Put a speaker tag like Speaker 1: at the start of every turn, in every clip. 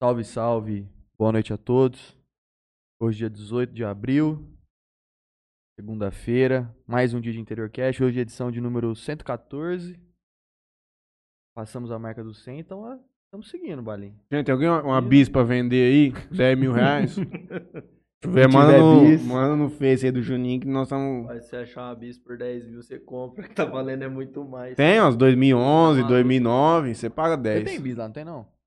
Speaker 1: Salve, salve. Boa noite a todos. Hoje é 18 de abril, segunda-feira, mais um dia de Interior Cash. Hoje é edição de número 114. Passamos a marca do 100, então ó, estamos seguindo, Balim.
Speaker 2: Gente, tem alguém uma, uma bis pra vender aí? 10 mil reais? Se tiver, manda no, manda no Face aí do Juninho que nós estamos...
Speaker 3: Mas se achar uma bis por 10 mil, você compra, que tá valendo é muito mais.
Speaker 2: Tem umas 2011,
Speaker 3: Maluco.
Speaker 2: 2009, você paga
Speaker 1: Você
Speaker 2: 10.
Speaker 1: tem bis lá, não tem não?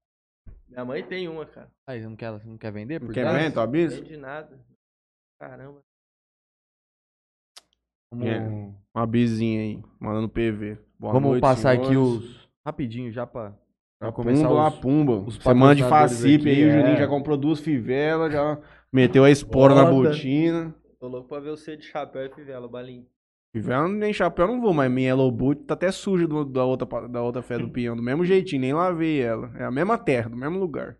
Speaker 3: Minha mãe tem uma, cara.
Speaker 1: Aí, você não quer, você não quer vender
Speaker 2: Não quer
Speaker 1: 10?
Speaker 2: vender tua
Speaker 3: Não vende nada. Caramba.
Speaker 1: Vamos,
Speaker 2: É. Uma bizinha aí, mandando PV. Boa
Speaker 1: vamos
Speaker 2: noite,
Speaker 1: passar aqui
Speaker 2: senhores.
Speaker 1: os... Rapidinho, já pra, pra
Speaker 2: A
Speaker 1: começar
Speaker 2: pumba,
Speaker 1: os...
Speaker 2: a pumba.
Speaker 1: os
Speaker 2: Você manda de
Speaker 1: aqui,
Speaker 2: aí, o
Speaker 1: é.
Speaker 2: Juninho já comprou duas fivelas, já meteu a espora na botina.
Speaker 3: Tô louco pra ver você de chapéu e fivela, balinho.
Speaker 2: Fivela nem chapéu não vou, mas minha Yellow Boot tá até suja do- da, outra, da outra fé do peão, do mesmo jeitinho, nem lavei ela. É a mesma terra, do mesmo lugar.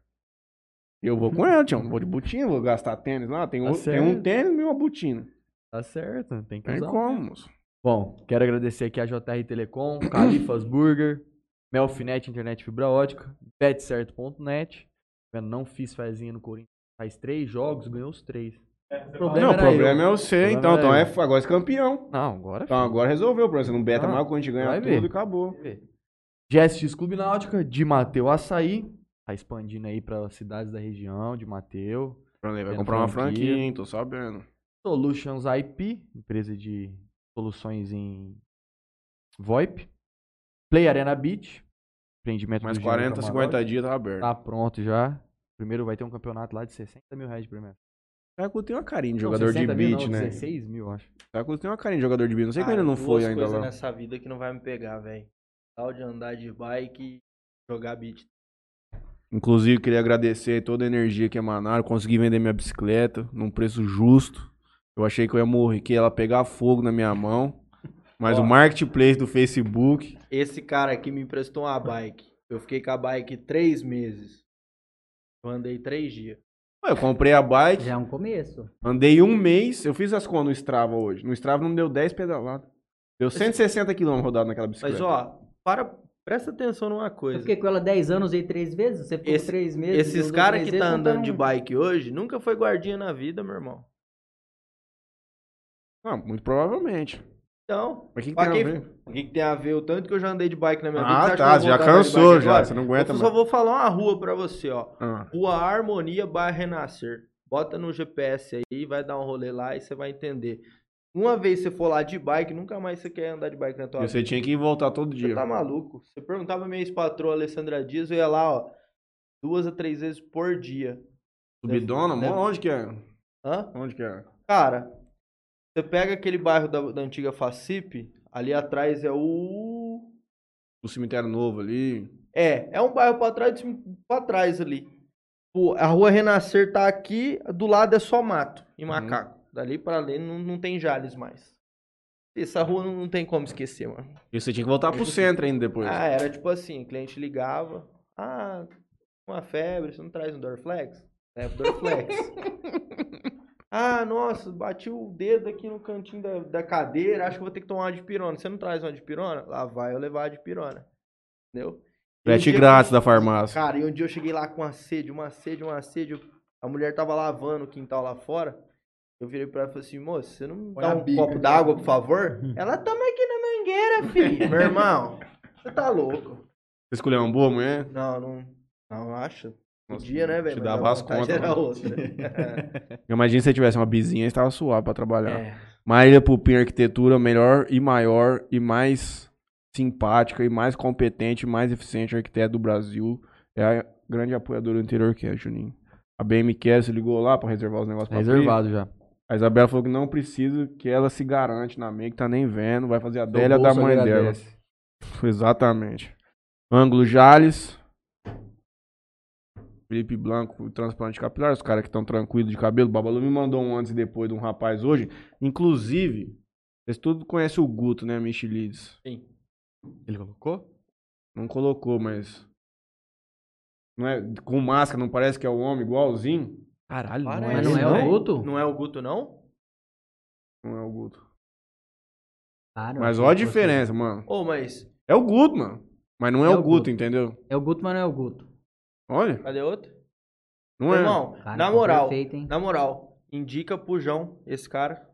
Speaker 2: Eu vou com ela, tio. Não vou de botinha, vou gastar tênis lá. Tem,
Speaker 1: Tá
Speaker 2: outro- tem um tênis e uma botina.
Speaker 1: Tá certo, tem que
Speaker 2: Tem
Speaker 1: usar.
Speaker 2: como, moço.
Speaker 1: Bom, quero agradecer aqui a JR Telecom, Califas Burger, Melfinet Internet Fibra Ótica, betcerto.net. Não fiz fezinha no Corinthians. Faz três jogos, ganhou os três. O problema
Speaker 2: não, o
Speaker 1: era
Speaker 2: problema
Speaker 1: eu.
Speaker 2: é você,
Speaker 1: problema
Speaker 2: então. Então é, agora é campeão.
Speaker 1: Não, agora
Speaker 2: Então agora resolveu o problema. Você não beta
Speaker 1: Não,
Speaker 2: mais, quando a gente ganha tudo
Speaker 1: ver.
Speaker 2: e acabou.
Speaker 1: GSX Clube Náutica, de Mateu Açaí. Tá expandindo aí para cidades da região, de Mateu.
Speaker 2: Vai comprar uma
Speaker 1: franquia.
Speaker 2: franquia, hein? Tô sabendo.
Speaker 1: Solutions IP, empresa de soluções em VoIP. Play Arena Beach, empreendimento
Speaker 2: Mais
Speaker 1: do Jean
Speaker 2: 40,
Speaker 1: Camarote.
Speaker 2: 50 dias tá aberto.
Speaker 1: Tá pronto já. Primeiro vai ter um campeonato lá de 60 mil reais de primeiro.
Speaker 2: Saco tem uma carinha de jogador de
Speaker 1: 60 mil
Speaker 2: beat,
Speaker 1: não,
Speaker 2: né?
Speaker 1: 16 mil, acho.
Speaker 2: Saco tem uma carinha de jogador de beat. Não sei que
Speaker 3: Cara,
Speaker 2: ele não foi ainda lá.
Speaker 3: nessa vida que não vai me pegar, velho. Tal de andar de bike e jogar beat.
Speaker 2: Inclusive, queria agradecer toda a energia que emanaram. Consegui vender minha bicicleta num preço justo. Eu achei que eu ia morrer, que ela pegar fogo na minha mão. Mas
Speaker 3: Ó.
Speaker 2: o marketplace do Facebook.
Speaker 3: Esse cara aqui me emprestou uma bike. Eu fiquei com a bike três meses. Eu andei três dias.
Speaker 2: Ué, Eu comprei a bike,
Speaker 4: Já é um começo.
Speaker 2: andei um mês. Eu fiz as contas no Strava hoje. No Strava não deu 10 pedaladas. Deu 160 km rodado naquela bicicleta.
Speaker 3: Mas ó, para, presta atenção numa
Speaker 4: Eu
Speaker 3: coisa.
Speaker 4: fiquei com ela 10 anos, usei três vezes. Você ficou
Speaker 3: Esse-
Speaker 4: três meses.
Speaker 3: Esses caras que
Speaker 4: vezes,
Speaker 3: tá
Speaker 4: não
Speaker 3: andando de
Speaker 4: um-
Speaker 3: bike hoje nunca foi guardinha na vida, meu irmão.
Speaker 2: Não, muito provavelmente.
Speaker 3: Então,
Speaker 2: Mas o que, que tem
Speaker 3: quem-
Speaker 2: a ver?
Speaker 3: o que, que tem a ver? O tanto que eu já andei de bike na minha vida.
Speaker 2: Ah,
Speaker 3: você acha
Speaker 2: tá, já cansou já, você não aguenta
Speaker 3: Eu só
Speaker 2: mais.
Speaker 3: vou falar uma rua pra você, ó.
Speaker 2: Ah,
Speaker 3: Rua Harmonia Bairro Renascer. Bota no GPS aí, vai dar um rolê lá e você vai entender. Uma vez você for lá de bike, nunca mais você quer andar de bike na tua
Speaker 2: e você
Speaker 3: vida.
Speaker 2: tinha que voltar todo
Speaker 3: Você
Speaker 2: dia.
Speaker 3: tá maluco? Você perguntava pra minha ex-patroa Alessandra Dias, eu ia lá, ó, duas a três vezes por dia.
Speaker 2: Subidona?
Speaker 3: Deve-
Speaker 2: Onde que é?
Speaker 3: Hã?
Speaker 2: Onde que é?
Speaker 3: Cara, você pega aquele bairro da, da antiga Facip, ali atrás é o.
Speaker 2: O cemitério novo ali.
Speaker 3: É, é um bairro pra trás, pra trás ali. Pô, a rua Renascer tá aqui, do lado é só mato e macaco. Dali pra ali não, não tem Jales mais. Essa rua não, não tem como esquecer, mano.
Speaker 2: E você tinha que voltar pro centro ainda depois.
Speaker 3: Ah, era tipo assim, o cliente ligava, ah, uma febre, você não traz um Dorflex? Leva o Dorflex. ah, nossa, bati o dedo aqui no cantinho da, da cadeira, acho que vou ter que tomar uma de pirona. Você não traz uma de pirona? Lá vai eu levar a de pirona. Entendeu? Um
Speaker 2: Frete
Speaker 3: que
Speaker 2: grátis
Speaker 3: eu-
Speaker 2: da farmácia.
Speaker 3: Cara, e um dia eu cheguei lá com uma sede, uma sede, uma sede. A mulher tava lavando o quintal lá fora. Eu virei pra ela e falei assim, moça, você não
Speaker 5: Põe
Speaker 3: dá um
Speaker 5: bica
Speaker 3: copo d'água, por favor? ela, toma aqui na mangueira, filho. Meu irmão, você tá louco.
Speaker 2: Você escolheu uma boa mulher?
Speaker 3: Não, não, não acho. Podia, né, velho?
Speaker 2: te
Speaker 3: Mas
Speaker 2: dava as contas,
Speaker 3: Era
Speaker 2: mano.
Speaker 3: outra.
Speaker 2: Imagina se você tivesse uma bizinha e tava suave pra trabalhar.
Speaker 3: é.
Speaker 2: Marília Pupim Arquitetura, melhor e maior e mais simpática e mais competente e mais eficiente arquiteto do Brasil. É a grande apoiadora do interior que é, Juninho. A BM quer, você ligou lá pra reservar os negócios pra
Speaker 1: reservado já.
Speaker 2: A Isabela falou que não precisa, que ela se garante na meia, que tá nem vendo, vai fazer a
Speaker 1: Seu
Speaker 2: dela e a da mãe
Speaker 1: agradece.
Speaker 2: dela. Exatamente. Ângulo Jales. Felipe Blanco, transplante capilar, os caras que estão tranquilos de cabelo. O Babalu me mandou um antes e depois de um rapaz hoje. Inclusive, vocês todos conhecem o Guto, né, Michelides?
Speaker 3: Sim.
Speaker 1: Ele colocou?
Speaker 2: Não colocou, mas. Não é, com máscara, não parece que é o homem igualzinho?
Speaker 1: Caralho, não é
Speaker 4: Mas não
Speaker 1: esse,
Speaker 4: é o. Guto?
Speaker 3: Não é o Guto, não?
Speaker 2: Não é o Guto.
Speaker 4: Claro,
Speaker 2: Mas
Speaker 4: eu
Speaker 2: olha a diferença, mano.
Speaker 3: Ô, mas.
Speaker 2: É o Guto, mano. Mas não é,
Speaker 4: É
Speaker 2: o
Speaker 4: o
Speaker 2: Guto,
Speaker 4: Guto.
Speaker 2: entendeu?
Speaker 4: É o Guto, mas não é o Guto.
Speaker 2: Olha.
Speaker 3: Cadê outro?
Speaker 2: Não é?
Speaker 3: Irmão,
Speaker 4: Cara,
Speaker 3: na
Speaker 4: ficou
Speaker 3: moral,
Speaker 4: Perfeito, hein?
Speaker 3: na moral, indica pro João, esse cara.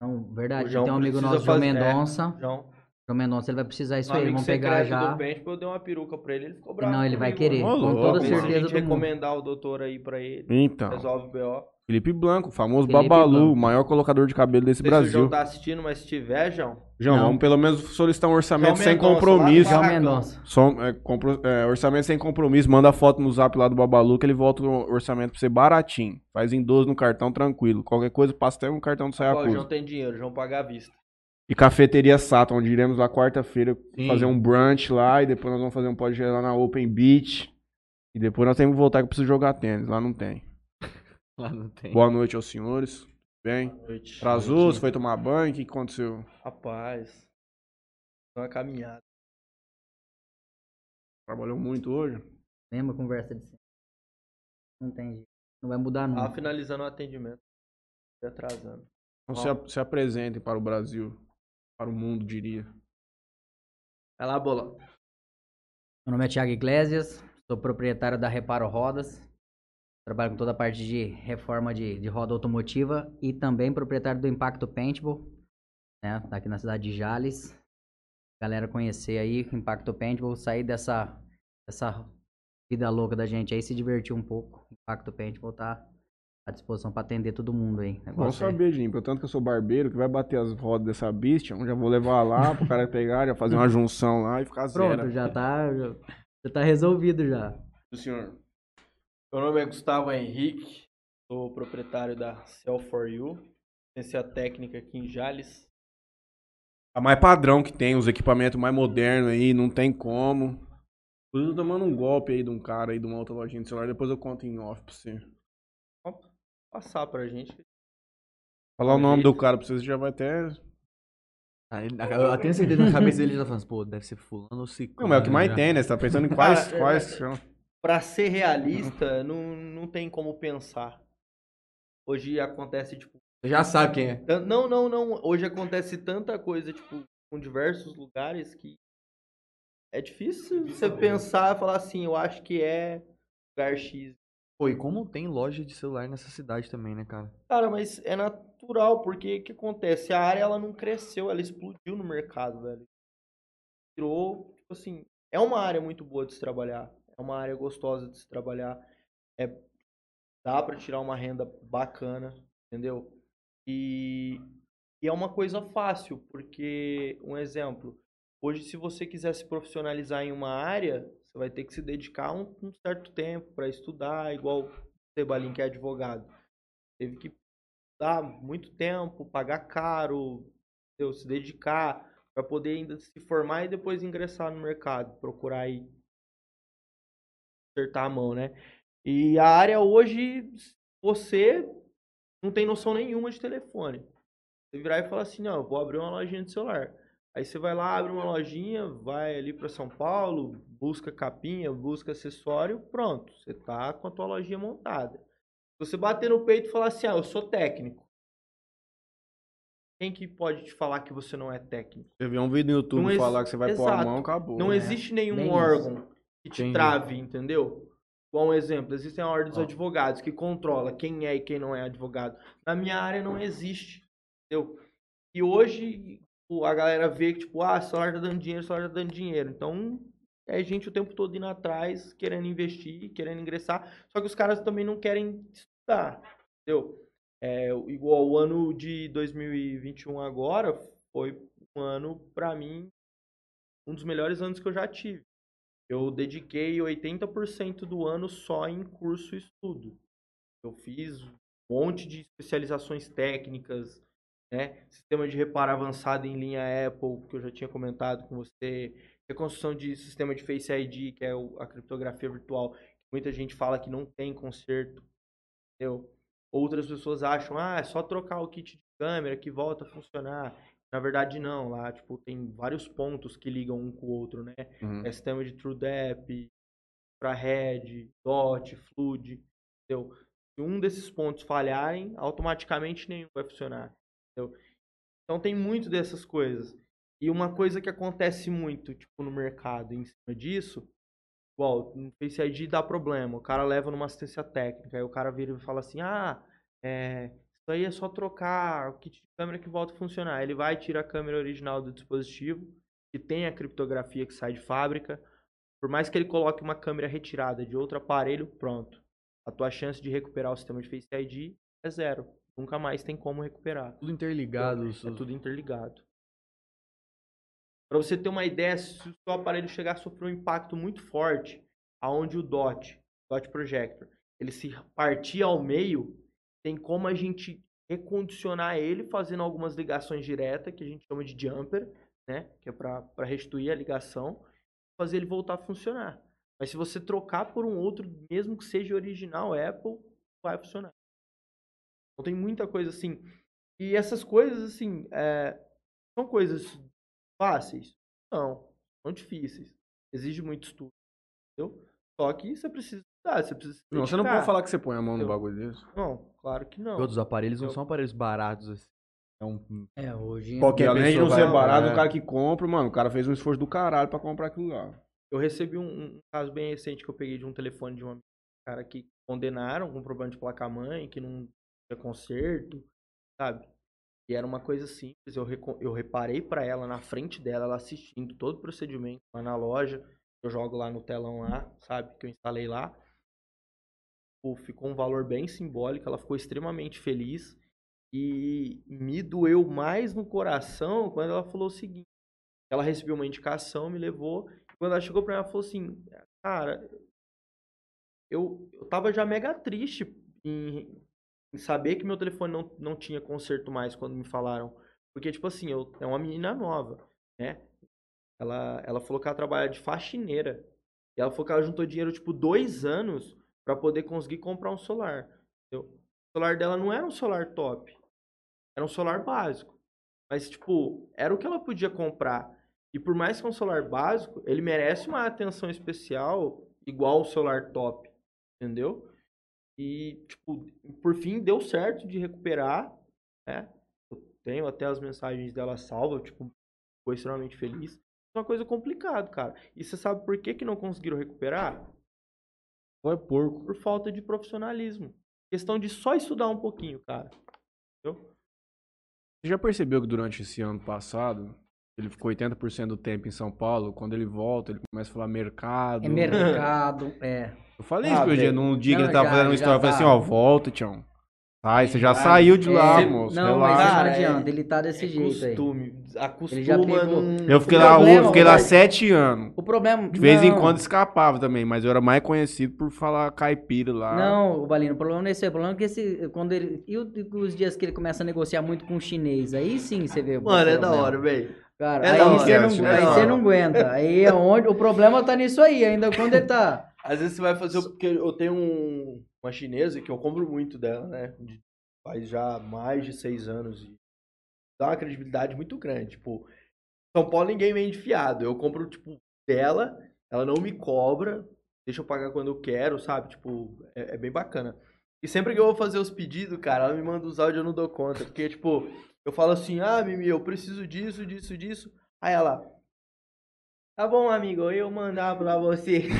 Speaker 4: Não, verdade.
Speaker 3: O João
Speaker 4: tem um amigo nosso, João
Speaker 3: fazer- é.
Speaker 4: Mendonça.
Speaker 3: João.
Speaker 4: João Mendonça, ele vai precisar isso
Speaker 3: Um
Speaker 4: aí. Vamos pegar já.
Speaker 3: do Paintball, eu dei uma peruca pra ele, ele ficou bravo.
Speaker 4: Não, ele vai querer.
Speaker 3: Mano.
Speaker 4: Com toda
Speaker 2: mano.
Speaker 3: Se a
Speaker 4: certeza
Speaker 3: gente
Speaker 4: do mundo.
Speaker 3: recomendar o doutor aí pra ele,
Speaker 2: Então,
Speaker 3: resolve o BO.
Speaker 2: Felipe Blanco, o famoso
Speaker 4: Felipe
Speaker 2: Babalu,
Speaker 4: Blanco.
Speaker 2: o maior colocador de cabelo desse
Speaker 3: Não sei se o
Speaker 2: Brasil.
Speaker 3: João tá assistindo, mas se tiver, João,
Speaker 2: João,
Speaker 4: Não.
Speaker 2: vamos pelo menos solicitar um orçamento
Speaker 3: João
Speaker 2: sem
Speaker 3: Mendonça,
Speaker 2: compromisso.
Speaker 3: lá
Speaker 4: João Mendonça.
Speaker 2: Só, é, compro- é, orçamento sem compromisso, manda foto no zap lá do Babalu que ele volta o orçamento pra você baratinho. Faz em 12 no cartão, tranquilo. Qualquer coisa, passa até um cartão do
Speaker 3: Ó, o João tem dinheiro, João paga à vista.
Speaker 2: E cafeteria Sato, onde iremos lá quarta-feira fazer um brunch lá e depois nós vamos fazer um podcast lá na Open Beach. E depois nós temos que voltar que eu preciso jogar tênis, lá não tem.
Speaker 1: Lá não tem.
Speaker 2: Boa noite aos senhores. Bem?
Speaker 3: Boa noite.
Speaker 2: Atrasou, você foi tomar banho, o que aconteceu?
Speaker 3: Rapaz, uma caminhada.
Speaker 2: Trabalhou muito hoje?
Speaker 4: Mesma conversa de sempre. Não tem jeito. Não vai mudar
Speaker 3: Tava
Speaker 4: nunca.
Speaker 3: finalizando o atendimento. Fui atrasando.
Speaker 2: Então se, ap- se apresentem para o Brasil, para o mundo, diria.
Speaker 3: Vai lá, bola.
Speaker 4: Meu nome é Thiago Iglesias, sou proprietário da Reparo Rodas. Trabalho com toda a parte de reforma de, de roda automotiva e também proprietário do Impacto Paintball, né? Tá aqui na cidade de Jales. Galera conhecer aí o Impacto Paintball, sair dessa, dessa vida louca da gente aí, se divertir um pouco. Impacto Paintball tá à disposição para atender todo mundo aí.
Speaker 2: Bom
Speaker 4: é-
Speaker 2: saber, Jim. Tanto que eu sou barbeiro, que vai bater as rodas dessa bicha, já vou levar lá pro cara pegar, já fazer uma junção lá e ficar
Speaker 4: Pronto,
Speaker 2: zero.
Speaker 4: já tá, já, já tá resolvido já.
Speaker 2: O senhor.
Speaker 3: Meu nome é Gustavo Henrique, sou proprietário da Cell for You, ciência técnica aqui em Jales.
Speaker 2: A mais padrão que tem, os equipamentos mais modernos aí, não tem como. Inclusive, eu tô tomando um golpe aí de um cara aí de uma outra lojinha de celular, depois eu conto em off pra você.
Speaker 3: Ó, Passar pra gente.
Speaker 2: Falar o nome do cara pra vocês já vai até.
Speaker 1: Ah, ele- Eu tenho certeza na cabeça dele ele tá falando assim, pô, deve ser fulano ou ciclano.
Speaker 2: Não, mas é o que mais
Speaker 1: já.
Speaker 2: tem, né? Você tá pensando em quais.
Speaker 3: Cara, é-
Speaker 2: quais...
Speaker 3: Pra ser realista, não, não tem como pensar. Hoje acontece, tipo,
Speaker 1: Você já sabe quem é.
Speaker 3: Não, não, não. Hoje acontece tanta coisa, tipo, com diversos lugares que é difícil você pensar e falar assim, eu acho que é lugar X.
Speaker 1: Pô, e como tem loja de celular nessa cidade também, né, cara?
Speaker 3: Cara, mas é natural, porque o que acontece? A área ela não cresceu, ela explodiu no mercado, velho. Virou, tipo assim, é uma área muito boa de se trabalhar. É uma área gostosa de se trabalhar. É, dá pra tirar uma renda bacana, entendeu? E, e é uma coisa fácil, porque, um exemplo, hoje se você quiser se profissionalizar em uma área, você vai ter que se dedicar um, um certo tempo para estudar, igual o Sebalim, que é advogado. Teve que dar muito tempo, pagar caro, entendeu? se dedicar para poder ainda se formar e depois ingressar no mercado, procurar aí acertar a mão, né? E a área hoje, você não tem noção nenhuma de telefone. Você virar e falar assim, não, eu vou abrir uma lojinha de celular. Aí você vai lá, abre uma lojinha, vai ali para São Paulo, busca capinha, busca acessório, pronto, você tá com a tua lojinha montada. Se você bater no peito e falar assim, ah, eu sou técnico. Quem que pode te falar que você não é técnico?
Speaker 2: Você vê um vídeo no YouTube
Speaker 3: Não ex-
Speaker 2: falar que você vai pôr a
Speaker 3: Exato.
Speaker 2: mão, acabou.
Speaker 3: Não
Speaker 2: né?
Speaker 3: existe nenhum
Speaker 4: bem isso.
Speaker 3: Que te
Speaker 1: Entendi.
Speaker 3: trave, entendeu? Um exemplo, existem a ordem dos
Speaker 1: Ó.
Speaker 3: advogados que controla quem é e quem não é advogado. Na minha área não existe, entendeu? E hoje a galera vê que, tipo, ah, celular tá dando dinheiro, celular tá dando dinheiro. Então, é gente o tempo todo indo atrás, querendo investir, querendo ingressar. Só que os caras também não querem estudar, entendeu? É, igual o ano de 2021 agora foi um ano, pra mim, um dos melhores anos que eu já tive. Eu dediquei 80% do ano só em curso e estudo. Eu fiz um monte de especializações técnicas, né? Sistema de reparo avançado em linha Apple, que eu já tinha comentado com você. Reconstrução de sistema de Face ID, que é a criptografia virtual. Muita gente fala que não tem conserto. Entendeu? Outras pessoas acham, ah, é só trocar o kit de câmera que volta a funcionar. Na verdade, não. Lá, tipo, tem vários pontos que ligam um com o outro, né?
Speaker 2: Uhum.
Speaker 3: É sistema de TrueDep, infrared, DOT, Flood, entendeu? Se um desses pontos falharem, automaticamente nenhum vai funcionar, entendeu? Então tem muito dessas coisas. E uma coisa que acontece muito, tipo, no mercado em cima disso, igual, no Face ID dá problema, o cara leva numa assistência técnica, aí o cara vira e fala assim, ah, é, isso aí é só trocar o kit de câmera que volta a funcionar. Ele vai tirar a câmera original do dispositivo, que tem a criptografia que sai de fábrica. Por mais que ele coloque uma câmera retirada de outro aparelho, pronto. A tua chance de recuperar o sistema de Face ID é zero. Nunca mais tem como recuperar.
Speaker 1: Tudo interligado.
Speaker 3: É
Speaker 1: os-
Speaker 3: tudo interligado. Para você ter uma ideia, se o seu aparelho chegar a sofrer um impacto muito forte, aonde o DOT, DOT Projector, ele se partir ao meio, tem como a gente recondicionar ele fazendo algumas ligações diretas, que a gente chama de jumper, né? Que é para restituir a ligação, fazer ele voltar a funcionar. Mas se você trocar por um outro, mesmo que seja original Apple, vai funcionar. Então tem muita coisa assim. E essas coisas, assim, é, são coisas fáceis? Não. São difíceis. Exige muito estudo. Entendeu? Só que você precisa estudar, você precisa
Speaker 2: Não, você não pode falar que você põe a mão no
Speaker 3: Eu-
Speaker 2: bagulho desse.
Speaker 3: Não, claro que não.
Speaker 1: Todos os aparelhos não
Speaker 3: Eu-
Speaker 1: são aparelhos baratos assim. É um.
Speaker 4: É, hoje.
Speaker 1: Qualquer
Speaker 2: além de não ser barato,
Speaker 1: é.
Speaker 2: o cara que compra, mano, o cara fez um esforço do caralho pra comprar aquilo lá.
Speaker 3: Eu recebi um, um caso bem recente que eu peguei de um telefone de um cara que condenaram com problema de placa-mãe, que não tinha conserto, sabe? E era uma coisa simples, eu, reco- eu reparei pra ela na frente dela, ela assistindo todo o procedimento lá na loja, eu jogo lá no telão lá, sabe? Que eu instalei lá. Pô, ficou um valor bem simbólico, ela ficou extremamente feliz. E me doeu mais no coração quando ela falou o seguinte. Ela recebeu uma indicação, me levou. Quando ela chegou pra mim, ela falou assim, cara, eu, eu tava já mega triste em, em saber que meu telefone não, não tinha conserto mais quando me falaram. Porque, tipo assim, eu, é uma menina nova, né? Ela, ela falou que ela trabalha de faxineira. E ela falou que ela juntou dinheiro, tipo, dois anos pra poder conseguir comprar um solar. entendeu? O solar dela não era um solar top. Era um solar básico. Mas, tipo, era o que ela podia comprar. E por mais que é um celular básico, ele merece uma atenção especial igual o celular top, entendeu? E, tipo, por fim, deu certo de recuperar, né? Eu tenho até as mensagens dela salva, tipo, foi extremamente feliz. É uma coisa complicada, cara. E você sabe por que, que não conseguiram recuperar?
Speaker 2: Foi porco.
Speaker 3: Por falta de profissionalismo. Questão de só estudar um pouquinho, cara. Entendeu?
Speaker 2: Você já percebeu que durante esse ano passado, ele ficou 80% do tempo em São Paulo? Quando ele volta, ele começa a falar mercado.
Speaker 4: É mercado, é.
Speaker 2: Eu falei
Speaker 3: Ah,
Speaker 2: isso pro dia, num dia que
Speaker 4: Não,
Speaker 2: ele tava
Speaker 4: já-
Speaker 2: fazendo uma história, eu falei
Speaker 4: tá.
Speaker 2: assim, ó, volta, Tião. Sai, você já
Speaker 3: Ah,
Speaker 2: saiu de lá,
Speaker 4: É,
Speaker 2: moço.
Speaker 4: Não, mas
Speaker 2: relaxa.
Speaker 4: não
Speaker 3: Cara, é-
Speaker 4: adianta, ele tá desse
Speaker 3: É
Speaker 4: jeito aí.
Speaker 3: costume. Acostuma
Speaker 4: Ele já pegou.
Speaker 3: num-
Speaker 2: Eu fiquei
Speaker 4: O
Speaker 2: lá,
Speaker 4: problema,
Speaker 2: eu fiquei lá sete anos.
Speaker 4: O problema.
Speaker 2: De vez em
Speaker 4: não,
Speaker 2: quando escapava também, mas eu era mais conhecido por falar caipira lá.
Speaker 4: Não, o Balino, o problema não é esse, o problema é que esse, quando ele, e os dias que ele começa a negociar muito com o chinês, aí sim você vê o
Speaker 3: Mano, é da hora, velho.
Speaker 4: Cara,
Speaker 3: É
Speaker 4: aí
Speaker 3: hora,
Speaker 4: você não, aí
Speaker 2: é da
Speaker 4: você não aguenta. Aí é onde, o problema tá nisso aí, ainda quando ele tá...
Speaker 3: Às vezes você vai fazer. o- Porque eu tenho um- uma chinesa que eu compro muito dela, né? faz já mais de seis anos. E dá uma credibilidade muito grande. Tipo, São Paulo ninguém vende fiado. Eu compro, tipo, dela, ela não me cobra, deixa eu pagar quando eu quero, sabe? Tipo, é, é bem bacana. E sempre que eu vou fazer os pedidos, cara, ela me manda os áudios, eu não dou conta. Porque, tipo, eu falo assim, ah, Mimi, eu preciso disso, disso, disso. Aí ela. Tá bom, amigo, eu mandar pra você.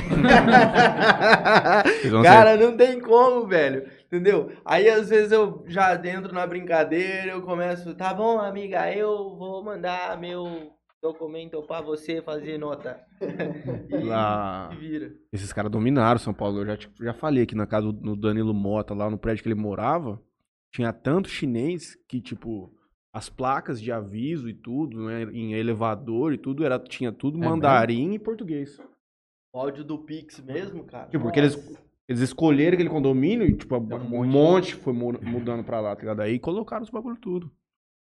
Speaker 3: Cara, não tem como, velho. Entendeu? Aí às vezes eu já dentro na brincadeira, eu começo, tá bom, amiga, eu vou mandar meu documento pra você fazer nota. E,
Speaker 2: Lá-
Speaker 3: e vira.
Speaker 2: Esses caras dominaram São Paulo. Eu já, te- já falei aqui na casa do Danilo Mota, lá no prédio que ele morava, tinha tanto chinês que, tipo, as placas de aviso e tudo, né, em elevador e tudo, era, tinha tudo
Speaker 1: É
Speaker 2: mandarim e português.
Speaker 3: O áudio do Pix mesmo, cara.
Speaker 2: Tipo, porque eles, eles escolheram aquele condomínio e, tipo,
Speaker 1: um
Speaker 2: um
Speaker 1: monte.
Speaker 2: monte, foi mu- mudando pra lá, tá ligado? Aí colocaram os bagulho tudo.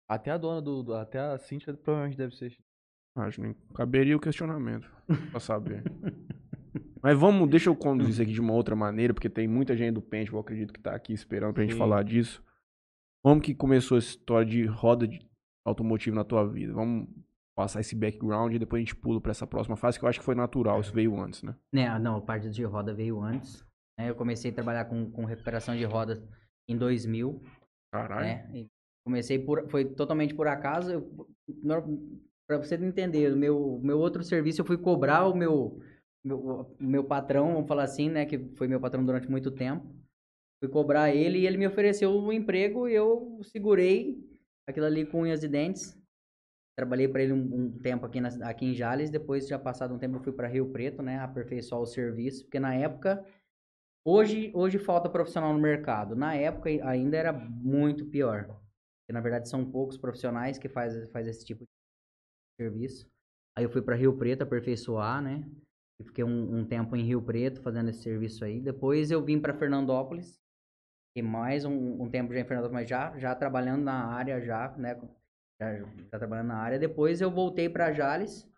Speaker 1: Até a dona do. do- Até a Cintia provavelmente deve ser.
Speaker 2: Acho nem caberia o questionamento, pra saber. Mas vamos, deixa eu conduzir isso aqui de uma outra maneira, porque tem muita gente do Paintball, eu acredito que tá aqui esperando pra gente
Speaker 1: Sim.
Speaker 2: falar disso. Como que começou essa história de roda de automotivo na tua vida? Vamos passar esse background e depois a gente pula pra essa próxima fase, que eu acho que foi natural, isso veio antes, né?
Speaker 4: Né, não, a parte de roda veio antes. né? Eu comecei a trabalhar com, com recuperação de rodas em 2000.
Speaker 2: Caralho.
Speaker 4: né? Comecei por, foi totalmente por acaso. Eu, pra você entender, o meu, meu outro serviço eu fui cobrar o meu, meu, meu patrão, vamos falar assim, né, que foi meu patrão durante muito tempo. Fui cobrar ele e ele me ofereceu um emprego e eu segurei aquilo ali com unhas e dentes. Trabalhei para ele um, um tempo aqui, na, aqui em Jales, depois, já passado um tempo, eu fui para Rio Preto, né, aperfeiçoar o serviço, porque na época, hoje, hoje falta profissional no mercado. Na época ainda era muito pior. Porque, na verdade, são poucos profissionais que faz, faz esse tipo de serviço. Aí eu fui para Rio Preto aperfeiçoar, né? E fiquei um, um, tempo em Rio Preto fazendo esse serviço aí. Depois eu vim para Fernandópolis. E mais um, um, tempo já em Fernandópolis, mas já, já trabalhando na área, já, né? Já, já trabalhando na área. Depois eu voltei para Jales.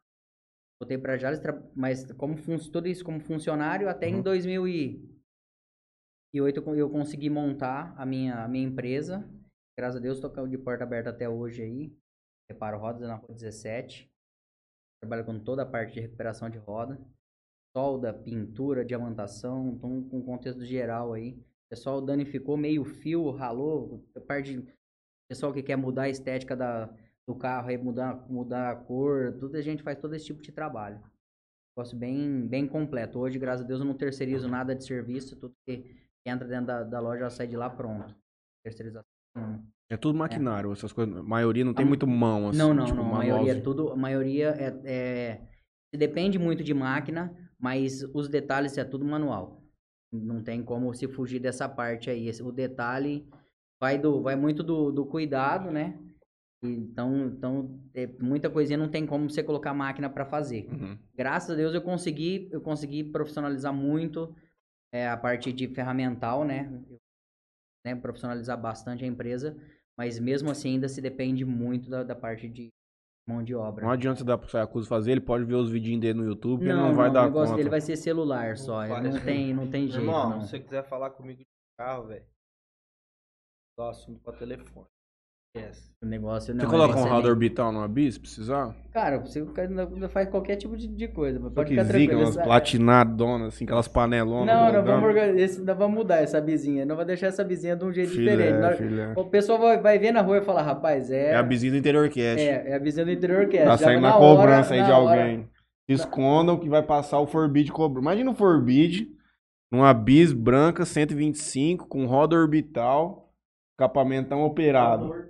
Speaker 4: Voltei para Jales, mas como tudo isso como funcionário, até uhum. em 2008 eu consegui montar a minha, a minha empresa. Graças a Deus, tô de porta aberta até hoje aí. Reparo rodas na rua 17. Trabalho com toda a parte de recuperação de roda. Solda, pintura, diamantação, então com contexto geral aí. O pessoal danificou meio fio, ralou. Parte de pessoal que quer mudar a estética da, do carro, aí mudar, mudar a cor, tudo a gente faz todo esse tipo de trabalho. Negócio bem, bem completo. Hoje, graças a Deus, eu não terceirizo nada de serviço, tudo que entra dentro da, da loja já sai de lá pronto. Terceirização
Speaker 2: é tudo maquinário, é. essas coisas. A maioria não tem a, muito mão, assim.
Speaker 4: Não, não, tipo, não. A maioria é tudo. A maioria é, é, Depende muito de máquina, mas os detalhes é tudo manual. Não tem como se fugir dessa parte aí. O detalhe vai, do, vai muito do, do cuidado, né? Então, então é, muita coisinha não tem como você colocar máquina para fazer. Uhum. Graças a Deus eu consegui, eu consegui profissionalizar muito é, a parte de ferramental, né? né? Profissionalizar bastante a empresa mas mesmo assim ainda se depende muito da, da parte de mão de obra.
Speaker 2: Não adianta dar pro Sayacusa fazer, ele pode ver os vidinhos dele no YouTube, não, ele não vai não, dar conta. O negócio
Speaker 4: dele vai ser celular só, não, não tem, não tem jeito. Irmão, não.
Speaker 3: se você quiser falar comigo de carro, velho, só assunto pra telefone.
Speaker 4: Yes. O negócio
Speaker 2: não. Você coloca um radar orbital numa bis, precisar?
Speaker 4: Cara, você faz qualquer tipo de, de coisa. Pode
Speaker 2: ficar zica. Umas platinadonas, assim, aquelas panelonas.
Speaker 4: Não, não vamos, esse, não vamos mudar essa bizinha. Não vai deixar essa bizinha de um jeito filé, diferente. Filé. O pessoal vai, vai ver na rua e falar, rapaz, é.
Speaker 2: É a bizinha do interior cast.
Speaker 4: É, é a bizinha do interior cast.
Speaker 2: Tá saindo na, na cobrança hora, aí de alguém. Hora... Escondam que vai passar o Forbid cobrando. Imagina o Forbid, numa bis branca 125, com roda orbital, capamentão operado.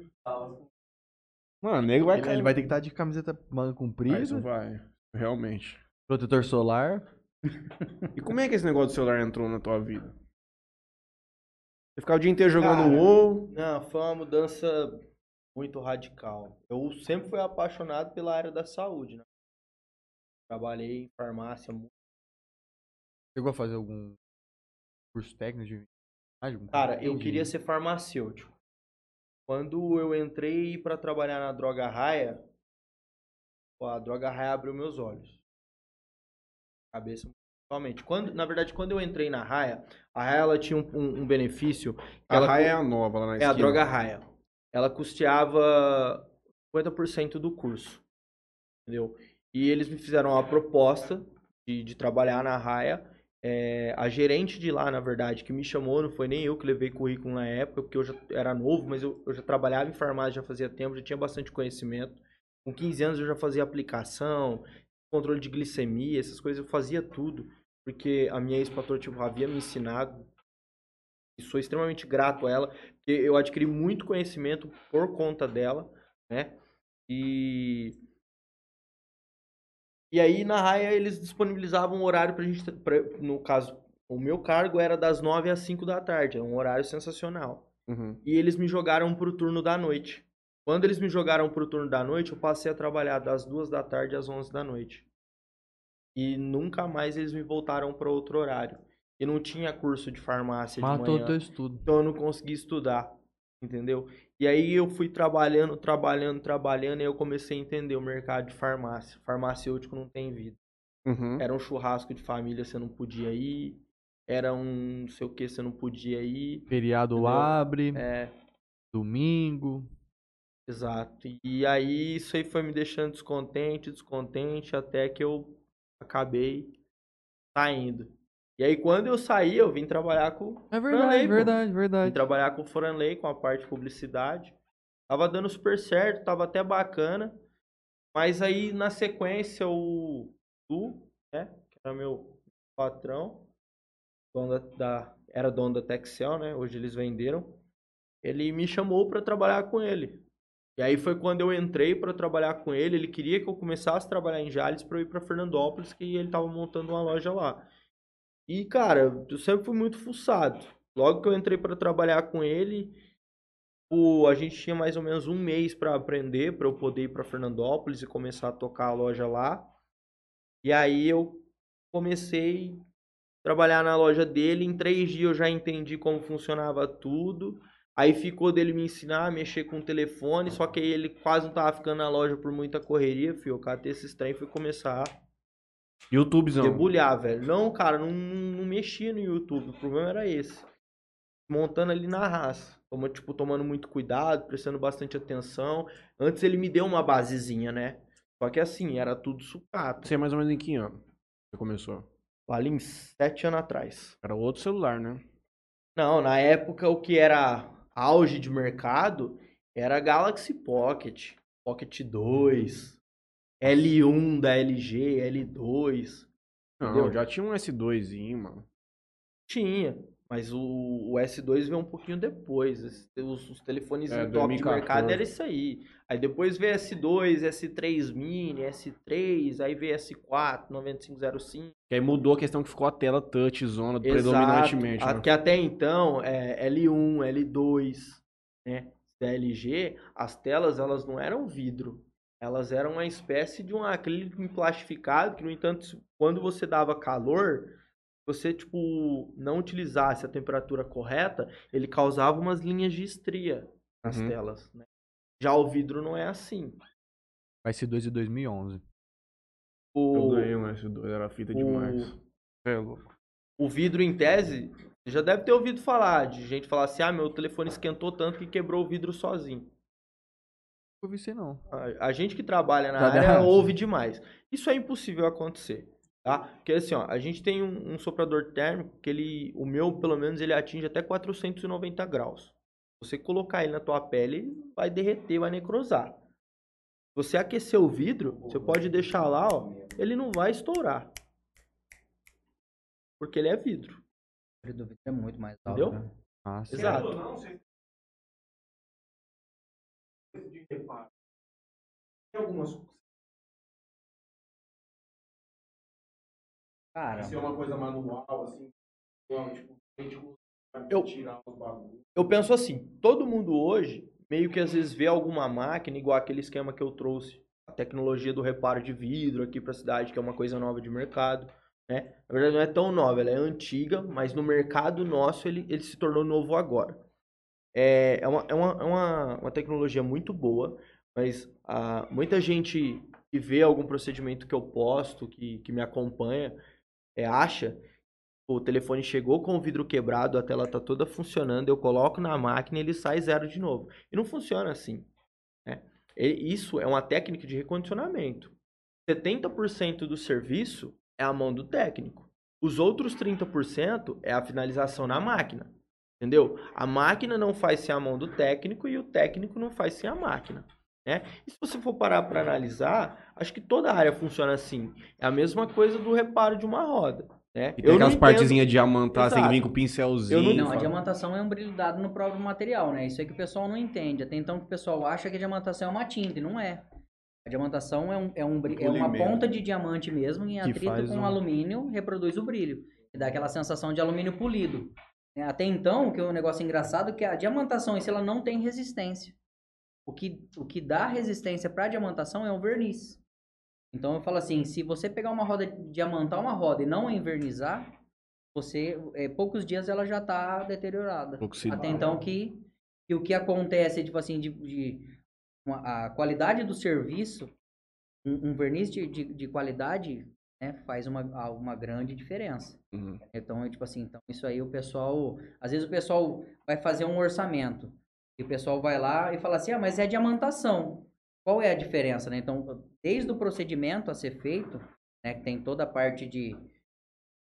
Speaker 2: Mano, nego vai
Speaker 1: ele, ele vai ter que estar de camiseta manga comprida. Ah,
Speaker 2: isso vai, realmente.
Speaker 1: Protetor solar.
Speaker 2: e como é que esse negócio do celular entrou na tua vida? Você ficar o dia inteiro jogando Cara, WoW?
Speaker 3: Não, foi uma mudança muito radical. Eu sempre fui apaixonado pela área da saúde, né? Trabalhei em farmácia.
Speaker 1: Chegou a fazer algum curso técnico de
Speaker 3: Cara, eu queria ser farmacêutico. Quando eu entrei para trabalhar na Droga Raia, a Droga Raia abriu meus olhos. Cabeça totalmente. Quando, na verdade, quando eu entrei na Raia, a Raia ela tinha um, um, um benefício.
Speaker 2: A
Speaker 3: ela,
Speaker 2: Raia é a nova lá na
Speaker 3: É a Droga Raia. Ela custeava 50% do curso. Entendeu? E eles me fizeram uma proposta de, de trabalhar na Raia é, a gerente de lá, na verdade, que me chamou, não foi nem eu que levei currículo na época, porque eu já era novo, mas eu, eu já trabalhava em farmácia já fazia tempo, já tinha bastante conhecimento. Com 15 anos eu já fazia aplicação, controle de glicemia, essas coisas, eu fazia tudo, porque a minha ex-patroa tipo, havia me ensinado. E sou extremamente grato a ela, porque eu adquiri muito conhecimento por conta dela, né? E e aí na raia eles disponibilizavam um horário pra gente, pra, no caso, o meu cargo era das 9 às 5 da tarde, é um horário sensacional. Uhum. E eles me jogaram pro turno da noite. Quando eles me jogaram pro turno da noite, eu passei a trabalhar das 2 da tarde às 11 da noite. E nunca mais eles me voltaram para outro horário. E não tinha curso de farmácia
Speaker 1: Matou
Speaker 3: de manhã.
Speaker 1: teu estudo.
Speaker 3: Então eu não consegui estudar, entendeu? E aí eu fui trabalhando, trabalhando, trabalhando, e eu comecei a entender o mercado de farmácia. Farmacêutico não tem vida. Uhum. Era um churrasco de família, você não podia ir. Era um não sei o que, você não podia ir.
Speaker 1: Feriado entendeu? abre.
Speaker 3: É.
Speaker 1: Domingo.
Speaker 3: Exato. E aí isso aí foi me deixando descontente, descontente, até que eu acabei saindo. E aí, quando eu saí, eu vim trabalhar com
Speaker 1: É verdade, Franley, verdade, verdade.
Speaker 3: Vim trabalhar com o Franley, com a parte de publicidade. Tava dando super certo, tava até bacana. Mas aí, na sequência, o Du, né? era meu patrão, dono da, era dono da Texel, né? Hoje eles venderam. Ele me chamou para trabalhar com ele. E aí foi quando eu entrei para trabalhar com ele. Ele queria que eu começasse a trabalhar em Jales para eu ir para Fernandópolis, que ele tava montando uma loja lá. E cara, eu sempre fui muito fuçado. Logo que eu entrei para trabalhar com ele, o, a gente tinha mais ou menos um mês para aprender, para eu poder ir para Fernandópolis e começar a tocar a loja lá. E aí eu comecei a trabalhar na loja dele. Em três dias eu já entendi como funcionava tudo. Aí ficou dele me ensinar a mexer com o telefone, só que ele quase não tava ficando na loja por muita correria, fio. Eu catei esses trem e fui começar
Speaker 2: YouTubezão.
Speaker 3: debulhar, velho. Não, cara, não, não mexia no YouTube. O problema era esse. Montando ali na raça. Toma, tipo, tomando muito cuidado, prestando bastante atenção. Antes ele me deu uma basezinha, né? Só que assim, era tudo sucata.
Speaker 2: Você é mais ou menos em que ano? Você começou?
Speaker 3: Ali em sete anos atrás.
Speaker 2: Era outro celular, né?
Speaker 3: Não, na época o que era auge de mercado era Galaxy Pocket, Pocket 2, L1 da LG, L2.
Speaker 2: Não,
Speaker 3: Entendeu?
Speaker 2: já tinha um S2zinho, mano.
Speaker 3: Tinha, mas o, o S2 veio um pouquinho depois. Os, os telefones
Speaker 2: É,
Speaker 3: top de
Speaker 2: 2014.
Speaker 3: mercado era isso aí. Aí depois veio S2, S3 Mini, S3, aí veio S4, 9505.
Speaker 2: Que aí mudou a questão que ficou a tela touch zona
Speaker 3: Exato.
Speaker 2: predominantemente.
Speaker 3: A-
Speaker 2: Né?
Speaker 3: Que até então, é, L1, L2, né, da LG, as telas elas não eram vidro. Elas eram uma espécie de um acrílico plastificado que, no entanto, quando você dava calor, você, tipo, não utilizasse a temperatura correta, ele causava umas linhas de estria nas
Speaker 2: Uhum.
Speaker 3: telas, né? Já o vidro não é assim.
Speaker 1: Vai ser 2 de 2011.
Speaker 3: O...
Speaker 2: Eu ganhei um S2, era fita
Speaker 3: o-
Speaker 2: demais. É louco.
Speaker 3: o vidro em tese, você já deve ter ouvido falar de gente falar assim: ah, meu telefone esquentou tanto que quebrou o vidro sozinho.
Speaker 1: Não vi isso não.
Speaker 3: A, a gente que trabalha na
Speaker 1: Já
Speaker 3: área ouve demais. Isso é impossível acontecer. Tá? Porque assim, ó, a gente tem um, um soprador térmico que ele, o meu pelo menos, ele atinge até 490 graus. Você colocar ele na tua pele, ele vai derreter, vai necrosar. Se você aquecer o vidro, você pode deixar lá, ó, ele não vai estourar. Porque ele é vidro.
Speaker 4: O vidro é muito mais alto.
Speaker 3: Entendeu?
Speaker 4: né?
Speaker 1: Ah, sim.
Speaker 3: Exato.
Speaker 2: Algumas.
Speaker 4: Cara,
Speaker 2: Se é uma coisa manual, assim. Tipo, a gente
Speaker 3: Eu-
Speaker 2: tirar os bagulhos.
Speaker 3: Eu penso assim, todo mundo hoje meio que às vezes vê alguma máquina, igual aquele esquema que eu trouxe, a tecnologia do reparo de vidro aqui para a cidade, que é uma coisa nova de mercado, né? Na verdade não é tão nova, ela é antiga, mas no mercado nosso ele, ele se tornou novo agora. É, é, uma, é, uma, é uma, uma tecnologia muito boa, mas ah, muita gente que vê algum procedimento que eu posto, que, que me acompanha, é, acha o telefone chegou com o vidro quebrado, a tela tá toda funcionando, eu coloco na máquina e ele sai zero de novo. E não funciona assim. né? Isso é uma técnica de recondicionamento. 70% do serviço é a mão do técnico. Os outros 30% é a finalização na máquina. Entendeu? A máquina não faz sem a mão do técnico e o técnico não faz sem a máquina. Né? E se você for parar para analisar, acho que toda área funciona assim. É a mesma coisa do reparo de uma roda. Né?
Speaker 2: E tem
Speaker 3: Eu não
Speaker 2: aquelas partezinhas diamantadas, tem que vir com o pincelzinho.
Speaker 3: Eu
Speaker 4: Não, a diamantação é um brilho dado no próprio material, né? Isso aí que o pessoal não entende. Até então que o pessoal acha que a diamantação é uma tinta, e não é. A diamantação é, um, é, um, é uma ponta de diamante mesmo, em atrito com
Speaker 1: um-
Speaker 4: alumínio, reproduz o brilho. E dá aquela sensação de alumínio polido. né? Até então, que é um negócio engraçado, que a diamantação em si ela não tem resistência. O que, o que dá resistência para a diamantação é o verniz. Então eu falo assim, se você pegar uma roda, diamantar uma roda e não envernizar, você, é, poucos dias ela já está deteriorada.
Speaker 2: Oxidada.
Speaker 4: Até então que, que o que acontece, tipo assim, de, de uma- a qualidade do serviço, um, um verniz de, de, de qualidade, né, faz uma, uma grande diferença.
Speaker 2: Uhum.
Speaker 4: Então, é tipo assim, então isso aí o pessoal, às vezes o pessoal vai fazer um orçamento e o pessoal vai lá e fala assim, ah, mas é diamantação. Qual é a diferença, né? Então, desde o procedimento a ser feito, né, que tem toda a parte de,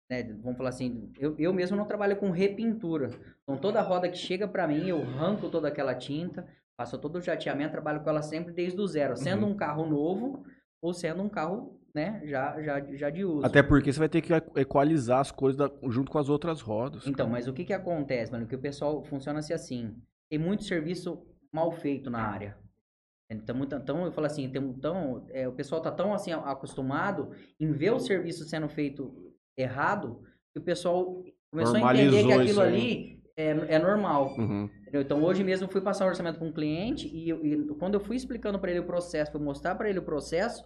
Speaker 4: né, vamos falar assim, eu, eu mesmo não trabalho com repintura. Então, toda roda que chega para mim, eu arranco toda aquela tinta, faço todo o jateamento, trabalho com ela sempre desde o zero, sendo um carro novo ou sendo um carro né, já, já, já de uso.
Speaker 2: Até porque você vai ter que equalizar as coisas da- junto com as outras rodas.
Speaker 4: Então, mas o que que acontece, mano? Que o pessoal funciona-se assim. Tem muito serviço mal feito na área. Então, muito, então eu falo assim, tem, tão, é, o pessoal tá tão assim acostumado em ver o serviço sendo feito errado que o pessoal começou a entender que
Speaker 2: Normalizou
Speaker 4: aquilo ali é, é normal.
Speaker 2: Uhum.
Speaker 4: Então hoje mesmo fui passar um orçamento para um cliente e, e quando eu fui explicando para ele o processo, fui mostrar para ele o processo,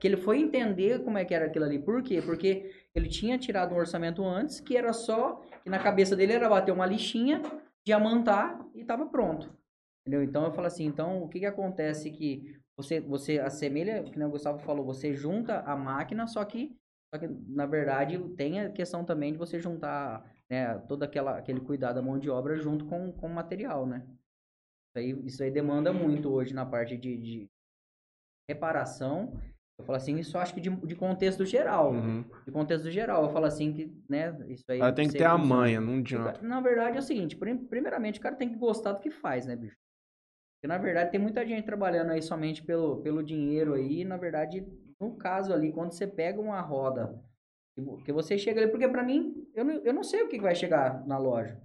Speaker 4: que ele foi entender como é que era aquilo ali. Por quê? Porque ele tinha tirado um orçamento antes que era só que na cabeça dele era bater uma lixinha, diamantar e estava pronto. Entendeu? Então eu falo assim, então o que que acontece que você você assemelha, que o Gustavo falou, você junta a máquina, só que só que, na verdade, tem a questão também de você juntar né, todo aquela, aquele cuidado da mão de obra junto com, com o material, né? Isso aí, isso aí demanda muito hoje na parte de, de reparação. Eu falo assim, isso acho que de, de contexto geral.
Speaker 2: Uhum.
Speaker 4: De contexto geral. Eu falo assim que, né, isso aí...
Speaker 2: Ela tem que ter a manha, não adianta.
Speaker 4: Na verdade é o seguinte, prim- primeiramente o cara tem que gostar do que faz, né, bicho? Porque na verdade tem muita gente trabalhando aí somente pelo, pelo dinheiro aí, e, na verdade, no caso ali, quando você pega uma roda, que vo- que você chega ali, porque pra mim, eu não, eu não sei o que vai chegar na loja.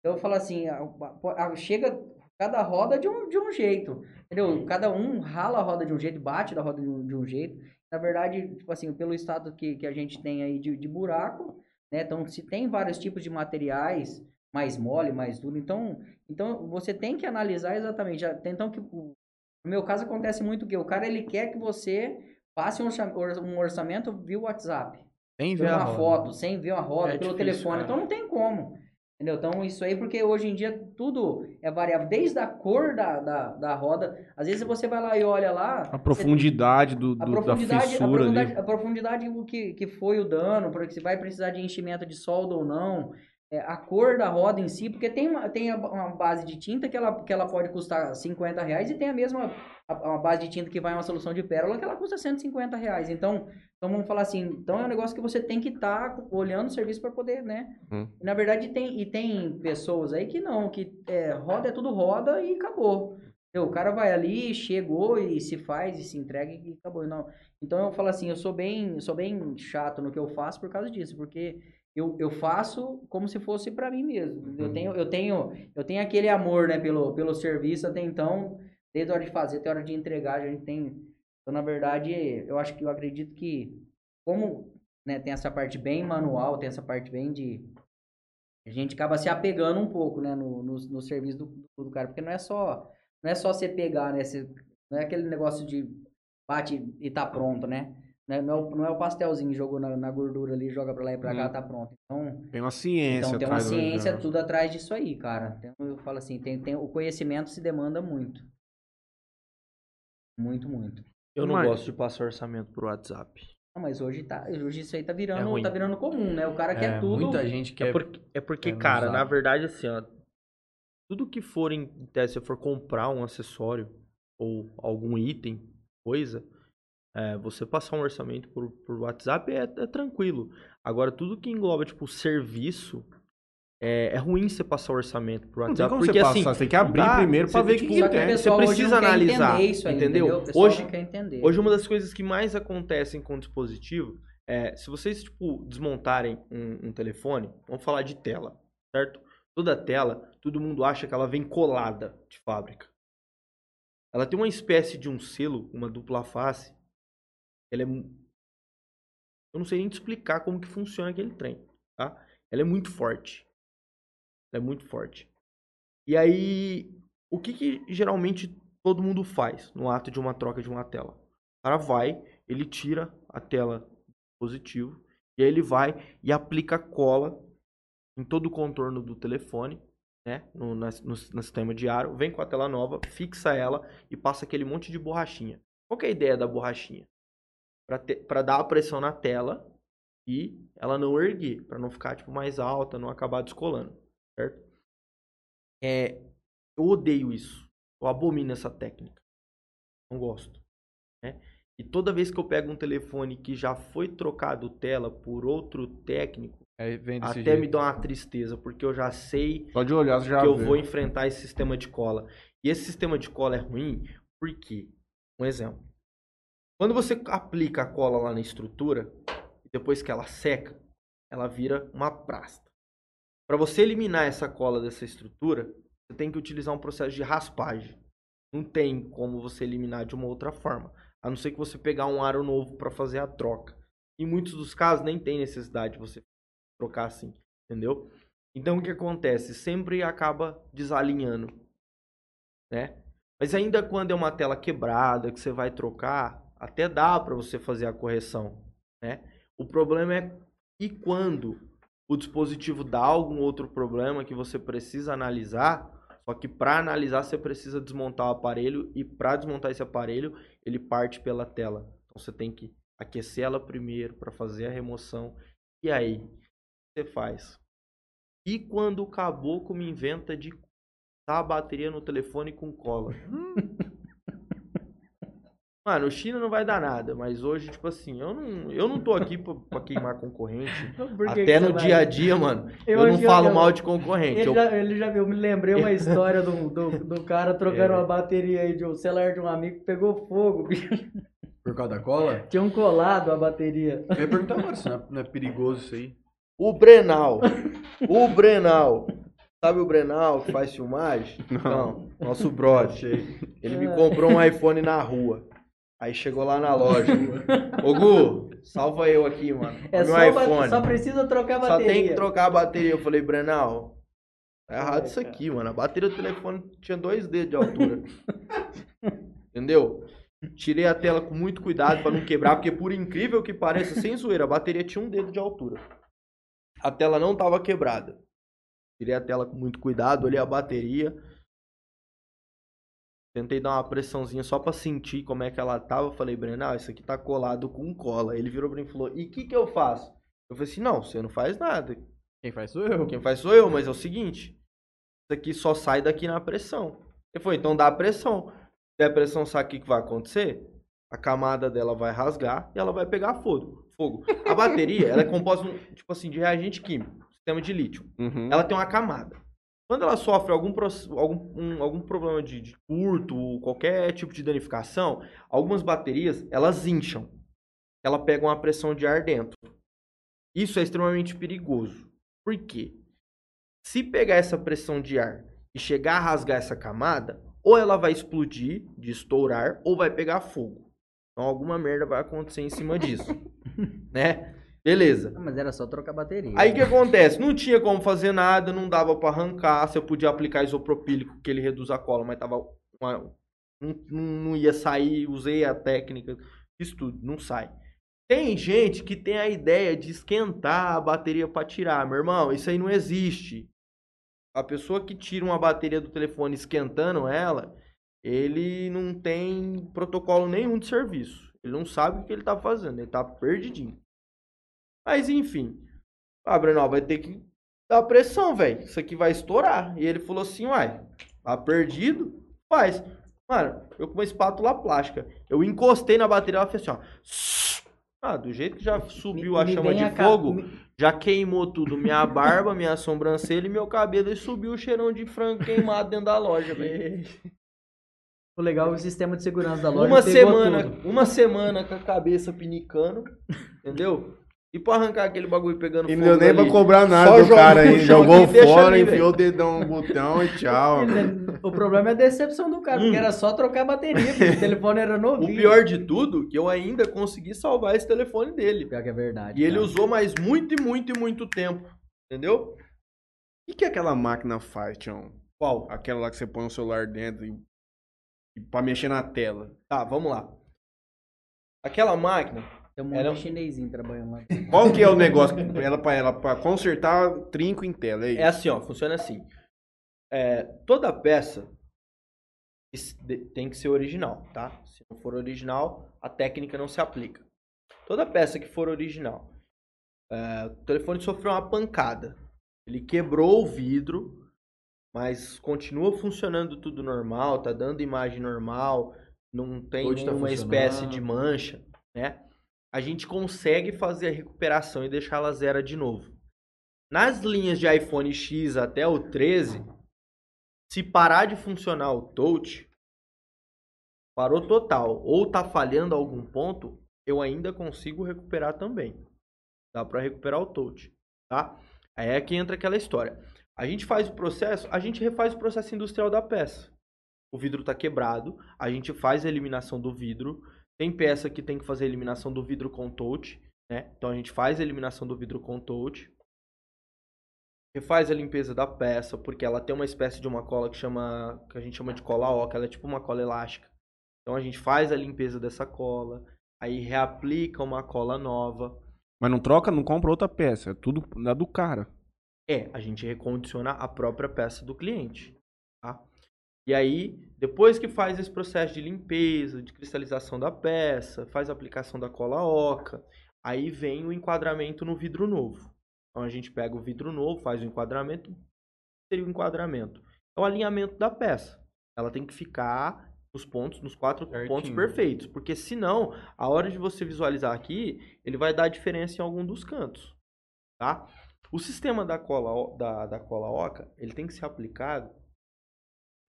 Speaker 4: Então eu falo assim, chega cada roda de um, de um jeito, entendeu? Cada um rala a roda de um jeito, bate da roda de um, de um jeito. Na verdade, tipo assim, pelo estado que, que a gente tem aí de, de buraco, né? Então, se tem vários tipos de materiais, mais mole, mais duro, então, então você tem que analisar exatamente. Então, que, no meu caso, acontece muito que o cara, ele quer que você passe um, um orçamento via WhatsApp
Speaker 1: Sem
Speaker 4: ver uma foto, sem ver uma roda,
Speaker 3: É
Speaker 4: pelo
Speaker 3: difícil,
Speaker 4: telefone.
Speaker 3: cara.
Speaker 4: Então não tem como. Entendeu? Então isso aí, porque hoje em dia tudo é variável. Desde a cor da, da, da roda. Às vezes você vai lá e olha lá.
Speaker 2: A profundidade do,
Speaker 4: A
Speaker 2: do-
Speaker 4: profundidade,
Speaker 2: da
Speaker 4: a
Speaker 2: fissura
Speaker 4: profundidade,
Speaker 2: ali.
Speaker 4: a profundidade que, que foi o dano, porque se vai precisar de enchimento de solda ou não, é, a cor da roda em si, porque tem, uma, tem a- uma base de tinta que ela, que ela pode custar 50 reais e tem a mesma a, uma base de tinta que vai uma solução de pérola que ela custa 150 reais. Então, então vamos falar assim, então é um negócio que você tem que estar olhando o serviço para poder, né?
Speaker 2: Hum.
Speaker 4: Na verdade tem e tem pessoas aí que não, que é, roda é tudo roda e acabou. Entendeu? O cara vai ali, chegou e se faz e se entrega e acabou. Não. Então eu falo assim, eu sou bem, eu sou bem chato no que eu faço por causa disso, porque eu, eu faço como se fosse para mim mesmo. Eu
Speaker 2: Uhum.
Speaker 4: tenho, eu tenho, eu tenho aquele amor, né, pelo, pelo serviço até então, desde a hora de fazer até a hora de entregar, a gente tem. Então, na verdade, eu acho que eu acredito que, como né, tem essa parte bem manual, tem essa parte bem de. A gente acaba se apegando um pouco, né, no, no, no serviço do, do cara, porque não é só não é só você pegar, né, você, não é aquele negócio de bate e tá pronto, né? Não é, não é o- não é o pastelzinho, jogou na, na gordura ali, joga pra lá e pra cá,
Speaker 2: Hum.
Speaker 4: tá pronto. Então,
Speaker 2: Tem uma ciência
Speaker 4: então tem uma ciência tudo atrás disso aí, cara. Então eu falo assim, tem, tem, o conhecimento se demanda muito. Muito, muito.
Speaker 3: Eu não
Speaker 2: Mas-
Speaker 3: gosto de passar orçamento por WhatsApp.
Speaker 4: Não, mas hoje tá, hoje isso aí tá
Speaker 3: É
Speaker 4: virando,
Speaker 3: ruim.
Speaker 4: tá virando comum, né? O cara quer
Speaker 1: É,
Speaker 4: tudo.
Speaker 1: Muita gente quer.
Speaker 3: É porque, é porque
Speaker 1: é no
Speaker 3: cara,
Speaker 1: zap.
Speaker 3: na verdade, assim, ó. Tudo que for em tese, se você for comprar um acessório ou algum item, coisa, é, você passar um orçamento por, por WhatsApp é, é tranquilo. Agora, tudo que engloba, tipo, serviço, é, é ruim você passar orçamento por
Speaker 2: Não tem
Speaker 3: WhatsApp.
Speaker 2: como
Speaker 3: porque
Speaker 2: você
Speaker 3: assim.
Speaker 2: passar, você tem que abrir
Speaker 3: dá,
Speaker 2: primeiro pra
Speaker 3: você
Speaker 2: ver o que,
Speaker 3: que-
Speaker 2: que
Speaker 4: o
Speaker 2: tem.
Speaker 4: pessoal
Speaker 3: Você
Speaker 4: hoje
Speaker 3: precisa analisar,
Speaker 4: isso aí,
Speaker 3: entendeu?
Speaker 4: O pessoal
Speaker 3: Hoje-
Speaker 4: não quer entender.
Speaker 3: Hoje, uma das coisas que mais acontecem com o dispositivo é, se vocês, tipo, desmontarem um, um telefone, vamos falar de tela, certo? Toda tela, todo mundo acha que ela vem colada de fábrica. Ela tem uma espécie de um selo, uma dupla face. Ela é. mu- Eu não sei nem te explicar como que funciona aquele trem, tá? Ela é muito forte. É muito forte. E aí, o que que geralmente todo mundo faz no ato de uma troca de uma tela? O cara vai, ele tira a tela do dispositivo e aí ele vai e aplica cola em todo o contorno do telefone, né? No, no- no sistema de aro, vem com a tela nova, fixa ela e passa aquele monte de borrachinha. Qual é a ideia da borrachinha? Para dar a pressão na tela e ela não erguer, para não ficar tipo mais alta, não acabar descolando, certo? É, eu odeio isso. Eu abomino essa técnica. Não gosto. Né? E toda vez que eu pego um telefone que já foi trocado tela por outro técnico,
Speaker 1: desse
Speaker 3: até
Speaker 1: jeito.
Speaker 3: me dá uma tristeza, porque eu já sei
Speaker 2: olhar, já
Speaker 3: que eu
Speaker 2: vê.
Speaker 3: vou enfrentar esse sistema de cola. E esse sistema de cola é ruim porque, um exemplo, Quando você aplica a cola lá na estrutura, depois que ela seca, ela vira uma prasta. Para você eliminar essa cola dessa estrutura, você tem que utilizar um processo de raspagem. Não tem como você eliminar de uma outra forma, a não ser que você pegar um aro novo para fazer a troca. Em muitos dos casos nem tem necessidade de você trocar assim, entendeu? Então o que acontece? Sempre acaba desalinhando, né? Mas ainda quando é uma tela quebrada que você vai trocar, até dá para você fazer a correção, né? O problema é e quando o dispositivo dá algum outro problema que você precisa analisar, só que para analisar você precisa desmontar o aparelho e para desmontar esse aparelho, ele parte pela tela. Então você tem que aquecer ela primeiro para fazer a remoção. E aí, você faz? E quando o caboclo me inventa de a bateria no telefone com cola? Mano, China não vai dar nada, mas hoje, tipo assim, eu não, eu não tô aqui pra, pra queimar concorrente.
Speaker 4: Que
Speaker 3: Até
Speaker 4: que
Speaker 3: no
Speaker 4: você
Speaker 3: dia a
Speaker 4: vai-
Speaker 3: dia, mano, eu,
Speaker 4: Eu
Speaker 3: não falo
Speaker 4: eu-
Speaker 3: mal de concorrente.
Speaker 4: Ele
Speaker 3: Eu-
Speaker 4: já, ele já viu, eu me lembrei uma história do, do, do cara trocando
Speaker 3: É.
Speaker 4: uma bateria aí de um celular de um amigo que pegou fogo, bicho.
Speaker 1: Por causa da cola?
Speaker 4: Tinham colado a bateria.
Speaker 1: Eu ia perguntar agora se não é, não é perigoso isso aí.
Speaker 3: O Brenal. o Brenal. Sabe o Brenal que faz filmagem? Não. nosso brother. Ele me comprou um iPhone na rua. Aí chegou lá na loja. Ô Gu, salva eu aqui, mano.
Speaker 4: É
Speaker 3: Meu
Speaker 4: só, ba-
Speaker 3: iPhone.
Speaker 4: só precisa trocar a
Speaker 3: Só
Speaker 4: bateria.
Speaker 3: tem que trocar a bateria. Eu falei, Brenal, tá errado
Speaker 4: É,
Speaker 3: isso
Speaker 4: cara.
Speaker 3: aqui, mano. A bateria do telefone tinha dois dedos de altura. Entendeu? Tirei a tela com muito cuidado pra não quebrar, porque por incrível que pareça, sem zoeira, a bateria tinha um dedo de altura. A tela não tava quebrada. Tirei a tela com muito cuidado, olhei a bateria. Tentei dar uma pressãozinha só pra sentir como é que ela tava. Falei, Breno, ah, isso aqui tá colado com cola. Ele virou pra mim e falou, e o que que eu faço? Eu falei assim, não, você não faz nada.
Speaker 1: Quem faz sou eu.
Speaker 3: Quem faz sou eu, mas é o seguinte: isso aqui só sai daqui na pressão. Ele falou, então dá a pressão. Se der pressão, sabe o que, que vai acontecer? A camada dela vai rasgar e ela vai pegar fogo. fogo. A bateria, ela é composta, tipo assim, de reagente químico, sistema de lítio.
Speaker 2: Uhum.
Speaker 3: Ela tem uma camada. Quando ela sofre algum, algum, um- algum problema de, de curto, ou qualquer tipo de danificação, algumas baterias, elas incham. Ela pega uma pressão de ar dentro. Isso é extremamente perigoso. Por quê? Se pegar essa pressão de ar e chegar a rasgar essa camada, ou ela vai explodir, de estourar, ou vai pegar fogo. Então alguma merda vai acontecer em cima disso. né? Beleza.
Speaker 4: Mas era só trocar a bateria.
Speaker 3: Aí o que acontece? Não tinha como fazer nada, não dava pra arrancar. Você podia aplicar isopropílico, que ele reduz a cola, mas tava uma- não, não ia sair. Usei a técnica, fiz tudo, não sai. Tem gente que tem a ideia de esquentar a bateria pra tirar. Meu irmão, isso aí não existe. A pessoa que tira uma bateria do telefone esquentando ela, ele não tem protocolo nenhum de serviço. Ele não sabe o que ele tá fazendo, ele tá perdidinho. Mas enfim. Ah, Brenal, vai ter que dar pressão, velho. Isso aqui vai estourar. E ele falou assim, uai, tá perdido? Faz. Mano, eu com uma espátula plástica. Eu encostei na bateria, ela fez assim, ó. Ah, do jeito que já subiu a
Speaker 4: Me
Speaker 3: chama
Speaker 4: vem
Speaker 3: de
Speaker 4: ca-
Speaker 3: fogo,
Speaker 4: me-
Speaker 3: já queimou tudo. Minha barba, minha sobrancelha e meu cabelo. E subiu o cheirão de frango queimado dentro da loja, velho.
Speaker 4: O legal é o sistema de segurança da loja
Speaker 3: Uma semana,
Speaker 4: tudo.
Speaker 3: uma semana com a cabeça pinicando, entendeu? E pra arrancar aquele bagulho pegando
Speaker 2: E não
Speaker 3: fogo
Speaker 2: deu nem
Speaker 3: ali,
Speaker 2: pra cobrar nada
Speaker 3: Só
Speaker 2: do cara aí. Jogou fora,
Speaker 3: ali,
Speaker 2: enfiou o dedão no botão e tchau.
Speaker 4: O problema é a decepção do cara, porque
Speaker 3: Hum.
Speaker 4: era só trocar a bateria, porque o telefone era
Speaker 3: O
Speaker 4: novinho.
Speaker 3: pior de tudo, que eu ainda consegui salvar esse telefone dele.
Speaker 4: Pior que é verdade.
Speaker 3: E ele
Speaker 4: cara.
Speaker 3: usou mais muito e muito e muito tempo. Entendeu?
Speaker 2: O que, que aquela máquina faz, Tião?
Speaker 3: Qual?
Speaker 2: Aquela lá que você põe o celular dentro e, e pra mexer na tela.
Speaker 3: Tá, vamos lá. Aquela máquina,
Speaker 4: Tem um
Speaker 3: Era-
Speaker 4: monte de chinesinho trabalhando lá.
Speaker 2: Qual que é o negócio ela pra ela pra consertar trinco em tela? É
Speaker 3: é assim, ó, funciona assim. É, toda peça tem que ser original, tá? Se não for original, a técnica não se aplica. Toda peça que for original. é, o telefone sofreu uma pancada. Ele quebrou o vidro, mas continua funcionando tudo normal, tá dando imagem normal, não tem
Speaker 1: Hoje tá
Speaker 3: nenhuma
Speaker 1: funcionando.
Speaker 3: espécie de mancha, né? A gente consegue fazer a recuperação e deixá-la zero de novo. Nas linhas de iPhone X até o 13, se parar de funcionar o touch, parou total, ou tá falhando algum ponto, eu ainda consigo recuperar também. Dá para recuperar o touch, tá? Aí é que entra aquela história. A gente faz o processo, a gente refaz o processo industrial da peça. O vidro tá quebrado, a gente faz a eliminação do vidro. Tem peça que tem que fazer a eliminação do vidro com touch, né? Então a gente faz a eliminação do vidro com touch. Refaz a limpeza da peça, porque ela tem uma espécie de uma cola que chama que a gente chama de cola oca, ela é tipo uma cola elástica. Então a gente faz a limpeza dessa cola, aí reaplica uma cola nova.
Speaker 2: Mas não troca, não compra outra peça. É tudo da do cara.
Speaker 3: É, a gente recondiciona a própria peça do cliente. E aí, depois que faz esse processo de limpeza, de cristalização da peça, faz a aplicação da cola oca, aí vem o enquadramento no vidro novo. Então a gente pega o vidro novo, faz o enquadramento, seria o enquadramento. É o alinhamento da peça. Ela tem que ficar nos pontos, nos quatro
Speaker 1: Certinho.
Speaker 3: pontos perfeitos, porque senão, a hora de você visualizar aqui, ele vai dar diferença em algum dos cantos, tá? O sistema da cola, da, da cola oca, ele tem que ser aplicado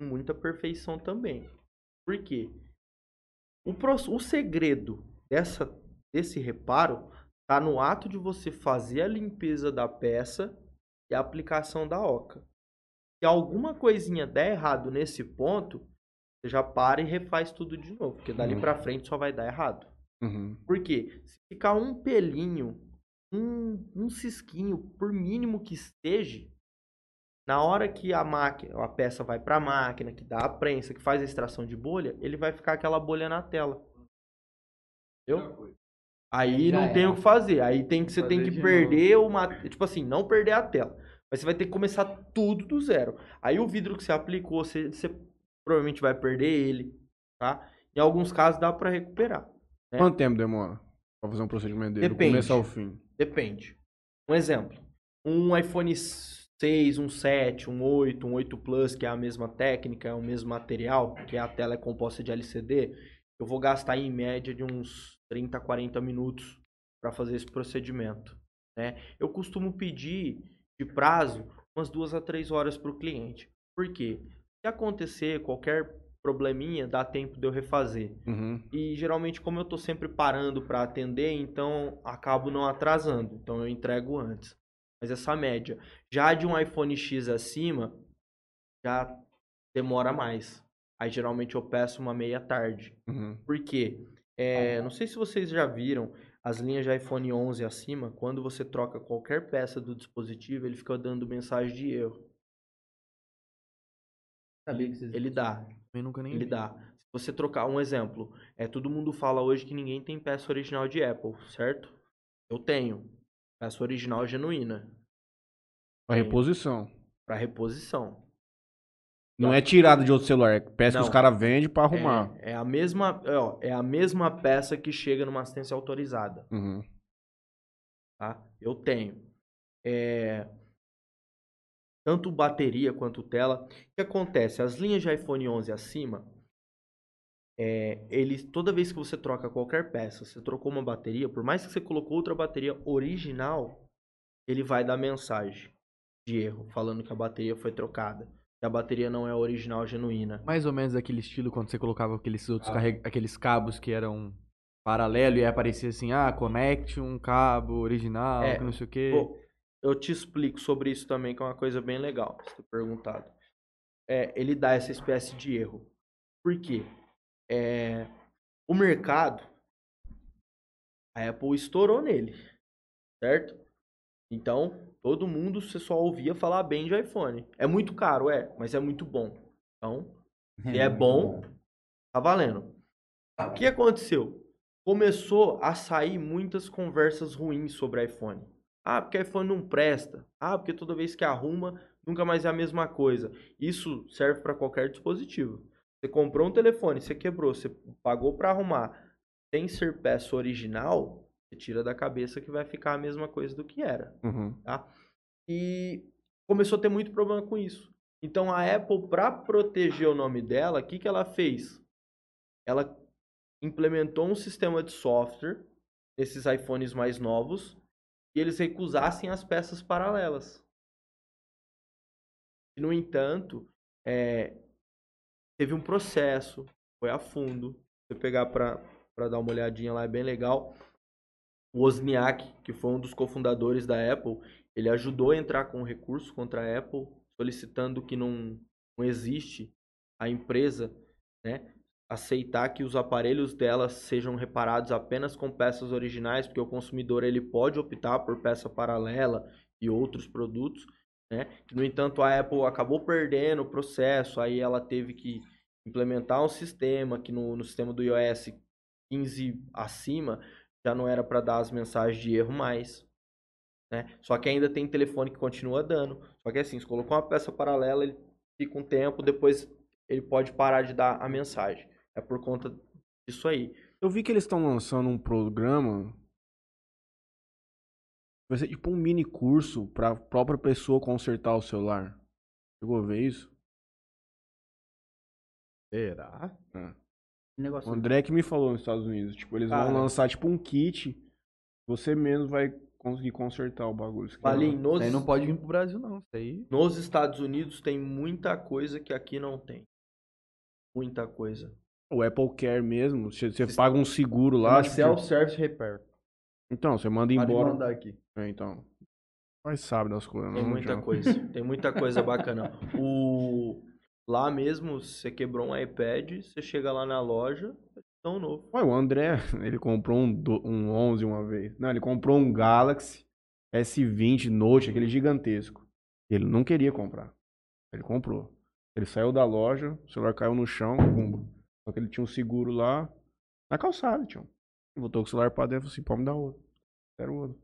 Speaker 3: muita perfeição também. Por quê? O, o segredo dessa, desse reparo está no ato de você fazer a limpeza da peça e a aplicação da oca. Se alguma coisinha der errado nesse ponto, você já para e refaz tudo de novo, porque dali
Speaker 2: Uhum.
Speaker 3: pra frente só vai dar errado.
Speaker 2: Uhum.
Speaker 3: Por quê? Se ficar um pelinho, um, um cisquinho, por mínimo que esteja, na hora que a máquina, a peça vai para a máquina, que dá a prensa, que faz a extração de bolha, ele vai ficar aquela bolha na tela. Entendeu? Aí
Speaker 4: Já
Speaker 3: não tem
Speaker 4: era.
Speaker 3: o que fazer. Aí tem que você tem que
Speaker 1: de
Speaker 3: perder uma, tipo assim, não perder a tela. Mas você vai ter que começar tudo do zero. Aí o vidro que você aplicou, você, você provavelmente vai perder ele, tá? Em alguns casos dá para recuperar. É.
Speaker 2: Quanto tempo demora pra fazer um procedimento dele? Do
Speaker 3: Depende.
Speaker 2: começo ao fim.
Speaker 3: Depende. Um exemplo. Um iPhone 6, um 7, um 8, um 8 Plus, que é a mesma técnica, é o mesmo material, que a tela é composta de LCD, eu vou gastar em média de uns 30, 40 minutos para fazer esse procedimento. Né? Eu costumo pedir de prazo umas duas a três horas para o cliente. Por quê? Se acontecer qualquer probleminha, dá tempo de eu refazer.
Speaker 2: Uhum.
Speaker 3: E geralmente, como eu tô sempre parando para atender, então acabo não atrasando. Então eu entrego antes. Mas essa média. Já de um iPhone X acima, já demora mais. Aí geralmente eu peço uma meia tarde.
Speaker 2: Uhum.
Speaker 3: Por quê? É, não sei se vocês já viram as linhas de iPhone 11 acima, quando você troca qualquer peça do dispositivo, ele fica dando mensagem de erro.
Speaker 4: Sabia que vocês...
Speaker 3: Ele dá.
Speaker 1: Também nunca nem
Speaker 3: Ele
Speaker 1: vi.
Speaker 3: dá. Se você trocar um exemplo, é todo mundo fala hoje que ninguém tem peça original de Apple, certo? Eu tenho peça original genuína
Speaker 2: A
Speaker 3: Sim.
Speaker 2: reposição.
Speaker 3: para reposição.
Speaker 2: Não é tirada de outro celular, é peça que
Speaker 3: Não.
Speaker 2: os caras vendem pra arrumar.
Speaker 3: É, é a mesma, é, ó, é a mesma peça que chega numa assistência autorizada,
Speaker 2: Uhum.
Speaker 3: tá? Eu tenho. É, tanto bateria quanto tela. O que acontece? As linhas de iPhone 11 acima, é, eles, toda vez que você troca qualquer peça, você trocou uma bateria, por mais que você colocou outra bateria original, ele vai dar mensagem de erro, falando que a bateria foi trocada. Que a bateria não é original genuína.
Speaker 1: Mais ou menos aquele estilo quando você colocava aqueles outros
Speaker 3: Ah.
Speaker 1: aqueles cabos que eram paralelo e aí aparecia assim, ah, conecte um cabo original,
Speaker 3: É,
Speaker 1: que não sei o quê.
Speaker 3: Pô, eu te explico sobre isso também, que é uma coisa bem legal, você ter perguntado. É, ele dá essa espécie de erro. Por quê? É, o mercado, a Apple estourou nele, certo? Então, todo mundo você só ouvia falar bem de iPhone. É muito caro, é, mas é muito bom. Então, se é bom, tá valendo. O que aconteceu? Começou a sair muitas conversas ruins sobre iPhone. Ah, porque iPhone não presta. Ah, porque toda vez que arruma, nunca mais é a mesma coisa. Isso serve para qualquer dispositivo. Você comprou um telefone, você quebrou, você pagou para arrumar, sem ser peça original, você tira da cabeça que vai ficar a mesma coisa do que era
Speaker 2: Uhum.
Speaker 3: e começou a ter muito problema com isso. Então a Apple, para proteger o nome dela, o que, que ela fez? Ela implementou um sistema de software nesses iPhones mais novos e eles recusassem as peças paralelas. No entanto, é, teve um processo, foi a fundo. Você pegar pra dar uma olhadinha lá, é bem legal. O Wozniak, que foi um dos cofundadores da Apple, ele ajudou a entrar com um recurso contra a Apple, solicitando que não, não existe a empresa né, aceitar que os aparelhos dela sejam reparados apenas com peças originais, porque o consumidor ele pode optar por peça paralela e outros produtos, né? No entanto, a Apple acabou perdendo o processo, aí ela teve que implementar um sistema que no, no sistema do iOS 15 acima já não era para dar as mensagens de erro mais. Né? Só que ainda tem telefone que continua dando. Só que assim, se colocou uma peça paralela, ele fica um tempo, depois ele pode parar de dar a mensagem. É por conta disso aí.
Speaker 2: Eu vi que eles estão lançando um programa. Vai ser tipo um mini curso pra própria pessoa consertar o celular. Chegou a ver isso?
Speaker 1: Será?
Speaker 2: O
Speaker 4: Negócio
Speaker 2: André que me falou nos Estados Unidos. Tipo, eles
Speaker 3: Cara.
Speaker 2: vão lançar tipo um kit. Você mesmo vai conseguir consertar o bagulho. É
Speaker 3: Palim,
Speaker 2: louco.
Speaker 3: nos,
Speaker 1: aí não pode vir pro Brasil, não. Isso aí.
Speaker 3: nos Estados Unidos tem muita coisa que aqui não tem. Muita coisa.
Speaker 2: O Apple Care mesmo, você, você paga um seguro lá. Tipo,
Speaker 1: Self-service repair.
Speaker 2: Então, você manda
Speaker 1: Pode
Speaker 2: embora.
Speaker 1: mandar aqui.
Speaker 2: É, então. Mas sabe das coisas,
Speaker 3: Tem
Speaker 2: não?
Speaker 3: muita coisa. Tem muita coisa bacana. O... Lá mesmo, você quebrou um iPad, você chega lá na loja, tão novo.
Speaker 2: Ué, o André, ele comprou um, do- um 11 uma vez. Não, ele comprou um Galaxy S20 Note, aquele gigantesco. Ele não queria comprar. Ele comprou. Ele saiu da loja, o celular caiu no chão, pumba. Só que ele tinha um seguro lá na calçada, tio. Voltou com o celular pra dentro e falou assim, pode me dar outro. Quero outro.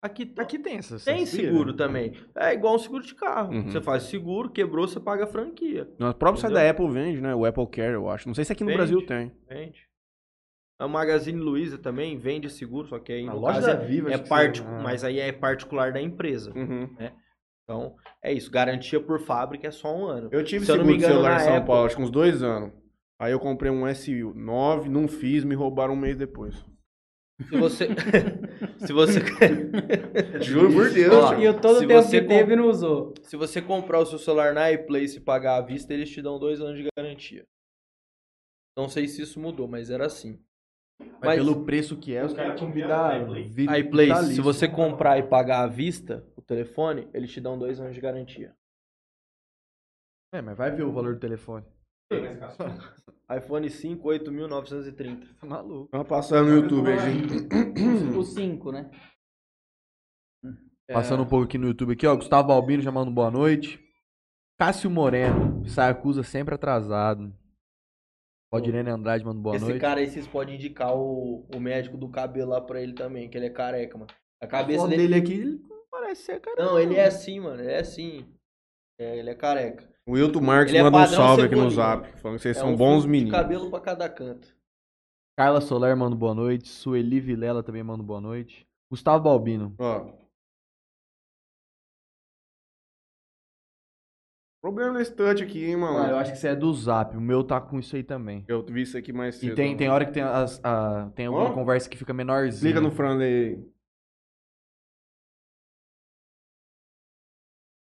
Speaker 3: Aqui,
Speaker 1: Aqui tem essas.
Speaker 3: tem seguro
Speaker 1: pira.
Speaker 3: também. É igual um seguro de carro.
Speaker 2: Uhum.
Speaker 3: Você faz seguro, quebrou, você paga a franquia.
Speaker 2: No próprio site da Apple vende, né? O Apple Care, eu acho. Não sei se aqui no
Speaker 3: Vende.
Speaker 2: Brasil tem.
Speaker 3: Vende. A Magazine Luiza também vende seguro, só que aí no
Speaker 1: loja
Speaker 3: caso é,
Speaker 1: Viva,
Speaker 3: é
Speaker 1: você- ah.
Speaker 3: mas aí é particular da empresa.
Speaker 2: Uhum.
Speaker 3: Então, é isso. Garantia por fábrica é só um ano.
Speaker 2: Eu tive
Speaker 3: Se eu
Speaker 2: seguro de
Speaker 3: engano,
Speaker 2: celular
Speaker 3: na
Speaker 2: em São
Speaker 3: Apple-
Speaker 2: Paulo, acho que uns dois anos. Aí eu comprei um S9, não fiz, me roubaram um mês depois.
Speaker 3: Se você. se você.
Speaker 2: Juro por Deus,
Speaker 3: Ó.
Speaker 4: E eu todo o tempo
Speaker 3: você
Speaker 4: que teve não usou.
Speaker 3: se você comprar o seu celular na iPlace e pagar à vista, eles te dão dois anos de garantia. Não sei se isso mudou, mas era assim.
Speaker 1: Mas,
Speaker 3: Mas-
Speaker 1: pelo preço que é, os caras tinham que dar. vi-
Speaker 3: A iPlace,
Speaker 1: vitalício.
Speaker 3: se você comprar e pagar à vista o telefone, eles te dão dois anos de garantia.
Speaker 1: É, mas vai ver o valor do telefone.
Speaker 3: iPhone 5, 8.930.
Speaker 1: Tá maluco.
Speaker 2: Vamos passar no YouTube aí, gente.
Speaker 4: O 5, né?
Speaker 1: Passando um pouco aqui no YouTube aqui, ó. Gustavo Albino chamando boa noite. Cássio Moreno, Sarcusa sempre atrasado. Valdirene Andrade manda boa
Speaker 3: Esse
Speaker 1: noite.
Speaker 3: cara aí vocês podem indicar o, o médico do cabelo lá pra ele também, que ele é careca, mano. A cabeça
Speaker 1: foto
Speaker 3: dele.
Speaker 1: dele aqui ele não parece ser cara.
Speaker 3: Não, ele é assim, mano. Ele é assim. É, ele é careca.
Speaker 2: O Wilton Marques
Speaker 3: Ele é
Speaker 2: manda um
Speaker 3: padrão
Speaker 2: salve aqui no
Speaker 3: Cebolinha.
Speaker 2: zap, falando que vocês
Speaker 3: É
Speaker 2: são
Speaker 3: um
Speaker 2: bons
Speaker 3: fio
Speaker 2: meninos.
Speaker 3: De cabelo pra cada canto.
Speaker 1: Carla Soler manda boa noite. Sueli Vilela também manda boa noite. Gustavo Balbino.
Speaker 2: Ó. Problema nesse touch aqui, hein, mano.
Speaker 1: Ah, eu acho que isso é do Zap. O meu tá com isso aí também.
Speaker 2: Eu vi isso aqui mais cedo.
Speaker 1: E tem, tem hora que tem, as, a, tem alguma
Speaker 2: Ó.
Speaker 1: conversa que fica menorzinha.
Speaker 2: Clica no Franley aí.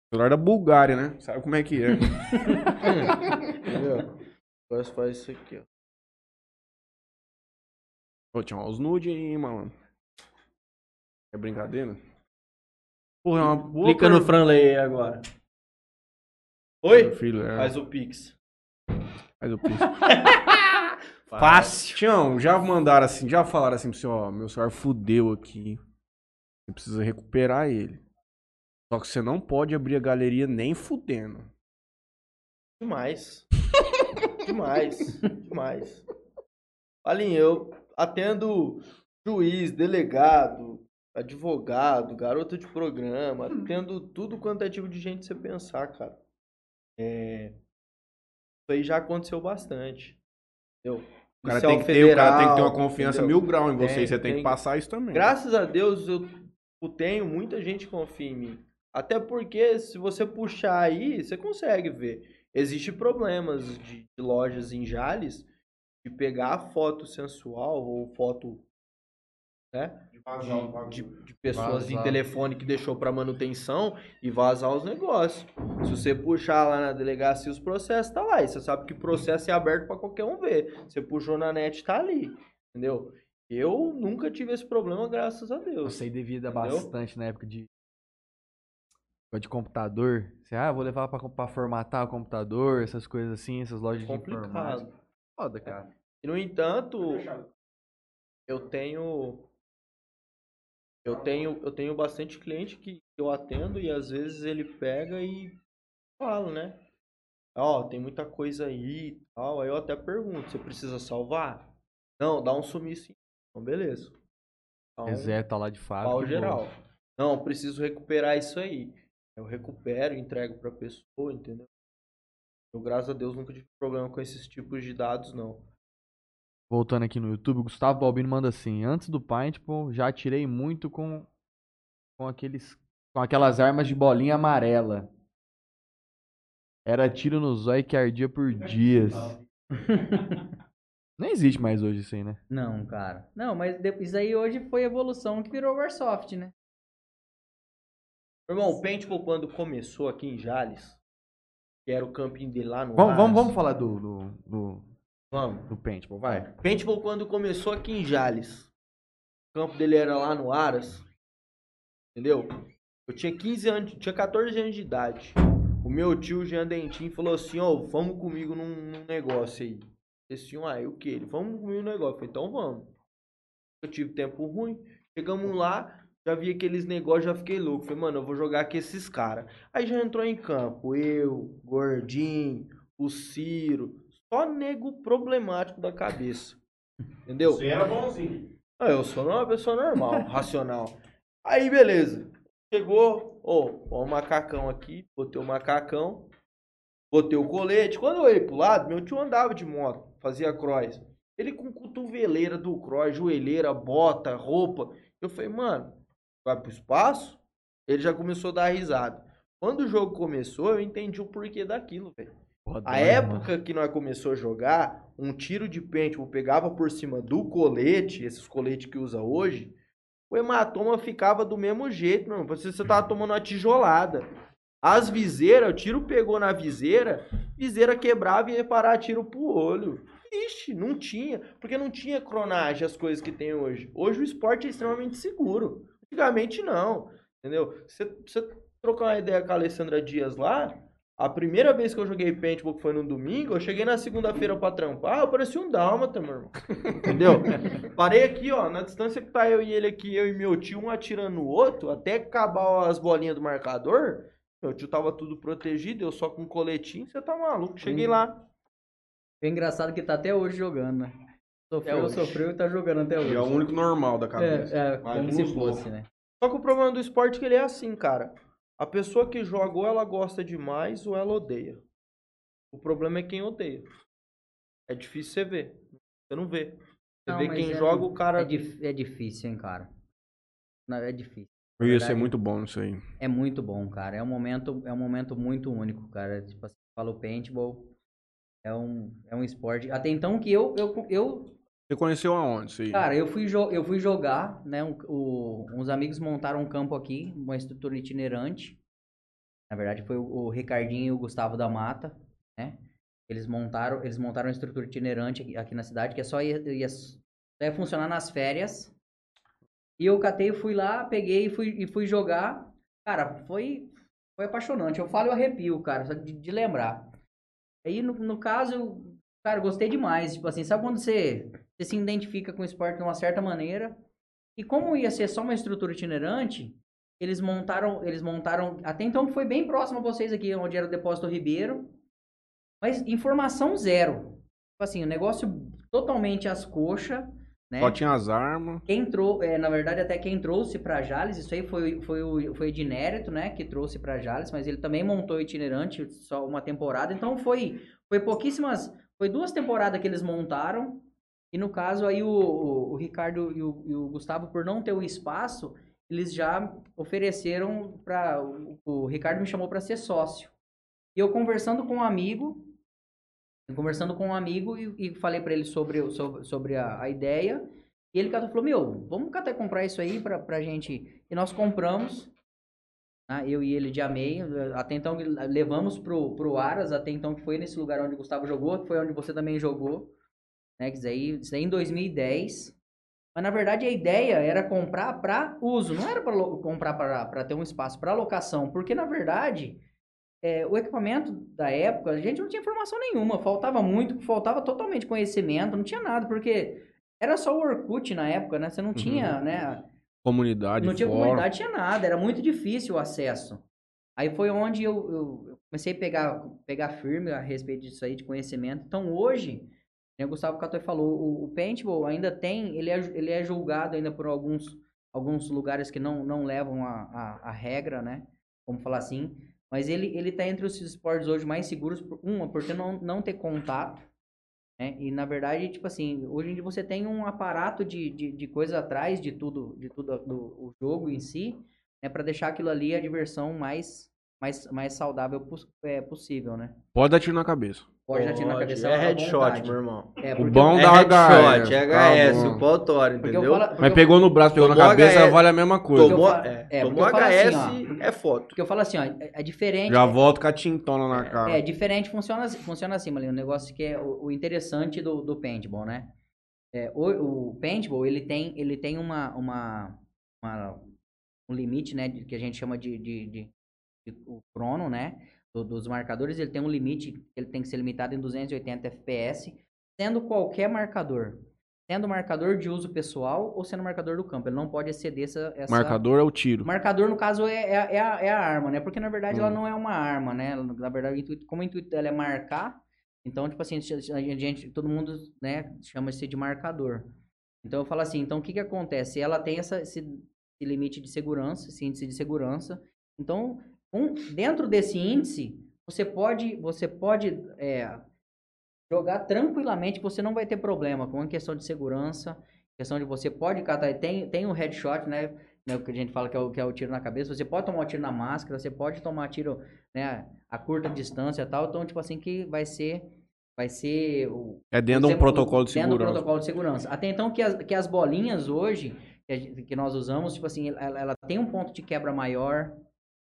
Speaker 2: Celular da Bulgária, né? Sabe como é que é?
Speaker 3: Entendeu? Agora você faz isso aqui, ó.
Speaker 2: Ô, tinha uns nude aí, mano. É brincadeira? Porra, é uma boa
Speaker 3: Clica no Franley aí agora. Oi?
Speaker 2: Filho, é.
Speaker 3: Faz o Pix.
Speaker 2: Faz o pix.
Speaker 3: Fácil.
Speaker 2: Tião, já mandaram assim, já falaram assim pra você, ó, meu celular fudeu aqui. Você precisa recuperar ele. Só que você não pode abrir a galeria nem fudendo.
Speaker 3: Demais. demais. Demais. Alinho, eu atendo juiz, delegado, advogado, garota de programa, atendo tudo quanto é tipo de gente você pensar, cara. É... Isso aí já aconteceu bastante. Entendeu?
Speaker 2: O cara, tem que ter, o cara tem que ter uma
Speaker 3: federal,
Speaker 2: confiança
Speaker 3: entendeu?
Speaker 2: mil grau em você.
Speaker 3: Tem,
Speaker 2: e você tem,
Speaker 3: tem.
Speaker 2: que passar isso também.
Speaker 3: Graças a Deus eu eu tenho muita gente que confia em mim. Até porque se você puxar aí, você consegue ver. Existem problemas de, de lojas em Jales de pegar foto sensual ou foto né, de, de pessoas em
Speaker 1: Vazar.
Speaker 3: telefone que deixou pra manutenção e vazar os negócios. Se você puxar lá na delegacia os processos, tá lá. E você sabe que o processo é aberto pra qualquer um ver. Você puxou na net, tá ali. Entendeu? Eu nunca tive esse problema, graças a
Speaker 1: Eu
Speaker 3: Deus.
Speaker 1: sei devida
Speaker 3: Entendeu?
Speaker 1: bastante na época de de computador. Você, ah, vou levar pra, pra formatar o computador, essas coisas assim, essas lojas de informática.
Speaker 3: Complicado.
Speaker 1: Foda, cara.
Speaker 3: E, no entanto, eu tenho eu tenho eu tenho bastante cliente que eu atendo e às vezes ele pega e fala, né? Ó, tem muita coisa aí e tal. Aí eu até pergunto, você precisa salvar? Não, dá um sumiço. Então, beleza. Então,
Speaker 1: Reseta lá de fábrica.
Speaker 3: pau geral. Não, preciso recuperar isso aí. Eu recupero, entrego pra pessoa, entendeu? Eu, graças a Deus, nunca tive problema com esses tipos de dados, não.
Speaker 1: Voltando aqui no YouTube, o Gustavo Balbino manda assim: Antes do Paintball, já atirei muito com, com aqueles. com aquelas armas de bolinha amarela. Era tiro no zóio que ardia por dias. Nem existe mais hoje isso aí, né?
Speaker 4: Não, cara. Não, mas isso aí hoje foi evolução que virou Warsoft, né?
Speaker 3: Irmão, o Paintball quando começou aqui em Jales, que era o camping dele lá no
Speaker 1: Vamos, vamos,
Speaker 3: Aras.
Speaker 1: vamos falar do, do, do,
Speaker 3: Vamos.
Speaker 1: do Paintball, vai.
Speaker 3: Paintball quando começou aqui em Jales, o campo dele era lá no Aras, entendeu? Eu tinha 15 anos, tinha 14 anos de idade. O meu tio Jean Dentinho falou assim, ó, vamos comigo num, num negócio aí. Esse tio, ah, o que? Ele, vamos comigo no negócio. Eu falei, então vamos. Eu tive tempo ruim. Chegamos lá, já vi aqueles negócios, já fiquei louco. Falei, mano, eu vou jogar com esses caras. Aí já entrou em campo. Eu, Gordinho, o Ciro. Só nego problemático da cabeça. Entendeu?
Speaker 2: Você era bonzinho.
Speaker 3: Ah, eu sou uma pessoa normal, racional. Aí, beleza. Chegou, ô, ó, o macacão aqui, botei o macacão, botei o colete. Quando eu olhei pro lado, meu tio andava de moto, fazia cross. Ele com cotoveleira do cross, joelheira, bota, roupa. Eu falei, mano, vai pro espaço? Ele já começou a dar risada. Quando o jogo começou, eu entendi o porquê daquilo, velho. A
Speaker 1: mano.
Speaker 3: época que nós começou a jogar, um tiro de paintball pegava por cima do colete, esses coletes que usa hoje, o hematoma ficava do mesmo jeito. Parecia que você tava tomando uma tijolada. As viseiras, o tiro pegou na viseira, viseira quebrava e ia parar tiro pro olho. Ixi, não tinha. Porque não tinha cronagem as coisas que tem hoje. Hoje o esporte é extremamente seguro. Antigamente não. Entendeu? Você, você trocar uma ideia com a Alessandra Dias lá, a primeira vez que eu joguei paintball, que foi no domingo, eu cheguei na segunda-feira pra trampar, eu parecia um dálmata, meu irmão. Entendeu? Parei aqui, ó, na distância que tá eu e ele aqui, eu e meu tio, um atirando no outro, até acabar as bolinhas do marcador, meu tio tava tudo protegido, eu só com coletinho, você tá maluco. Cheguei
Speaker 4: Hum.
Speaker 3: lá.
Speaker 4: É engraçado que tá até hoje jogando, né? Sofreu,
Speaker 3: hoje.
Speaker 4: sofreu e tá jogando até hoje.
Speaker 2: E é o único normal da cabeça.
Speaker 4: É, é, como se fosse, né?
Speaker 3: Só que o problema do esporte é que ele é assim, cara. A pessoa que joga ou ela gosta demais ou ela odeia. O problema é quem odeia. É difícil você ver. Você não vê. Você
Speaker 4: Não,
Speaker 3: vê quem
Speaker 4: é-
Speaker 3: joga, o cara.
Speaker 4: É, dif- é difícil, hein, cara. Não, é difícil.
Speaker 2: Eu ia ser
Speaker 4: Verdade.
Speaker 2: muito bom nisso aí.
Speaker 4: É muito bom, cara. É um momento, é um momento muito único, cara. Tipo assim, fala o paintball. É um, é um esporte. Até então que eu, eu, eu
Speaker 2: Você conheceu aonde aí?
Speaker 4: Cara, eu fui, eu fui jogar, né? um- o- uns amigos montaram um campo aqui, uma estrutura itinerante. Na verdade, foi o, o Ricardinho e o Gustavo da Mata, né? Eles montaram, eles montaram uma estrutura itinerante aqui, aqui na cidade, que é só ia, ia, ia funcionar nas férias. E eu catei, fui lá, peguei e fui, e fui jogar. Cara, foi, foi apaixonante. Eu falo e arrepio, cara, só de, de lembrar. Aí, no, no caso, cara, gostei demais. Tipo assim, sabe quando você, você se identifica com o esporte de uma certa maneira? E como ia ser só uma estrutura itinerante, eles montaram, eles montaram, até então foi bem próximo a vocês aqui, onde era o depósito Ribeiro, mas informação zero. Tipo assim, o negócio totalmente às coxas, né?
Speaker 2: Só tinha as armas.
Speaker 4: Quem entrou, é, na verdade, até quem trouxe pra Jales, isso aí foi, foi o foi o Edinérito, né, que trouxe pra Jales, mas ele também montou itinerante só uma temporada, então foi, foi pouquíssimas, foi duas temporadas que eles montaram, e no caso aí o, o, Ricardo e o, e o Gustavo, por não ter o espaço, eles já ofereceram para o, o Ricardo me chamou para ser sócio. E eu conversando com um amigo, conversando com um amigo e, e falei para ele sobre, sobre, sobre a, a ideia. E ele falou, meu, vamos até comprar isso aí pra, pra gente. E nós compramos, né, eu e ele de amei, até então levamos pro, pro Aras, até então que foi nesse lugar onde o Gustavo jogou, que foi onde você também jogou, né, isso aí, isso em 2010. Mas na verdade a ideia era comprar para uso, não era para comprar para ter um espaço para locação, porque na verdade é, o equipamento da época a gente não tinha informação nenhuma, faltava muito, faltava totalmente conhecimento, não tinha nada, porque era só o Orkut na época, né? Você não tinha,
Speaker 2: Uhum.
Speaker 4: né?
Speaker 2: Comunidade,
Speaker 4: Não tinha
Speaker 2: fórum.
Speaker 4: comunidade, tinha nada, era muito difícil o acesso. Aí foi onde eu, eu- comecei a pegar, pegar firme a respeito disso aí, de conhecimento. Então hoje, o Gustavo Catoy falou, o, o Paintball ainda tem, ele é, ele é julgado ainda por alguns, alguns lugares que não, não levam a, a, a regra, né? Vamos falar assim. Mas ele, ele tá entre os esportes hoje mais seguros, uma, por não, não ter contato, né? E na verdade, tipo assim, hoje em dia você tem um aparato de, de, de coisa atrás de tudo, de tudo do o jogo em si, né? Para deixar aquilo ali a diversão mais, mais, mais saudável pos- é, possível, né?
Speaker 2: Pode dar tiro na cabeça.
Speaker 4: Pode já tirar na cabeça
Speaker 3: É
Speaker 4: à
Speaker 3: headshot, meu irmão.
Speaker 4: É,
Speaker 2: O bom
Speaker 3: É
Speaker 2: da
Speaker 3: headshot,
Speaker 2: HS.
Speaker 3: é
Speaker 2: Tá
Speaker 3: HS,
Speaker 2: bom.
Speaker 3: o pau tora, entendeu?
Speaker 4: falo-
Speaker 2: Mas
Speaker 4: eu-
Speaker 2: pegou no braço, pegou na cabeça,
Speaker 3: HS.
Speaker 2: vale a mesma coisa.
Speaker 3: Tomou, é,
Speaker 4: é,
Speaker 3: tomou HS,
Speaker 4: assim,
Speaker 3: é foto.
Speaker 4: Porque eu falo assim, ó, é, é diferente.
Speaker 2: Já volto com a tintona na cara.
Speaker 4: É, diferente, funciona, assim- funciona assim, Malinho. O negócio que é o, o interessante do, do paintball, né? É, o, o paintball, ele tem, ele tem uma, uma, uma- um limite, né? que a gente chama de, de- de- o crono, né? do- dos marcadores, ele tem um limite, ele tem que ser limitado em 280 FPS, sendo qualquer marcador. Sendo marcador de uso pessoal ou sendo marcador do campo. Ele não pode exceder essa... essa...
Speaker 2: Marcador é o tiro.
Speaker 4: Marcador, no caso, é, é, a- é a, é a arma, né? Porque, na verdade, ela
Speaker 2: Hum.
Speaker 4: não é uma arma, né? Na verdade, como o intuito dela é marcar, então, tipo assim, a gente, todo mundo, né, chama-se de marcador. Então, eu falo assim, então, o que que acontece? Ela tem essa, esse limite de segurança, esse índice de segurança. Então, um- dentro desse índice, você pode, você pode é, jogar tranquilamente, você não vai ter problema com a questão de segurança, questão de você pode catar, tem, tem o headshot, né, né, o que a gente fala que é, o, que é o tiro na cabeça, você pode tomar um tiro na máscara, você pode tomar tiro, né, a curta distância e tal, então, tipo assim, que vai ser, vai ser o,
Speaker 2: É dentro de um protocolo de
Speaker 4: dentro do
Speaker 2: segurança.
Speaker 4: protocolo de segurança. Até então que as, que as bolinhas hoje, que, a que nós usamos, tipo assim, ela, ela tem um ponto de quebra maior.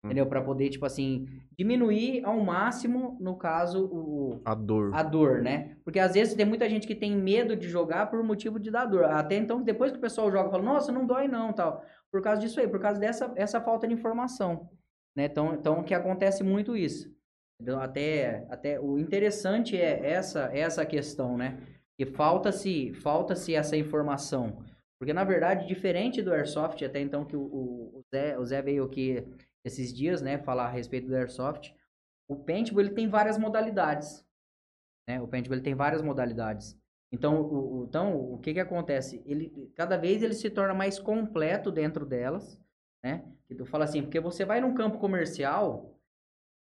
Speaker 4: Entendeu? Pra poder, tipo assim, diminuir ao máximo, no caso, o,
Speaker 2: A dor.
Speaker 4: a dor, né? Porque às vezes tem muita gente que tem medo de jogar por motivo de dar dor. Até então, depois que o pessoal joga, fala, nossa, não dói não, tal. Por causa disso aí, por causa dessa essa falta de informação, né? Então, então que acontece muito isso. Entendeu? Até, até o interessante é essa essa questão, né? Que falta-se falta-se essa informação. Porque, na verdade, diferente do Airsoft, até então que o, o, o Zé, o Zé veio aqui esses dias, né, falar a respeito do Airsoft, o Paintball ele tem várias modalidades. Né? O Paintball ele tem várias modalidades. Então, o, então, o que que acontece? Ele, cada vez ele se torna mais completo dentro delas, né? Que tu fala assim, porque você vai num campo comercial,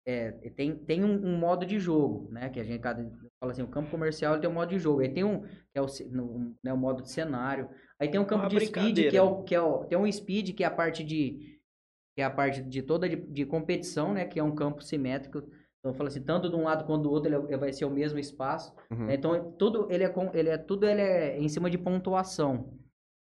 Speaker 4: é, tem, tem um, um modo de jogo, né? Que a gente cada, fala assim, o campo comercial ele tem um modo de jogo. Aí tem um, que é o, no- né, o modo de cenário. Aí tem um campo
Speaker 3: Uma
Speaker 4: de speed, que é o, que é o, tem um speed, que é a parte de, que é a parte de toda de, de competição, né? Que é um campo simétrico. Então, fala assim, tanto de um lado quanto do outro, ele é- vai ser o mesmo espaço.
Speaker 2: Uhum.
Speaker 4: né? Então, tudo ele é, ele é, tudo ele é em cima de pontuação.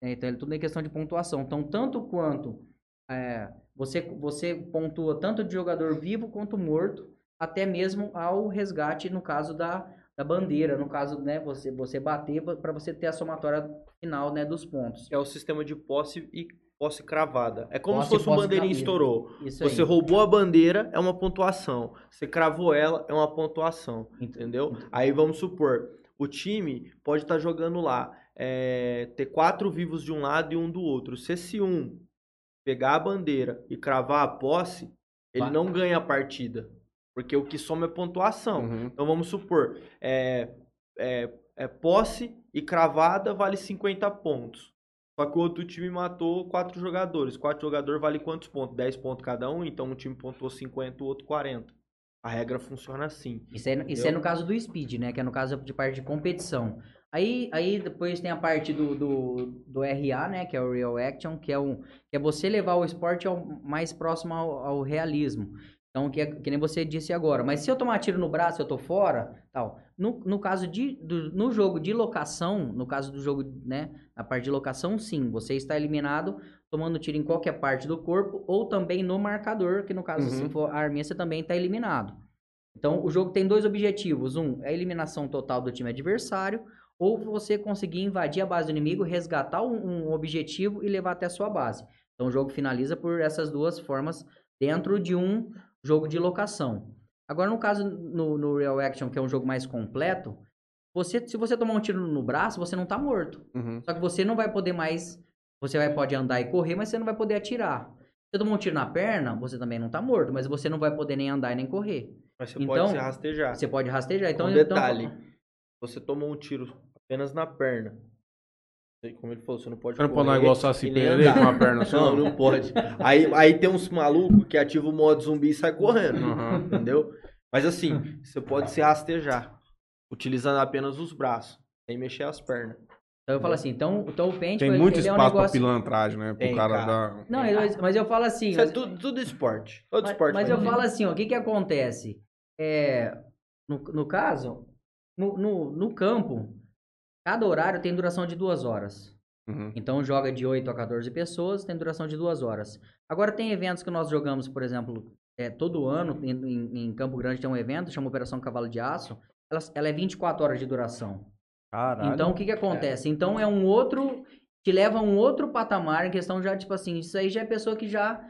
Speaker 4: né? Então, ele, tudo é questão de pontuação. Então, tanto quanto é, você, você pontua tanto de jogador vivo quanto morto, até mesmo ao resgate, no caso da, da bandeira, no caso, né, você, você bater para você ter a somatória final, né, dos pontos.
Speaker 3: É o sistema de posse e posse cravada. É como
Speaker 4: Posse
Speaker 3: se fosse
Speaker 4: e
Speaker 3: um
Speaker 4: posse
Speaker 3: bandeirinha
Speaker 4: cravada.
Speaker 3: estourou.
Speaker 4: Isso
Speaker 3: Você
Speaker 4: aí.
Speaker 3: roubou a bandeira, é uma pontuação. Você cravou ela, é uma pontuação.
Speaker 4: Ent-
Speaker 3: Entendeu? Aí vamos supor, o time pode estar jogando lá, é, ter quatro vivos de um lado e um do outro. Se esse um pegar a bandeira e cravar a posse, ele
Speaker 4: Vai.
Speaker 3: não ganha a partida. Porque o que soma é pontuação.
Speaker 2: Uhum.
Speaker 3: Então vamos supor, é, é, é posse e cravada vale 50 pontos. Só que o outro time matou quatro jogadores. Quatro jogadores vale quantos pontos? 10 pontos cada um, então um time pontuou 50, o outro 40. A regra funciona assim.
Speaker 4: Isso, é, isso é no caso do speed, né? Que é no caso de parte de competição. Aí, aí depois tem a parte do, do, do RA, né? Que é o Real Action, que é, um, que é você levar o esporte ao, mais próximo ao, ao realismo. Então, que, é- que nem você disse agora. Mas se eu tomar tiro no braço, eu tô fora, tal. No, no caso de, do- no jogo de locação, no caso do jogo, né, na parte de locação, sim, você está eliminado tomando tiro em qualquer parte do corpo ou também no marcador, que no caso, se
Speaker 3: Uhum.
Speaker 4: for a arminha, você também está eliminado. Então, o jogo tem dois objetivos. Um, é a eliminação total do time adversário, ou você conseguir invadir a base do inimigo, resgatar um, um objetivo e levar até a sua base. Então, o jogo finaliza por essas duas formas dentro de um jogo de locação. Agora, no caso, no, no Real Action, que é um jogo mais completo, você, se você tomar um tiro no braço, você não tá morto.
Speaker 2: Uhum.
Speaker 4: Só que você não vai poder mais. Você vai pode andar e correr, mas você não vai poder atirar. Se você tomar um tiro na perna, você também não tá morto, mas você não vai poder nem andar e nem correr.
Speaker 3: Mas você
Speaker 4: Então,
Speaker 3: pode se rastejar.
Speaker 4: Você pode rastejar. Então,
Speaker 3: um
Speaker 4: então-
Speaker 3: detalhe. Você tomou um tiro apenas na perna. Como ele falou, você não pode
Speaker 2: Você não pode dar igual Saci
Speaker 3: andar.
Speaker 2: com uma perna só?
Speaker 3: Não, não pode. Aí, aí tem uns malucos que ativam o modo zumbi e sai correndo.
Speaker 2: Uhum.
Speaker 3: Entendeu? Mas assim, você pode se rastejar. Utilizando apenas os braços. Sem mexer as pernas.
Speaker 4: Então eu falo assim, então, então o paintball
Speaker 2: Tem
Speaker 4: ele-
Speaker 2: muito
Speaker 4: ele é um
Speaker 2: espaço pra
Speaker 4: negócio...
Speaker 2: pilantragem, né? Pro
Speaker 3: Tem,
Speaker 2: cara,
Speaker 3: cara.
Speaker 2: dar...
Speaker 4: Não, eu- mas eu falo assim,
Speaker 3: Isso é tudo, tudo esporte. Todo
Speaker 4: mas-
Speaker 3: esporte.
Speaker 4: mas eu falo assim, ó, o que que acontece? É, no, no caso, no, no, no campo, cada horário tem duração de duas horas.
Speaker 2: Uhum.
Speaker 4: Então joga de 8 a 14 pessoas, tem duração de duas horas. Agora tem eventos que nós jogamos, por exemplo, é, todo ano, em, em- Campo Grande tem um evento, chama Operação Cavalo de Aço, ela, ela é 24 horas de duração.
Speaker 1: Caralho.
Speaker 4: Então, o que que acontece? Então, é um outro... Te leva a um outro patamar em questão já, tipo assim, isso aí já é pessoa que já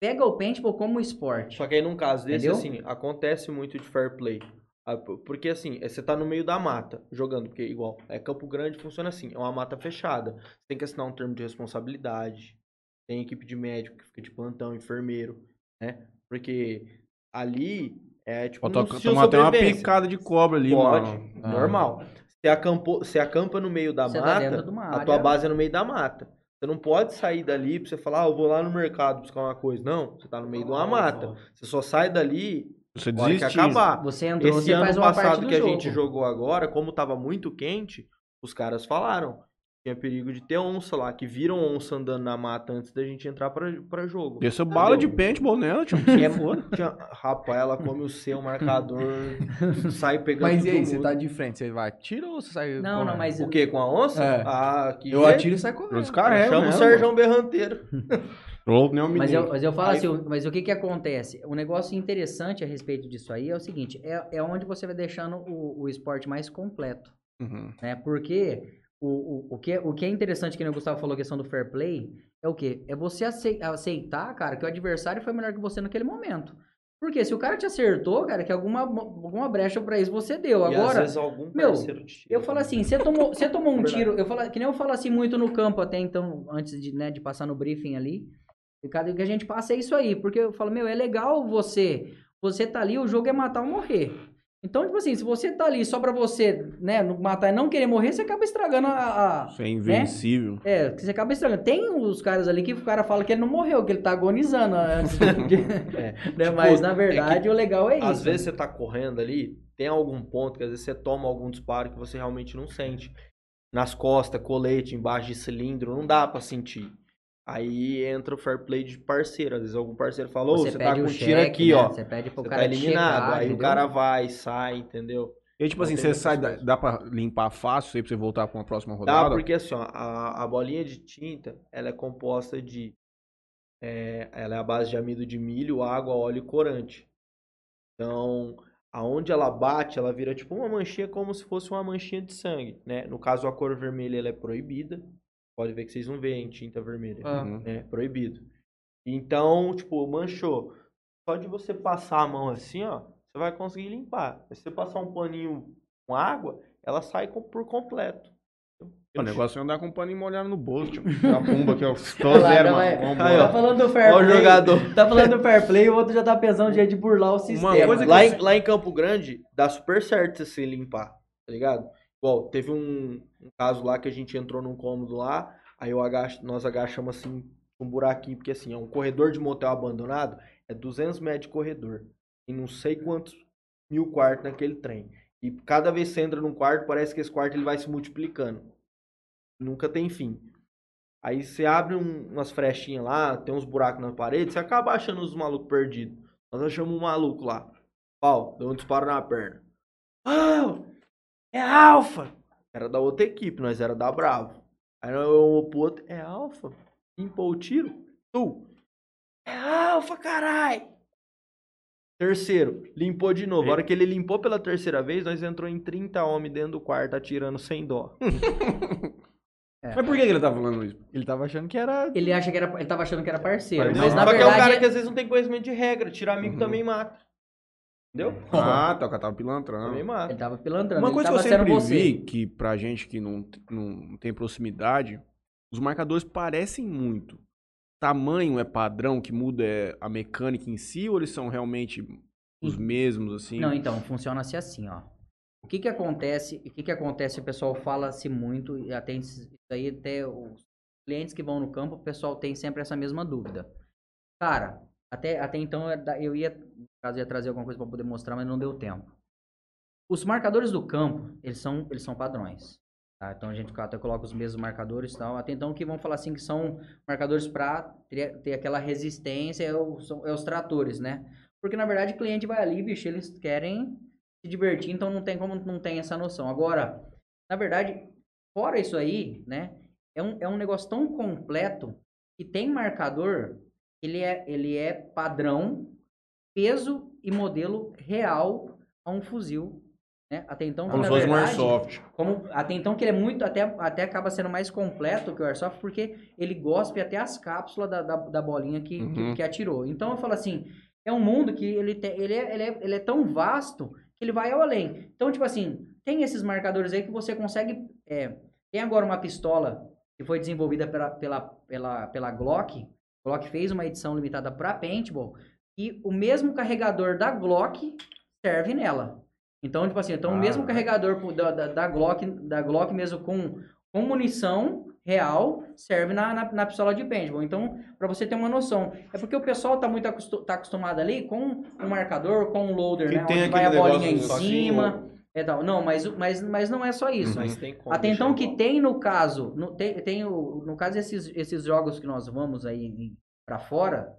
Speaker 4: pega o paintball como esporte.
Speaker 3: Só que aí num caso desse,
Speaker 4: Entendeu?
Speaker 3: assim, acontece muito de fair play. Ah, Porque assim, é, você tá no meio da mata jogando, porque igual, é Campo Grande funciona assim, é uma mata fechada. Você tem que assinar um termo de responsabilidade. Tem equipe de médico que fica de plantão, enfermeiro, né? Porque ali é tipo
Speaker 2: Pode
Speaker 3: um
Speaker 2: tomar até uma picada de cobra ali,
Speaker 3: Pode,
Speaker 2: mano.
Speaker 1: Ah.
Speaker 3: normal. Você acampou, você acampa no meio da
Speaker 4: Você tá
Speaker 3: mata,
Speaker 4: de uma
Speaker 3: a
Speaker 4: área-
Speaker 3: tua base é no meio da mata. Você não pode sair dali pra você falar, ah, eu vou lá no mercado buscar uma coisa. Não, você tá no meio de uma mata. Você só sai dali
Speaker 2: Você
Speaker 3: na hora que
Speaker 2: desiste.
Speaker 3: acabar.
Speaker 4: Você entrou,
Speaker 3: Esse
Speaker 4: você
Speaker 3: ano
Speaker 4: faz uma parte
Speaker 3: passado
Speaker 4: do
Speaker 3: que a
Speaker 4: jogo.
Speaker 3: gente jogou agora, como tava muito quente, os caras falaram. Tinha perigo de ter onça lá, que viram onça andando na mata antes da gente entrar pra, pra jogo.
Speaker 2: Desceu bala de paintball nela, tio.
Speaker 3: É, tinha, rapaz, ela come o seu marcador, sai pegando
Speaker 1: Mas e aí, você
Speaker 3: mundo.
Speaker 1: tá de frente, você vai atira ou você sai
Speaker 4: Não, não,
Speaker 1: correndo?
Speaker 4: mas...
Speaker 3: O quê? Com a onça?
Speaker 1: É.
Speaker 3: Ah, que
Speaker 1: Eu
Speaker 3: jeito.
Speaker 1: atiro e saio correndo.
Speaker 2: Eles carregam
Speaker 3: Chama o Sérgio Berranteiro.
Speaker 2: Ou
Speaker 4: Mas eu, mas eu falo
Speaker 3: Aí-
Speaker 4: assim, mas o que que acontece? Um negócio interessante a respeito disso aí é o seguinte, é, é onde você vai deixando o, o esporte mais completo,
Speaker 2: Uhum.
Speaker 4: né? Porque o, o, o, que, é- o que é interessante, que nem o Gustavo falou, a questão do fair play, é o quê? É você acei- aceitar, cara, que o adversário foi melhor que você naquele momento. Porque se o cara te acertou, cara, que alguma, alguma brecha pra isso você deu.
Speaker 3: E às
Speaker 4: Agora,
Speaker 3: vezes algum
Speaker 4: meu,
Speaker 3: tira
Speaker 4: eu falo assim, você tomou, você tomou um
Speaker 3: Verdade.
Speaker 4: tiro, eu falo, que nem eu falo assim muito no campo até então, antes de, né, de passar no briefing ali. E cada o que a gente passa é isso aí, porque eu falo, meu, é legal você, você tá ali, o jogo é matar ou morrer. Então, tipo assim, se você tá ali só pra você, né, matar e não querer morrer, você acaba estragando a, a-
Speaker 2: Você é invencível.
Speaker 4: é, você acaba estragando. Tem os caras ali que o cara fala que ele não morreu, que ele tá agonizando antes de...
Speaker 3: É,
Speaker 4: né,
Speaker 3: tipo,
Speaker 4: Mas, na
Speaker 3: é
Speaker 4: verdade, o legal é isso.
Speaker 3: Às vezes você tá correndo ali, tem algum ponto que às vezes você toma algum disparo que você realmente não sente. Nas costas, colete, embaixo de cilindro, não dá pra sentir. Aí entra o fair play de parceiro. Às vezes algum parceiro fala, ô, você, tá com
Speaker 4: o
Speaker 3: um tiro
Speaker 4: cheque,
Speaker 3: aqui,
Speaker 4: né?
Speaker 3: ó.
Speaker 4: Você pede pro
Speaker 3: Você
Speaker 4: cara
Speaker 3: tá eliminado.
Speaker 4: checar,
Speaker 3: aí o
Speaker 4: entendeu?
Speaker 3: cara vai, sai, entendeu?
Speaker 2: E tipo
Speaker 3: Não
Speaker 2: assim, você sai, dá, dá pra limpar fácil aí pra você voltar pra uma próxima
Speaker 3: Dá,
Speaker 2: rodada?
Speaker 3: porque assim, ó, a, a bolinha de tinta, ela é composta de... é, ela é a base de amido de milho, água, óleo e corante. Então, aonde ela bate, ela vira tipo uma manchinha como se fosse uma manchinha de sangue, né? No caso, a cor vermelha, ela é proibida. Pode ver que vocês não veem tinta vermelha.
Speaker 1: Ah.
Speaker 2: Uhum.
Speaker 3: É, proibido. Então, tipo, manchou. Só de você passar a mão assim, ó, você vai conseguir limpar. Se você passar um paninho com água, ela sai com- por completo.
Speaker 2: O negócio é andar com um paninho molhado no bolso, tipo, a pumba aqui, ó. Tô
Speaker 4: Lá,
Speaker 2: zero, mano.
Speaker 3: ó.
Speaker 4: Tá falando do fair
Speaker 3: Ó o
Speaker 4: play.
Speaker 3: jogador.
Speaker 4: Tá falando do fair play, o outro já tá pensando no jeito de burlar o sistema.
Speaker 2: coisa que
Speaker 3: Lá,
Speaker 2: eu
Speaker 3: em, lá em Campo Grande, dá super certo você limpar, tá ligado? Igual, teve um, um caso lá que a gente entrou num cômodo lá, aí eu agacho, nós agachamos assim, um buraquinho, porque assim, é um corredor de motel abandonado, é 200 metros de corredor. E não sei quantos mil quartos naquele trem. E cada vez que você entra num quarto, parece que esse quarto ele vai se multiplicando. Nunca tem fim. Aí você abre um- umas frechinhas lá, tem uns buracos na parede, você acaba achando os malucos perdidos. Nós achamos um maluco lá. Pau, deu um disparo na perna. Ah, é alfa! Era da outra equipe, nós era da Bravo. Aí nós olhamos pro outro, é alfa? Limpou o tiro? Tu! É alfa, carai! Terceiro, limpou de novo. A hora que ele limpou pela terceira vez, nós entrou em 30 homens dentro do quarto atirando sem dó.
Speaker 4: É.
Speaker 2: Mas por que que ele tá falando isso?
Speaker 1: Ele tava achando que era.
Speaker 4: Ele acha que era. Ele tava achando que era parceiro.
Speaker 3: Não,
Speaker 4: Mas na
Speaker 3: só que é um cara
Speaker 4: verdade.
Speaker 3: que às vezes não tem conhecimento de regra. Tirar amigo
Speaker 2: Uhum.
Speaker 3: também mata. Entendeu?
Speaker 2: Ah, tá, o cara tava pilantrando.
Speaker 3: Também mata.
Speaker 4: Ele tava pilantrando.
Speaker 2: Uma coisa que eu sempre
Speaker 4: você.
Speaker 2: vi, que pra gente que não, não tem proximidade, os marcadores parecem muito. Tamanho é padrão, que muda é a mecânica em si, ou eles são realmente os mesmos, assim?
Speaker 4: Não, então, funciona-se assim, ó. O que que acontece, o que que acontece, o pessoal fala-se muito, e até isso aí até os clientes que vão no campo, o pessoal tem sempre essa mesma dúvida. Cara, até, até então eu ia, caso, ia trazer alguma coisa para poder mostrar, mas não deu tempo. Os marcadores do campo, eles são, eles são padrões. tá? Então a gente até coloca os mesmos marcadores e tal. Até então que vão falar assim que são marcadores para ter, ter aquela resistência, é, o- são- é os tratores, né? Porque na verdade o cliente vai ali, bicho, eles querem se divertir, então não tem como não tem essa noção. Agora, na verdade, fora isso aí, né? É um, é um negócio tão completo que tem marcador, ele é, ele é padrão, peso e modelo real a um fuzil. Né? Até então,
Speaker 2: Como se fosse um airsoft.
Speaker 4: como, até então que ele é muito, até, até acaba sendo mais completo que o Airsoft, porque ele gospe até as cápsulas da, da, da bolinha que, que-
Speaker 2: Uhum.
Speaker 4: que, atirou. Então eu falo assim, é um mundo que ele, te, ele, é, ele, é, ele é tão vasto que ele vai ao além. Então, tipo assim, tem esses marcadores aí que você consegue... é, tem agora uma pistola que foi desenvolvida pela, pela, pela, pela Glock. A Glock fez uma edição limitada para paintball e o mesmo carregador da Glock serve nela. Então, tipo assim, então o mesmo
Speaker 2: Ah.
Speaker 4: carregador da, da, da Glock, da Glock mesmo com, com munição real serve na, na, na pistola de paintball. Então, para você ter uma noção, é porque o pessoal tá muito acostu- tá acostumado ali com o marcador, com o loader,
Speaker 2: Que
Speaker 4: né?
Speaker 2: tem
Speaker 4: Onde vai a bolinha em cima. É tal. Não, mas, mas, mas não é só isso.
Speaker 3: Mas tem como
Speaker 4: Até então que tem no caso, no, tem, tem o, no caso esses, esses jogos que nós vamos aí para fora,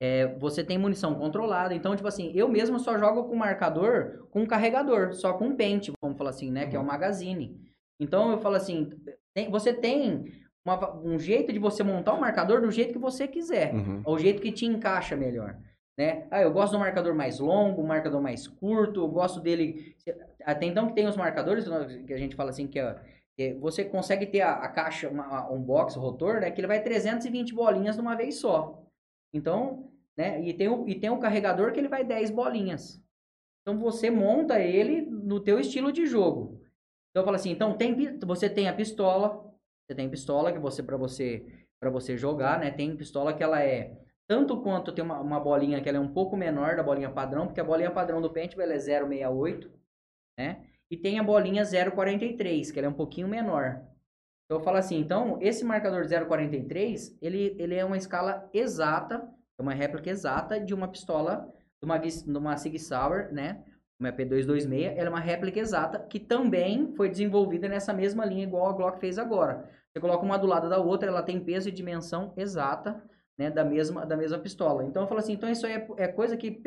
Speaker 4: é, você tem munição controlada. Então, tipo assim, eu mesmo só jogo com marcador, com carregador, só com pente, vamos falar assim, né? Que é o magazine. Então eu falo assim, tem- você tem uma um jeito de você montar o marcador do jeito que você quiser.
Speaker 2: Uhum.
Speaker 4: Ou o jeito que te encaixa melhor. Né? Ah, eu gosto do marcador mais longo, um marcador mais curto, eu gosto dele. Até então que tem os marcadores que a gente fala assim que, é- é- você consegue ter a, a caixa, uma- um box rotor, né? Que ele vai 320 bolinhas de uma vez só. Então, né? E tem, o, e tem o carregador que ele vai 10 bolinhas. Então você monta ele no teu estilo de jogo. Então eu falo assim, então tem, você tem a pistola, você tem pistola que você para você para você jogar, né? Tem pistola que ela é tanto quanto tem uma, uma bolinha que ela é um pouco menor da bolinha padrão, porque a bolinha padrão do paintball é 068, né? E tem a bolinha 043, que ela é um pouquinho menor. Então eu falo assim, então esse marcador 043, ele ele é uma escala exata, é uma réplica exata de uma pistola de uma de uma Sig Sauer, né? Uma P226, ela é uma réplica exata que também foi desenvolvida nessa mesma linha igual a Glock fez agora. Você coloca uma do lado da outra, ela tem peso e dimensão exata, né, da mesma da mesma pistola. Então eu falo assim, então isso aí é, é coisa que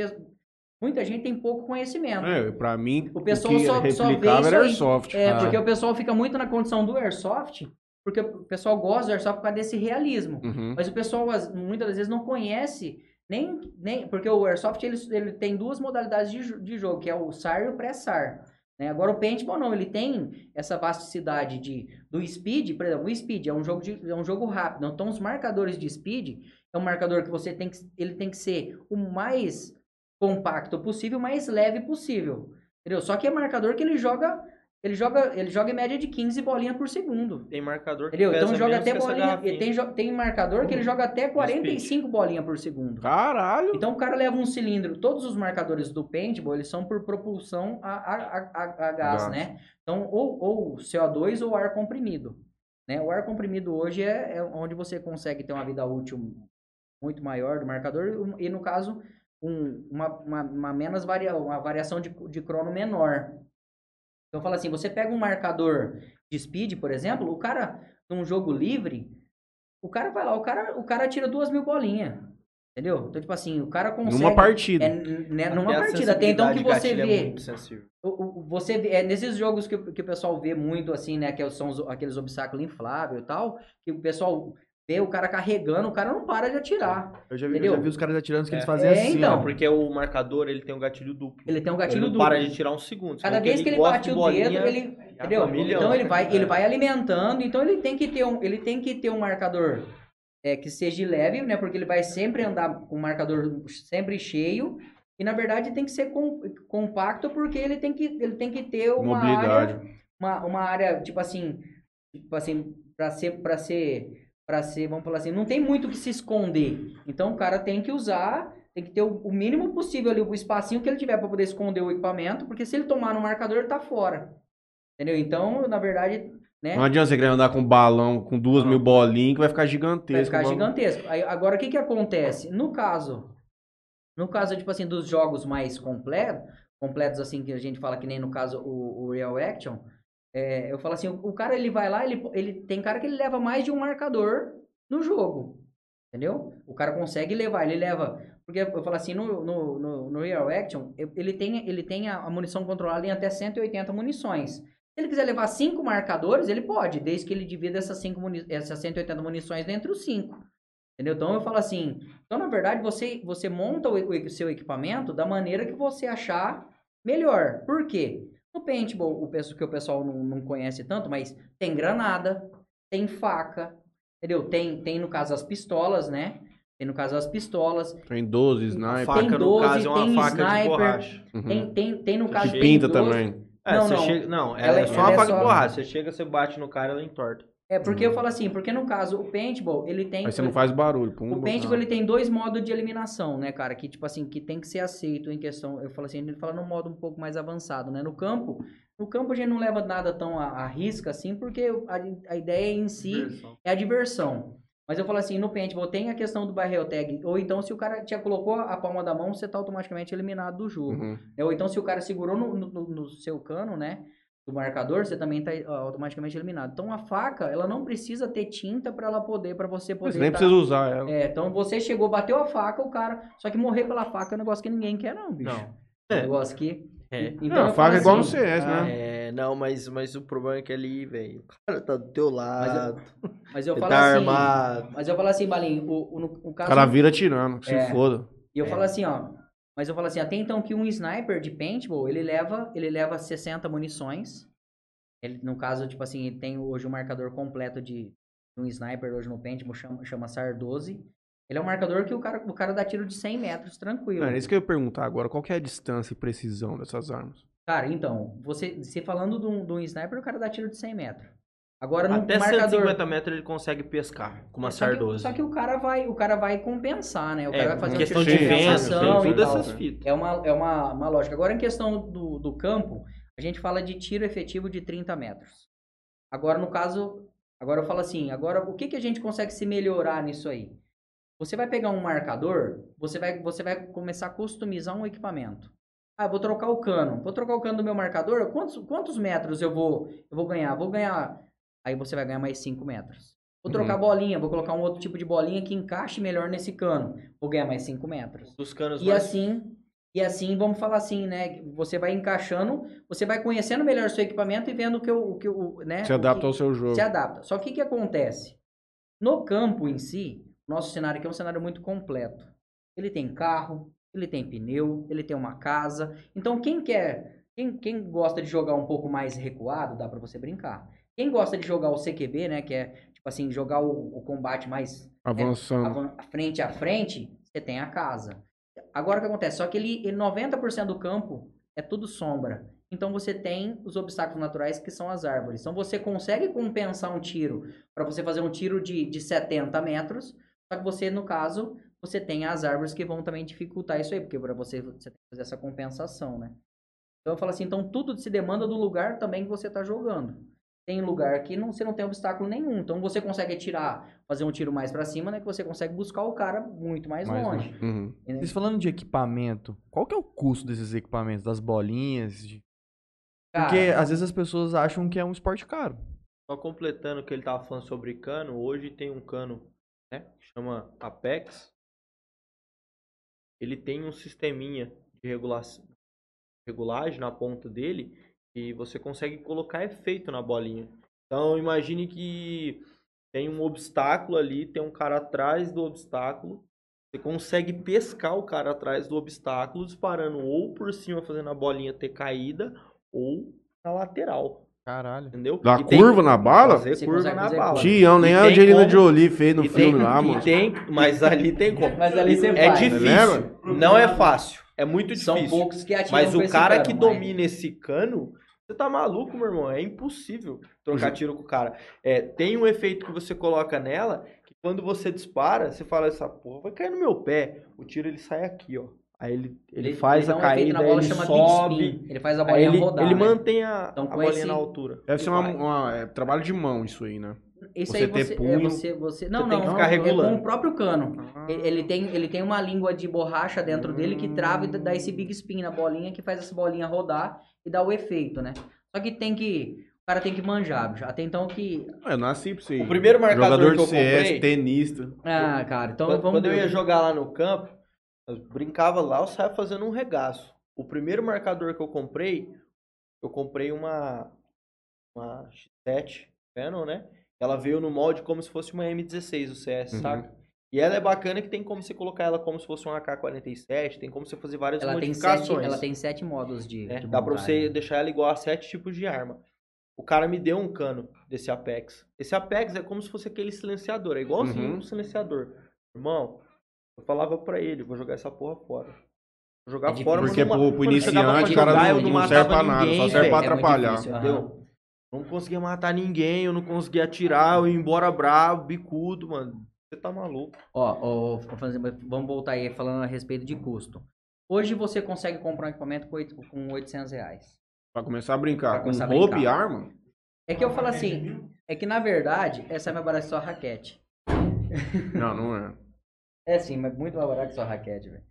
Speaker 4: muita gente tem pouco conhecimento.
Speaker 2: É, pra mim,
Speaker 4: O pessoal
Speaker 2: que
Speaker 4: só- só vê isso aí.
Speaker 2: airsoft.
Speaker 4: É,
Speaker 1: Ah.
Speaker 4: porque o pessoal fica muito na condição do airsoft, porque o pessoal gosta do airsoft por causa desse realismo.
Speaker 2: Uhum.
Speaker 4: Mas o pessoal as- muitas das vezes não conhece nem, nem porque o airsoft ele, ele tem duas modalidades de, de jogo, que é o SAR e o pré-SAR. Né? Agora o paintball não, ele tem essa vasticidade de do speed, por exemplo, o speed é um jogo de, é um jogo rápido. Então os marcadores de speed é um marcador que você tem que ele tem que ser o mais compacto possível, mais leve possível. Entendeu? Só que é marcador que ele joga ele joga ele joga em média de 15 bolinhas por segundo.
Speaker 3: Tem marcador que
Speaker 4: Entendeu?
Speaker 3: pesa
Speaker 4: Então joga
Speaker 3: menos
Speaker 4: até bolinha. tem, tem marcador que ele joga até 45 bolinhas por segundo.
Speaker 2: Caralho!
Speaker 4: Então o cara leva um cilindro. Todos os marcadores do paintball eles são por propulsão a, a, a, a- a gás,
Speaker 2: Gás.
Speaker 4: né? Então ou, ou CO2 ou ar comprimido. Né? O ar comprimido hoje é, é onde você consegue ter uma vida útil muito maior do marcador e no caso um- uma, uma, uma menos varia, uma variação de, de crono menor. Então fala assim, você pega um marcador de speed, por exemplo, o cara num jogo livre, o cara vai lá, o cara, o cara tira duas mil bolinhas. Entendeu? Então, tipo assim, o cara consegue.
Speaker 2: Numa partida.
Speaker 4: É, né, numa partida. Até então que você
Speaker 3: é
Speaker 4: vê.
Speaker 3: sensível.
Speaker 4: O- o- você vê, é nesses jogos que, o- que o pessoal vê muito, assim, né? Que são os- aqueles obstáculos infláveis e tal, que o pessoal vê o cara carregando, o cara não para de atirar.
Speaker 1: Eu já vi, eu já vi os caras atirando que eles
Speaker 3: É.
Speaker 1: fazem
Speaker 4: É,
Speaker 1: assim,
Speaker 4: então.
Speaker 1: ó.
Speaker 3: Porque o marcador, ele tem um gatilho duplo.
Speaker 4: Ele tem um
Speaker 3: Ele
Speaker 4: gatilho
Speaker 3: não
Speaker 4: duplo.
Speaker 3: para de tirar um segundo.
Speaker 4: Cada vez que ele bate o
Speaker 3: bolinha,
Speaker 4: dedo, ele.
Speaker 3: já
Speaker 4: Entendeu?
Speaker 3: tá milhão.
Speaker 4: Então ele vai, ele
Speaker 3: É.
Speaker 4: vai alimentando, então ele tem que ter um, ele tem que ter um marcador é, que seja leve, né? Porque ele vai sempre andar com o marcador sempre cheio. E na verdade tem que ser com- compacto porque ele tem que, ele tem que ter uma
Speaker 2: Mobilidade.
Speaker 4: área, uma, uma área tipo assim, tipo assim, para ser para ser para ser, vamos falar assim, não tem muito o que se esconder. Então o cara tem que usar, tem que ter o, o mínimo possível ali o espacinho que ele tiver para poder esconder o equipamento, porque se ele tomar no marcador ele tá fora. Entendeu? Então, na verdade, né?
Speaker 2: Não adianta você querer andar com um balão com duas mil bolinhas que vai ficar
Speaker 4: Vai
Speaker 2: gigantesco.
Speaker 4: ficar
Speaker 2: Vamos-
Speaker 4: gigantesco. Aí, agora, o que que acontece? No caso, no caso, tipo assim, dos jogos mais completos, completos assim, que a gente fala que nem no caso o, o Real Action, é, eu falo assim, o, o cara, ele vai lá, ele, ele tem cara que ele leva mais de um marcador no jogo, entendeu? O cara consegue levar, ele leva... Porque eu falo assim, no, no, no, no Real Action, ele tem, ele tem a, a munição controlada em até 180 munições. Se ele quiser levar cinco marcadores, ele pode, desde que ele divida essas, cinco essas 180 munições entre os cinco. Entendeu? Então eu falo assim, então na verdade você, você monta o, o seu equipamento da maneira que você achar melhor. Por quê? No paintball, o pessoal que o pessoal não, não conhece tanto, mas tem granada, tem faca, entendeu? Tem, tem no caso as pistolas, né? Tem no caso as pistolas,
Speaker 2: Tem 12
Speaker 3: A
Speaker 2: sniper.
Speaker 3: faca, no
Speaker 4: 12,
Speaker 3: caso, é uma
Speaker 4: tem
Speaker 3: faca de
Speaker 4: sniper,
Speaker 3: borracha.
Speaker 2: Uhum.
Speaker 4: tem, tem, tem no caso...
Speaker 2: Que
Speaker 4: tem
Speaker 2: pinta
Speaker 4: 12.
Speaker 2: também.
Speaker 3: É,
Speaker 4: Não,
Speaker 3: você
Speaker 4: não.
Speaker 3: chega- não, ela,
Speaker 4: Ela-
Speaker 3: é só
Speaker 4: ela
Speaker 3: uma
Speaker 4: é
Speaker 3: faca
Speaker 4: só-
Speaker 3: de borracha. Você chega, você bate no cara, ela entorta.
Speaker 4: É, porque eu falo assim, porque no caso o paintball, ele tem...
Speaker 2: Aí você não faz barulho. Pum,
Speaker 4: O paintball ele tem dois modos de eliminação, né, cara? Que tipo assim, que tem que ser aceito em questão. Eu falo assim, ele fala num modo um pouco mais avançado, né? No campo, no campo a gente não leva nada tão à, à risca assim, porque a, a ideia em si é a diversão. Mas eu falo assim, no paintball tem a questão do barrel tag, ou então se o cara te colocou a palma da mão, você tá automaticamente eliminado do jogo.
Speaker 2: Uhum.
Speaker 4: É, Ou então se o cara segurou no, no- no seu cano, né? Do marcador, você também tá ó, automaticamente eliminado. Então a faca, ela não precisa ter tinta para ela poder, para você poder.
Speaker 2: Você nem
Speaker 4: tá-
Speaker 2: precisa usar ela.
Speaker 4: é, então você chegou, bateu a faca, o cara. Só que morrer pela faca é um negócio que ninguém quer, não, bicho.
Speaker 3: Não.
Speaker 4: É um negócio que.
Speaker 3: É.
Speaker 4: Então,
Speaker 2: não, a
Speaker 4: eu
Speaker 2: faca é igual no
Speaker 4: assim,
Speaker 2: CS,
Speaker 4: ah,
Speaker 2: né?
Speaker 3: É, não, mas, mas o problema é que ali, velho, o cara tá do teu lado,
Speaker 4: Mas eu
Speaker 3: ele
Speaker 4: falo
Speaker 3: tá
Speaker 4: assim.
Speaker 3: armado.
Speaker 4: Mas eu falo assim, Balinho, o, o, no- o
Speaker 2: O
Speaker 4: caso.
Speaker 2: cara vira tirando, que se
Speaker 4: É.
Speaker 2: foda.
Speaker 4: E eu
Speaker 3: É.
Speaker 4: falo assim, ó. Mas eu falo assim, até então que um sniper de paintball, ele leva, ele leva 60 munições. Ele, no caso, tipo assim, ele tem hoje o marcador completo de um sniper hoje no paintball, chama, chama SAR 12. Ele é um marcador que o cara, o cara dá tiro de 100 metros, tranquilo.
Speaker 2: É isso que eu ia perguntar agora. Qual que é a distância e precisão dessas armas?
Speaker 4: Cara, então, você, você falando de um, de um sniper, o cara dá tiro de 100 metros. Agora, no
Speaker 3: Até
Speaker 4: marcador...
Speaker 3: 150 metros ele consegue pescar com uma
Speaker 4: É, só
Speaker 3: SAR
Speaker 4: que-
Speaker 3: 12.
Speaker 4: Só que o cara vai, o cara vai compensar, né? O
Speaker 3: é,
Speaker 4: cara vai fazer um
Speaker 3: questão de vento,
Speaker 4: compensação e
Speaker 3: tudo
Speaker 4: tal.
Speaker 3: essas fitas.
Speaker 4: É uma, é uma, uma lógica. Agora, em questão do, do campo, a gente fala de tiro efetivo de 30 metros. Agora, no caso, agora eu falo assim, agora o que, que a gente consegue se melhorar nisso aí? Você vai pegar um marcador, você vai, você vai começar a customizar um equipamento. Ah, vou trocar o cano. Vou trocar o cano do meu marcador. Quantos, quantos metros eu vou, eu vou ganhar? Vou ganhar. Aí você vai ganhar mais 5 metros. Vou trocar
Speaker 2: Uhum.
Speaker 4: bolinha, vou colocar um outro tipo de bolinha que encaixe melhor nesse cano. Vou ganhar mais 5 metros.
Speaker 3: Dos canos
Speaker 4: E
Speaker 3: mais...
Speaker 4: assim, e assim, vamos falar assim, né? Você vai encaixando, você vai conhecendo melhor o seu equipamento e vendo o que o, o que o, né?
Speaker 2: Se adapta
Speaker 4: que-
Speaker 2: ao seu jogo.
Speaker 4: se adapta. Só que o que acontece? No campo em si, nosso cenário aqui é um cenário muito completo. Ele tem carro, ele tem pneu, ele tem uma casa. Então, quem quer, quem, quem gosta de jogar um pouco mais recuado, dá pra você brincar. Quem gosta de jogar o CQB, né, que é tipo assim, jogar o, o combate mais
Speaker 2: Avançando.
Speaker 4: avan- frente a frente, você tem a casa. Agora o que acontece? Só que ele, ele 90% do campo é tudo sombra. Então você tem os obstáculos naturais que são as árvores. Então você consegue compensar um tiro para você fazer um tiro de, de 70 metros. Só que você, no caso, você tem as árvores que vão também dificultar isso aí, porque para você, você tem que fazer essa compensação, né? Então eu falo assim, então tudo se demanda do lugar também que você está jogando. Tem lugar que não, você não tem obstáculo nenhum. Então você consegue tirar, fazer um tiro mais para cima, né? Que você consegue buscar o cara muito mais,
Speaker 2: Mais
Speaker 4: longe.
Speaker 2: Uhum.
Speaker 4: entendeu?
Speaker 1: Vocês falando de equipamento, qual que é o custo desses equipamentos? Das bolinhas? de- Porque
Speaker 4: Cara,
Speaker 1: às vezes as pessoas acham que é um esporte caro.
Speaker 3: Só completando o que ele tava falando sobre cano, hoje tem um cano, né, que chama Apex. ele tem um sisteminha de regulação, regulagem na ponta dele e você consegue colocar efeito na bolinha. Então imagine que tem um obstáculo ali, tem um cara atrás do obstáculo. Você consegue pescar o cara atrás do obstáculo, disparando ou por cima, fazendo a bolinha ter caída, ou na lateral.
Speaker 1: Caralho.
Speaker 3: Entendeu?
Speaker 2: Dá
Speaker 3: E tem-
Speaker 2: curva na bala?
Speaker 3: Fazer
Speaker 4: Você
Speaker 3: curva na
Speaker 4: fazer
Speaker 3: bala.
Speaker 2: Tião, nem
Speaker 3: E
Speaker 2: a
Speaker 3: tem
Speaker 2: Angelina
Speaker 3: como-
Speaker 2: Jolie fez no
Speaker 3: E
Speaker 2: filme
Speaker 3: tem-
Speaker 2: lá, mano.
Speaker 3: tem, mas ali tem como.
Speaker 4: Mas ali você
Speaker 3: é
Speaker 4: faz.
Speaker 3: difícil.
Speaker 2: lembra?
Speaker 3: Não é fácil. É muito
Speaker 4: São
Speaker 3: difícil.
Speaker 4: poucos que atiram
Speaker 3: Mas o cara
Speaker 4: cano,
Speaker 3: que
Speaker 4: mas-
Speaker 3: domina esse cano, você tá maluco, meu irmão? É impossível trocar tiro com o cara. É, tem um efeito que você coloca nela, que quando você dispara, você fala, essa porra vai cair no meu pé. O tiro ele sai aqui, ó. Aí ele, ele, faz
Speaker 4: dá
Speaker 3: a
Speaker 4: um
Speaker 3: caída,
Speaker 4: na bola,
Speaker 3: ele sobe.
Speaker 4: Ele faz a bolinha
Speaker 3: ele,
Speaker 4: rodar.
Speaker 3: ele
Speaker 4: né?
Speaker 3: mantém a,
Speaker 4: Então,
Speaker 3: a bolinha
Speaker 4: esse-
Speaker 3: na altura.
Speaker 2: Deve ser
Speaker 4: Ele
Speaker 2: uma, uma- é, trabalho de mão isso aí, né?
Speaker 4: Isso
Speaker 2: você
Speaker 4: aí
Speaker 2: ter
Speaker 4: você, é,
Speaker 2: punho,
Speaker 4: você, você... Não,
Speaker 3: tem
Speaker 4: não,
Speaker 3: que
Speaker 4: não,
Speaker 3: ficar
Speaker 4: é com
Speaker 3: regulando.
Speaker 4: o próprio cano. Ele, ele tem, ele tem uma língua de borracha dentro dele que trava e dá esse big spin na bolinha, que faz essa bolinha rodar e dá o efeito, né? Só que tem que... O cara tem que manjar, bicho. Até então que...
Speaker 2: Eu nasci pra você.
Speaker 3: O primeiro marcador
Speaker 2: Jogador
Speaker 3: que
Speaker 2: de
Speaker 3: eu
Speaker 2: CS,
Speaker 3: comprei-
Speaker 2: tenista.
Speaker 4: Ah, cara, então
Speaker 3: quando,
Speaker 4: vamos
Speaker 3: quando eu ia jogar lá no campo, eu brincava lá, eu saia fazendo um regaço. O primeiro marcador que eu comprei, eu comprei uma, uma X7 Canon, né? Ela veio no molde como se fosse uma M16 o CS,
Speaker 2: Uhum.
Speaker 3: saca? E ela é bacana que tem como você colocar ela como se fosse um AK-47, tem como você fazer várias
Speaker 4: Ela tem,
Speaker 3: modificações.
Speaker 4: sete, ela tem sete modos de,
Speaker 3: né?
Speaker 4: de
Speaker 3: Dá pra você deixar ela igual a sete tipos de arma. O cara me deu um cano desse Apex. Esse Apex é como se fosse aquele silenciador, é igualzinho
Speaker 2: Uhum.
Speaker 3: um silenciador. Irmão, eu falava pra ele, vou jogar essa porra fora. Vou jogar
Speaker 4: É difícil.
Speaker 3: fora,
Speaker 2: Porque
Speaker 3: mas
Speaker 2: pro,
Speaker 3: não,
Speaker 2: pro iniciante, o
Speaker 3: pra
Speaker 2: cara não, não serve pra nada, só serve pra
Speaker 3: velho.
Speaker 4: É
Speaker 2: atrapalhar.
Speaker 4: difícil, aham.
Speaker 3: Entendeu? Não conseguia matar ninguém, eu não conseguia atirar, eu ia embora bravo, bicudo, mano. Você tá maluco.
Speaker 4: Ó, ó, vamos voltar aí falando a respeito de custo. Hoje você consegue comprar um equipamento com oito- com 800 reais.
Speaker 2: Pra começar a brincar
Speaker 4: Pra
Speaker 2: com
Speaker 4: começar a
Speaker 2: roupa
Speaker 4: brincar.
Speaker 2: e arma,
Speaker 4: É que eu falo assim, é que na verdade, essa é mais barata que sua raquete.
Speaker 2: não, não é.
Speaker 4: É sim, mas muito mais barato que sua raquete, velho.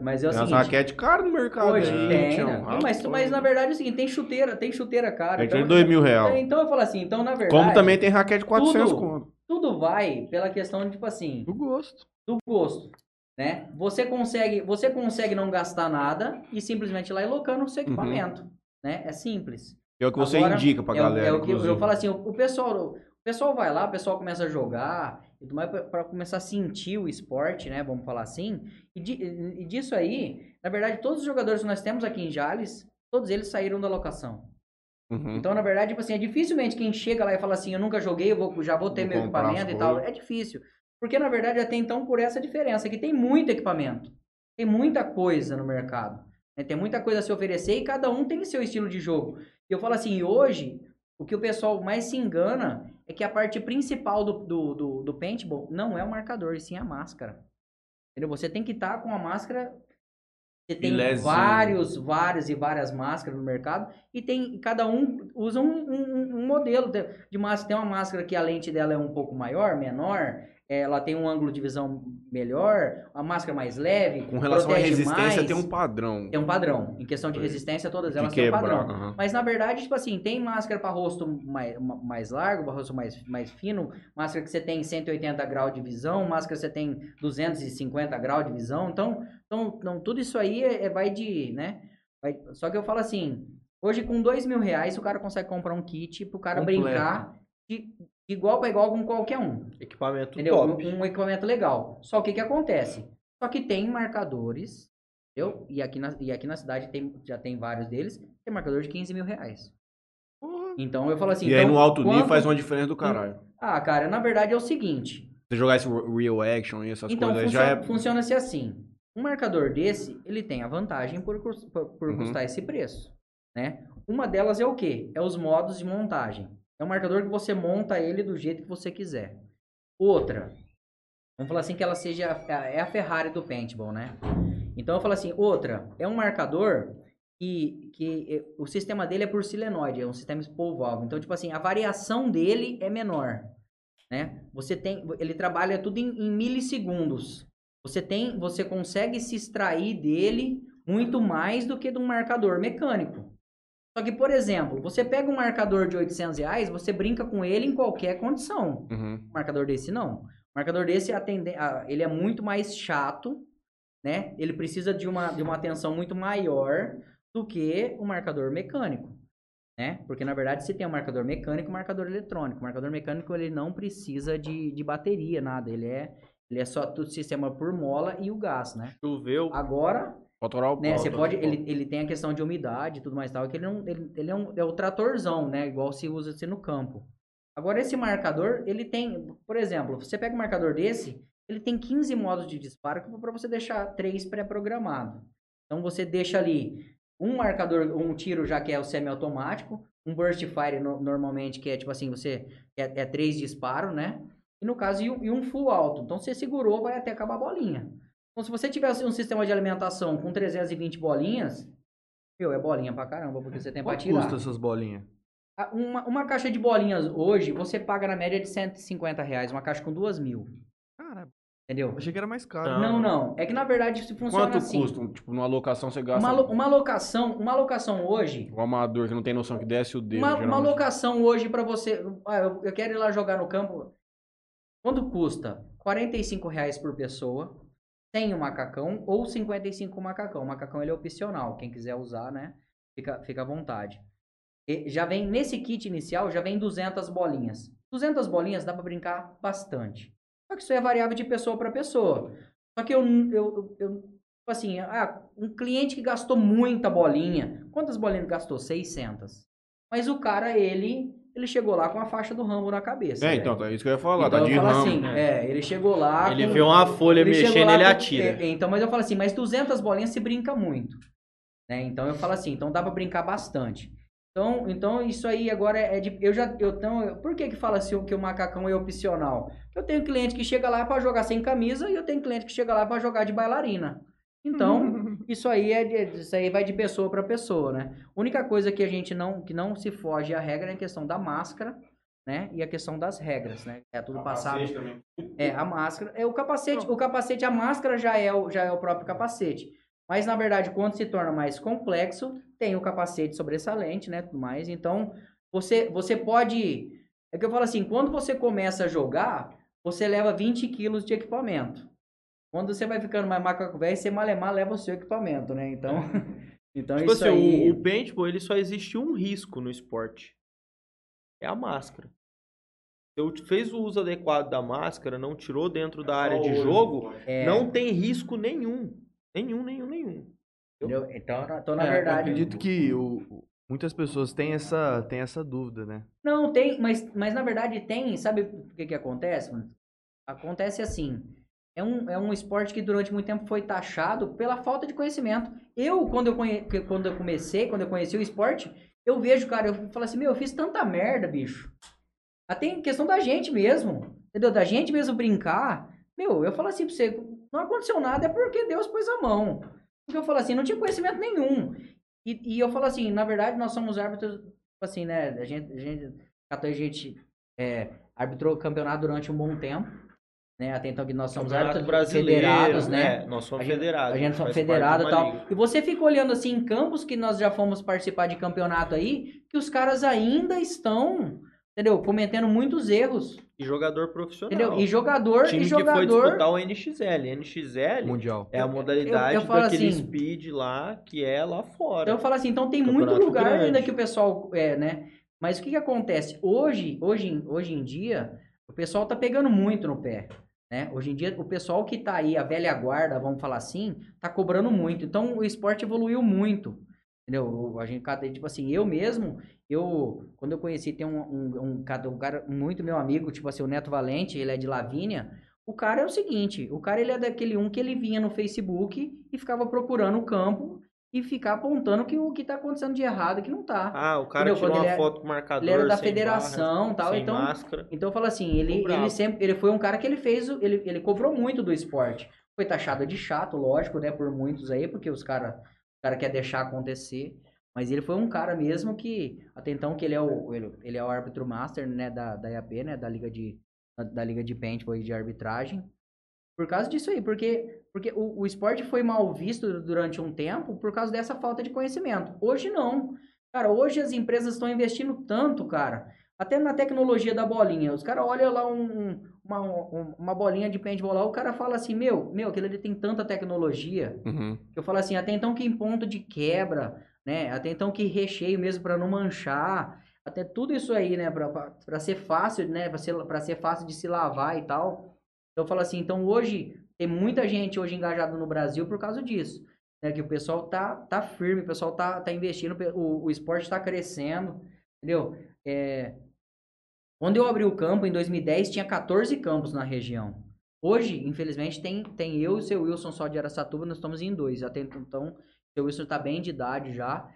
Speaker 4: Mas é o
Speaker 2: Tem umas
Speaker 4: seguinte,
Speaker 2: raquetes caras no mercado
Speaker 4: hoje
Speaker 2: aí,
Speaker 4: tem,
Speaker 2: Tião.
Speaker 4: né? Não, mas, mas na verdade é o seguinte, tem chuteira, tem chuteira cara.
Speaker 2: É
Speaker 4: então,
Speaker 2: de dois mil real.
Speaker 4: então eu falo assim, então na verdade,
Speaker 2: Como também tem raquete de 400
Speaker 4: tudo-
Speaker 2: conto.
Speaker 4: tudo vai pela questão de, tipo assim,
Speaker 1: Do gosto.
Speaker 4: do gosto, né? Você consegue, você consegue não gastar nada e simplesmente ir lá e locando o seu
Speaker 2: Uhum.
Speaker 4: equipamento, né? É simples.
Speaker 2: É o que você
Speaker 4: Agora,
Speaker 2: indica pra
Speaker 4: é,
Speaker 2: galera,
Speaker 4: é o que eu, eu
Speaker 2: inclusive.
Speaker 4: falo assim, o, o pessoal, o pessoal vai lá, o pessoal começa a jogar, e tudo mais pra começar a sentir o esporte, né? Vamos falar assim. E, e disso aí, na verdade, todos os jogadores que nós temos aqui em Jales, todos eles saíram da locação.
Speaker 2: Uhum.
Speaker 4: Então, na verdade, tipo assim, é dificilmente quem chega lá e fala assim, eu nunca joguei, eu vou, já vou ter
Speaker 2: Vou
Speaker 4: meu equipamento e tal. É difícil. Porque, na verdade, até então, por essa diferença, que tem muito equipamento. Tem muita coisa no mercado. né? Tem muita coisa a se oferecer e cada um tem seu estilo de jogo. E eu falo assim, hoje, o que o pessoal mais se engana é que a parte principal do, do, do, do paintball não é o marcador, e sim a máscara. Entendeu? Você tem que estar com a máscara. Você tem vários, vários e várias máscaras no mercado. E tem cada um usa um, um, um modelo de, de máscara. Tem uma máscara que a lente dela é um pouco maior, menor. Ela tem um ângulo de visão melhor, a máscara mais leve.
Speaker 2: Com relação à resistência,
Speaker 4: mais.
Speaker 2: tem um padrão.
Speaker 4: Tem um padrão. Em questão de resistência, todas elas têm um padrão.
Speaker 2: aham.
Speaker 4: Mas na verdade, tipo assim, tem máscara para rosto mais, mais largo, para rosto mais, mais fino, máscara que você tem 180 graus de visão, máscara que você tem 250 graus de visão. Então, então, então tudo isso aí é, é- vai de, né? vai- só que eu falo assim, hoje com dois mil reais o cara consegue comprar um kit pro cara
Speaker 2: Completo.
Speaker 4: brincar de igual para igual com qualquer um.
Speaker 3: Equipamento
Speaker 4: Entendeu?
Speaker 3: top.
Speaker 4: Um, um equipamento legal. Só o que que acontece? Só que tem marcadores, entendeu? E aqui na, e aqui na cidade tem, já tem vários deles, tem marcador de 15 mil reais. Então eu falo assim.
Speaker 2: E aí
Speaker 4: então,
Speaker 2: no alto nível
Speaker 4: quanto-
Speaker 2: faz uma diferença do caralho.
Speaker 4: Ah, cara, na verdade é o seguinte.
Speaker 2: Você jogar esse real action e essas
Speaker 4: então
Speaker 2: coisas aí
Speaker 4: funciona,
Speaker 2: já é.
Speaker 4: funciona-se assim. Um marcador desse, ele tem a vantagem por, por, por
Speaker 2: Uhum.
Speaker 4: custar esse preço, né? Uma delas é o quê? É os modos de montagem. É um marcador que você monta ele do jeito que você quiser. Outra, vamos falar assim que ela seja a- é a Ferrari do paintball, né? Então eu falo assim, outra, é um marcador que, que eh, o sistema dele é por silenoide, é um sistema spool valve. Então, tipo assim, a variação dele é menor, né? Você tem, ele trabalha tudo em, em milissegundos. Você tem, você consegue se extrair dele muito mais do que de um marcador mecânico. Só que, por exemplo, você pega um marcador de 800 reais, você brinca com ele em qualquer condição.
Speaker 2: Uhum.
Speaker 4: Um marcador desse não. O marcador desse ele é muito mais chato, né? Ele precisa de uma, de uma atenção muito maior do que o marcador mecânico, né? Porque na verdade se tem um marcador mecânico, e um marcador eletrônico. O marcador mecânico ele não precisa de, de bateria, nada. Ele é ele é só tudo sistema por mola e o gás, né?
Speaker 3: Choveu.
Speaker 4: Agora,
Speaker 2: Autoral
Speaker 4: né, você pode, ele, ele tem a questão de umidade e tudo mais tal, que ele, não, ele, ele é, um, é o tratorzão, né? Igual se usa assim no campo. Agora, esse marcador, ele tem, por exemplo, você pega um marcador desse, ele tem 15 modos de disparo para você deixar três pré-programados. Então, você deixa ali um marcador, um tiro já que é o semiautomático, um burst fire no- normalmente, que é tipo assim, você é, é três disparos, né? E no caso, e um, e um full alto. Então, você segurou, vai até acabar a bolinha. Então, se você tivesse um sistema de alimentação com 320 bolinhas, meu, é bolinha pra caramba, porque você tem pra
Speaker 1: Quanto
Speaker 4: tirar.
Speaker 1: custa essas bolinhas?
Speaker 4: Uma, uma caixa de bolinhas hoje, você paga na média de 150 reais, uma caixa com duas mil.
Speaker 1: Caramba,
Speaker 4: Entendeu?
Speaker 1: achei que era mais caro.
Speaker 3: Não.
Speaker 4: Não, não. É que na verdade se funciona
Speaker 2: Quanto
Speaker 4: assim.
Speaker 2: custa? Tipo, numa locação você gasta.
Speaker 4: Uma, lo- uma locação, uma locação hoje,
Speaker 2: O amador que não tem noção que desce o dedo.
Speaker 4: uma, uma
Speaker 2: geralmente.
Speaker 4: locação hoje pra você, ah, eu, eu quero ir lá jogar no campo. Quanto custa? 45 reais por pessoa, sem o macacão ou 55 o macacão. O macacão ele é opcional, quem quiser usar, né? Fica, fica à vontade. E já vem nesse kit inicial, já vem 200 bolinhas. 200 bolinhas dá pra brincar bastante. Só que isso é variável de pessoa para pessoa. Só que eu, eu, eu assim, ah, um cliente que gastou muita bolinha, quantas bolinhas gastou? 600. Mas o cara, ele, ele chegou lá com a faixa do Rambo na cabeça.
Speaker 2: É,
Speaker 4: velho.
Speaker 2: então, é isso que eu ia falar.
Speaker 4: Então
Speaker 2: tá
Speaker 4: eu
Speaker 2: de
Speaker 4: falo
Speaker 2: ramo.
Speaker 4: assim, é, ele chegou lá.
Speaker 3: Ele
Speaker 4: com-
Speaker 3: vê uma folha
Speaker 4: ele
Speaker 3: mexendo, ele
Speaker 4: com-
Speaker 3: atira.
Speaker 4: é, então, mas eu falo assim, mas 200 bolinhas se brinca muito. Né? Então eu falo assim, então dá pra brincar bastante. Então, então isso aí agora é de. Eu já. Eu, então, por que que fala assim que o macacão é opcional? Eu tenho cliente que chega lá pra jogar sem camisa e eu tenho cliente que chega lá pra jogar de bailarina. Então, isso aí é de- isso aí vai de pessoa pra pessoa, né? A única coisa que a gente não que não se foge à regra é a questão da máscara, né? E a questão das regras, né? É tudo passado
Speaker 2: Capacete também.
Speaker 4: é, a máscara. É o capacete. O capacete, a máscara já é o, já é o próprio capacete. Mas, na verdade, quando se torna mais complexo, tem o capacete sobressalente, né? Tudo mais. Então, você, você pode. É que eu falo assim, quando você começa a jogar, você leva 20 quilos de equipamento. Quando você vai ficando mais macaco velho, você malemar leva o seu equipamento, né? Então. Então
Speaker 3: Tipo
Speaker 4: isso
Speaker 3: assim,
Speaker 4: aí.
Speaker 3: o, o paintball, ele só existe um risco no esporte. É a máscara. Se eu fez o uso adequado da máscara, não tirou dentro da área de jogo,
Speaker 4: é,
Speaker 3: não tem risco nenhum. Nenhum, nenhum, nenhum.
Speaker 4: entendeu? Então, na- então, na
Speaker 1: É, eu
Speaker 4: verdade.
Speaker 1: acredito que o- muitas pessoas têm essa, têm essa dúvida, né?
Speaker 4: Não, tem, mas, mas na verdade tem, sabe o que que acontece? mano? Acontece assim, é um, é um esporte que durante muito tempo foi taxado pela falta de conhecimento. Eu, quando eu, conhe, quando eu comecei, quando eu conheci o esporte, eu vejo, cara, eu falo assim, meu, eu fiz tanta merda, bicho. Até em questão da gente mesmo, entendeu? Da gente mesmo brincar. Meu, eu falo assim pra você, não aconteceu nada, é porque Deus pôs a mão. Porque eu falo assim, não tinha conhecimento nenhum. E, e eu falo assim, na verdade, nós somos árbitros, assim, né? A gente, a gente, a gente é, arbitrou o campeonato durante um bom tempo, né? Até então que nós somos árbitros federados, né?
Speaker 3: É, nós somos
Speaker 4: A
Speaker 3: federados.
Speaker 4: A gente somos federados e tal.
Speaker 3: liga.
Speaker 4: E você fica olhando assim em campos que nós já fomos participar de campeonato aí, que os caras ainda estão, entendeu? Cometendo muitos erros,
Speaker 3: E jogador profissional.
Speaker 4: entendeu? E jogador,
Speaker 3: time
Speaker 4: e
Speaker 3: que foi
Speaker 4: jogador.
Speaker 3: disputar o NXL. NXL
Speaker 1: Mundial.
Speaker 3: é a modalidade
Speaker 4: eu falo
Speaker 3: daquele
Speaker 4: assim-
Speaker 3: speed lá, que é lá fora.
Speaker 4: Então eu falo assim, então tem muito lugar
Speaker 3: grande.
Speaker 4: ainda que o pessoal, é, né? Mas o que que acontece? Hoje, hoje, em- hoje em dia, o pessoal tá pegando muito no pé, né? Hoje em dia, o pessoal que tá aí, a velha guarda, vamos falar assim, tá cobrando muito. Então o esporte evoluiu muito, entendeu? A gente, tipo assim, eu mesmo, eu, quando eu conheci, tem um, um, um, um cara muito meu amigo, tipo assim, o Neto Valente, ele é de Lavínia, o cara é o seguinte, o cara ele é daquele um que ele vinha no Facebook e ficava procurando o campo e ficar apontando que o que tá acontecendo de errado e que não tá.
Speaker 3: Ah, o cara
Speaker 4: Entendeu?
Speaker 3: tirou uma
Speaker 4: é-
Speaker 3: foto com marcador,
Speaker 4: ele era da federação
Speaker 3: barra,
Speaker 4: tal,
Speaker 3: sem
Speaker 4: então-
Speaker 3: máscara.
Speaker 4: Então eu falo assim, ele, ele sempre, ele foi um cara que ele fez, ele, ele cobrou muito do esporte. Foi taxado de chato, lógico, né, por muitos aí, porque os cara, o cara quer deixar acontecer. Mas ele foi um cara mesmo que, até então, que ele é o, ele, ele é o árbitro master, né, da, da IAP, né, da liga de, da, da liga de paintball e de arbitragem. Por causa disso aí, porque, porque o, o esporte foi mal visto durante um tempo por causa dessa falta de conhecimento. Hoje não. Cara, hoje as empresas estão investindo tanto, cara. Até na tecnologia da bolinha. Os caras olham lá um- uma, um- uma bolinha de paintball lá, o cara fala assim, meu, meu, aquilo ali tem tanta tecnologia.
Speaker 2: Uhum.
Speaker 4: Eu falo assim, até então que em ponto de quebra, né? Até então que recheio mesmo para não manchar. Até tudo isso aí, né? Pra ser fácil, né? Pra ser, pra ser fácil de se lavar e tal. Então eu falo assim, então hoje tem muita gente hoje engajada no Brasil por causa disso. Né? Que o pessoal tá, tá firme, o pessoal tá, tá investindo, o, o esporte tá crescendo, entendeu? É, quando eu abri o campo, em 2010, tinha 14 campos na região. Hoje, infelizmente, tem, tem eu e o seu Wilson só de Aracatuba, nós estamos em dois. Até então, o seu Wilson tá bem de idade já.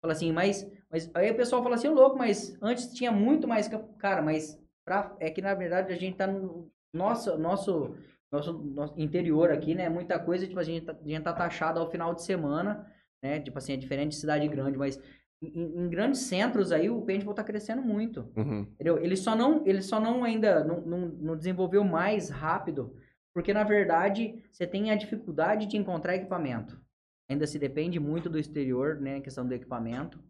Speaker 4: Fala assim, mas, mas aí o pessoal fala assim, "Ô, louco, mas antes tinha muito mais campo. Cara, mas pra, é que na verdade a gente tá no nosso, nosso, nosso, nosso interior aqui, né? Muita coisa, tipo, a gente, tá, a gente tá taxado ao final de semana, né? Tipo assim, é diferente de cidade grande, mas em, em grandes centros aí o paintball tá crescendo muito.
Speaker 2: Uhum.
Speaker 4: Entendeu? Ele só não, ele só não ainda não, não, não desenvolveu mais rápido, porque na verdade você tem a dificuldade de encontrar equipamento. Ainda se depende muito do exterior, né, a questão do equipamento.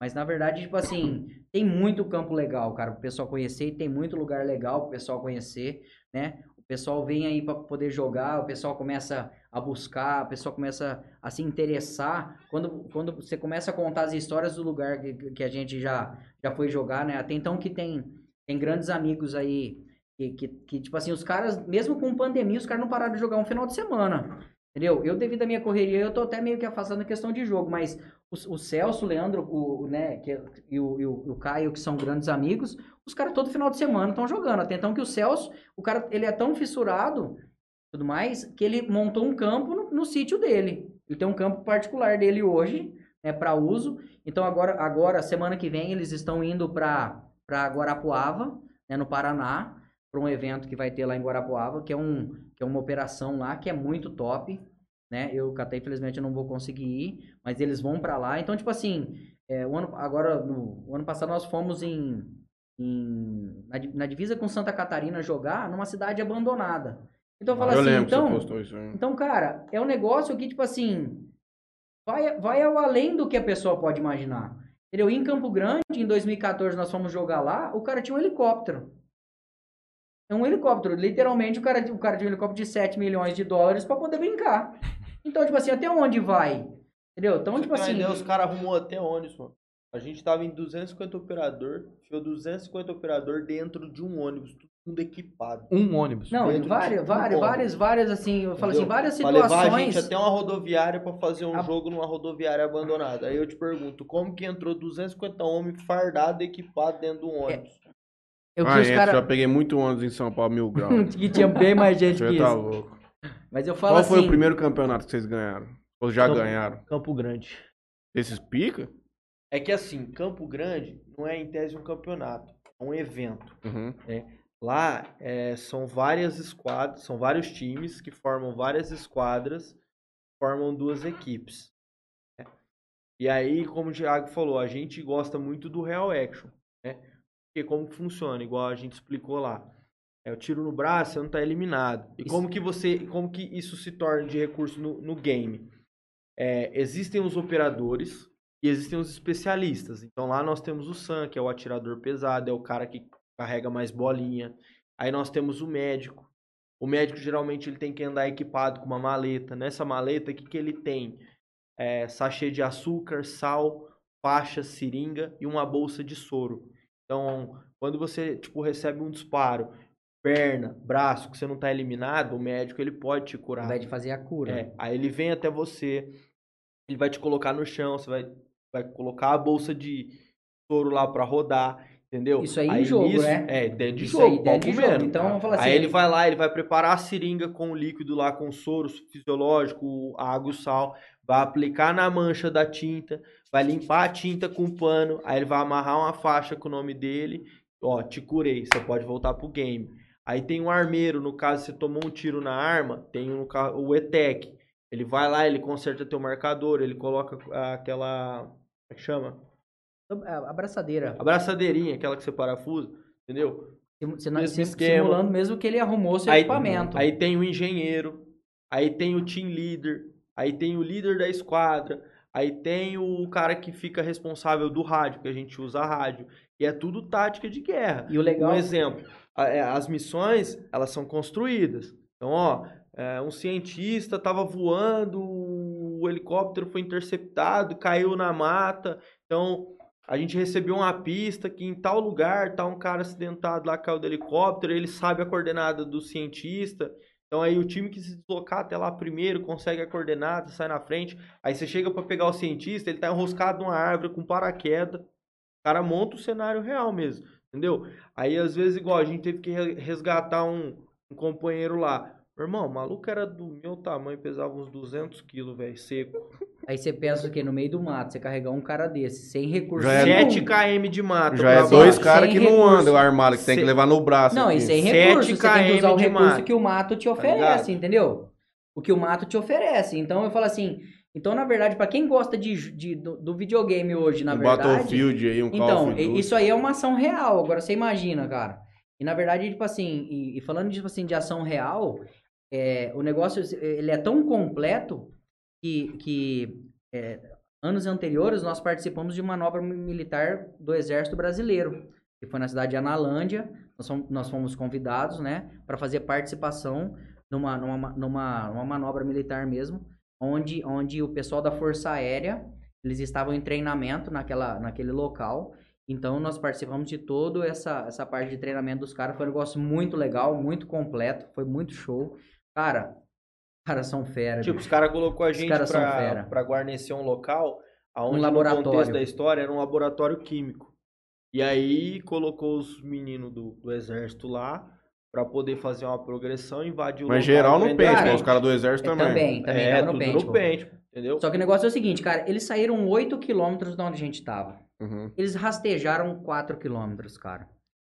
Speaker 4: Mas na verdade, tipo assim, tem muito campo legal, cara, pro pessoal conhecer, e tem muito lugar legal pro pessoal conhecer, né? Pessoal vem aí para poder jogar, o pessoal começa a buscar, o pessoal começa a se interessar. Quando, quando você começa a contar as histórias do lugar que, que a gente já, já foi jogar, né? Até então que tem, tem grandes amigos aí que, que, que, tipo assim, os caras, mesmo com pandemia, os caras não pararam de jogar um final de semana. Entendeu? Eu, devido à minha correria, eu tô até meio que afastando a questão de jogo, mas o, o Celso, o Leandro, o, né, que, e, o, e o, o Caio, que são grandes amigos, os caras todo final de semana estão jogando. Até então que o Celso, o cara, ele é tão fissurado, tudo mais, que ele montou um campo no, no sítio dele. Ele tem um campo particular dele hoje, né, para uso. Então agora, agora, semana que vem, eles estão indo para Guarapuava, né, no Paraná, para um evento que vai ter lá em Guarapuava, que é um que é uma operação lá que é muito top, né? Eu até infelizmente eu não vou conseguir ir, mas eles vão para lá. Então tipo assim, é, o ano agora no o ano passado nós fomos em, em na, na divisa com Santa Catarina jogar numa cidade abandonada. Então eu falo
Speaker 2: eu
Speaker 4: assim, então
Speaker 2: isso
Speaker 4: então, cara, é um negócio que, tipo assim, vai, vai ao além do que a pessoa pode imaginar. Entendeu? Em Campo Grande, em 2014, nós fomos jogar lá, o cara tinha um helicóptero. É um helicóptero. Literalmente, o cara, o cara tinha um helicóptero de 7 milhões de dólares pra poder brincar. Então, tipo assim, até onde vai? Entendeu? Então,
Speaker 3: Você
Speaker 4: tipo assim.
Speaker 3: ideia, os caras arrumou até ônibus, mano. A gente tava em 250 operador, enfiou 250 operador dentro de um ônibus, tudo equipado.
Speaker 1: Um ônibus.
Speaker 4: Não,
Speaker 3: de
Speaker 4: várias,
Speaker 3: um
Speaker 4: várias, várias, várias, assim, eu falo assim, várias
Speaker 3: Pra levar a
Speaker 4: situações.
Speaker 3: gente até uma rodoviária pra fazer um
Speaker 4: A-
Speaker 3: jogo numa rodoviária abandonada. Aí eu te pergunto, como que entrou 250 homens fardados, equipados dentro do ônibus?
Speaker 4: Eu
Speaker 2: Ah, é,
Speaker 4: caras.
Speaker 2: já peguei muito ônibus em São Paulo, mil graus.
Speaker 4: que tinha bem mais gente
Speaker 2: Você
Speaker 4: que
Speaker 2: tá
Speaker 4: isso.
Speaker 2: louco.
Speaker 4: Mas eu falo
Speaker 2: Qual
Speaker 4: assim.
Speaker 2: foi o primeiro campeonato que vocês ganharam? Ou já
Speaker 3: Campo-
Speaker 2: ganharam?
Speaker 3: Campo Grande.
Speaker 2: Esses pica?
Speaker 3: É que assim, Campo Grande não é em tese um campeonato, é um evento.
Speaker 2: Uhum.
Speaker 3: Lá é, são várias esquadras, são vários times que formam várias esquadras, formam duas equipes. né? E aí, como o Thiago falou, a gente gosta muito do real action, né? Porque como que funciona, igual a gente explicou lá. É o tiro no braço, você não está eliminado. E
Speaker 4: Isso-
Speaker 3: como que você, como que isso se torna de recurso no, no game? É, existem os operadores e existem os especialistas. Então lá nós temos o Sam, que é o atirador pesado, é o cara que carrega mais bolinha. Aí nós temos o médico. O médico geralmente ele tem que andar equipado com uma maleta. Nessa maleta, o que, que ele tem? É, sachê de açúcar, sal, faixa, seringa e uma bolsa de soro. Então, quando você tipo recebe um disparo, perna, braço, que você não está eliminado, o médico ele pode te curar.
Speaker 4: Invés de fazer a cura.
Speaker 3: É, aí ele vem até você, ele vai te colocar no chão, você vai, vai colocar a bolsa de soro lá pra rodar, entendeu?
Speaker 4: Isso aí em jogo, né?
Speaker 3: É, dentro de
Speaker 4: Isso
Speaker 3: jogo,
Speaker 4: aí, dentro de jogo.
Speaker 3: comendo.
Speaker 4: Então, vamos falar assim.
Speaker 3: Aí ele vai lá, ele vai preparar a seringa com o líquido lá, com soro fisiológico, água e o sal, vai aplicar na mancha da tinta, vai limpar a tinta com pano, aí ele vai amarrar uma faixa com o nome dele, ó, te curei, você pode voltar pro game. Aí tem um armeiro, no caso você tomou um tiro na arma, tem ca- o ETEC. Ele vai lá, ele conserta teu marcador, ele coloca aquela. Como é que chama?
Speaker 4: A a braçadeira.
Speaker 3: A braçadeirinha, aquela que você parafusa, entendeu?
Speaker 4: Simu- sinu-
Speaker 3: mesmo.
Speaker 4: Simulando mesmo que ele arrumou seu
Speaker 3: Aí,
Speaker 4: equipamento.
Speaker 3: aí tem o engenheiro, aí tem o team leader, aí tem o líder da esquadra, Aí tem o cara que fica responsável do rádio, que a gente usa a rádio. E é tudo tática de guerra.
Speaker 4: E o legal.
Speaker 3: Um exemplo, é, as missões, elas são construídas. Então, ó, é, um cientista estava voando, o helicóptero foi interceptado, caiu na mata. Então, a gente recebeu uma pista que em tal lugar tá um cara acidentado lá, caiu do helicóptero, ele sabe a coordenada do cientista. Então aí o time que se deslocar até lá primeiro consegue a coordenada, sai na frente. Aí você chega para pegar o cientista, ele tá enroscado numa árvore com paraquedas. O cara monta o cenário real mesmo, entendeu? Aí às vezes igual a gente teve que re- resgatar um, um companheiro lá. Meu irmão, o maluco era do meu tamanho, pesava uns 200 quilos, velho, seco.
Speaker 4: Aí você pensa que no meio do mato, você carregar um cara desse, sem recurso
Speaker 2: Já é
Speaker 4: nenhum.
Speaker 3: 7 km de mato.
Speaker 2: Já
Speaker 3: pra
Speaker 2: é
Speaker 3: baixo.
Speaker 2: dois caras que não
Speaker 4: recurso.
Speaker 2: andam armado, que tem que levar no braço.
Speaker 4: Não,
Speaker 2: aqui.
Speaker 4: e sem
Speaker 3: 7
Speaker 4: recurso, você tem que usar o
Speaker 3: km de
Speaker 4: recurso
Speaker 3: mato.
Speaker 4: que o mato te oferece,
Speaker 3: ligado?
Speaker 4: entendeu? O que o mato te oferece. Então eu falo assim, então na verdade, pra quem gosta de, de- do, do videogame hoje, na
Speaker 2: um
Speaker 4: verdade,
Speaker 2: Battlefield aí, um
Speaker 4: Então, isso aí é uma ação real. Agora você imagina, cara. E na verdade, tipo assim, e, e falando tipo assim, de ação real, é, o negócio ele é tão completo que, que é, anos anteriores nós participamos de uma manobra mi- militar do Exército Brasileiro, que foi na cidade de Analândia. Nós fomos, nós fomos convidados, né, para fazer participação numa, numa, ma- numa, numa manobra militar mesmo, onde, onde o pessoal da Força Aérea eles estavam em treinamento naquela, naquele local. Então nós participamos de toda essa, essa parte de treinamento dos caras. Foi um negócio muito legal, muito completo, foi muito show. Cara, os caras são fera.
Speaker 3: Tipo,
Speaker 4: bicho.
Speaker 3: os caras colocou a gente pra, pra guarnecer um local aonde
Speaker 4: Um
Speaker 3: no
Speaker 4: laboratório.
Speaker 3: contexto da história era um laboratório químico. E aí colocou os meninos do, do exército lá pra poder fazer uma progressão, invadir o
Speaker 2: Mas
Speaker 3: local
Speaker 2: geral
Speaker 3: e
Speaker 2: no pente, os caras do exército
Speaker 4: É,
Speaker 2: também.
Speaker 4: também, também
Speaker 3: é,
Speaker 4: no pente.
Speaker 3: no pente, entendeu?
Speaker 4: Só que o negócio é o seguinte, cara, eles saíram 8 quilômetros de onde a gente tava.
Speaker 2: Uhum.
Speaker 4: Eles rastejaram 4 quilômetros, cara.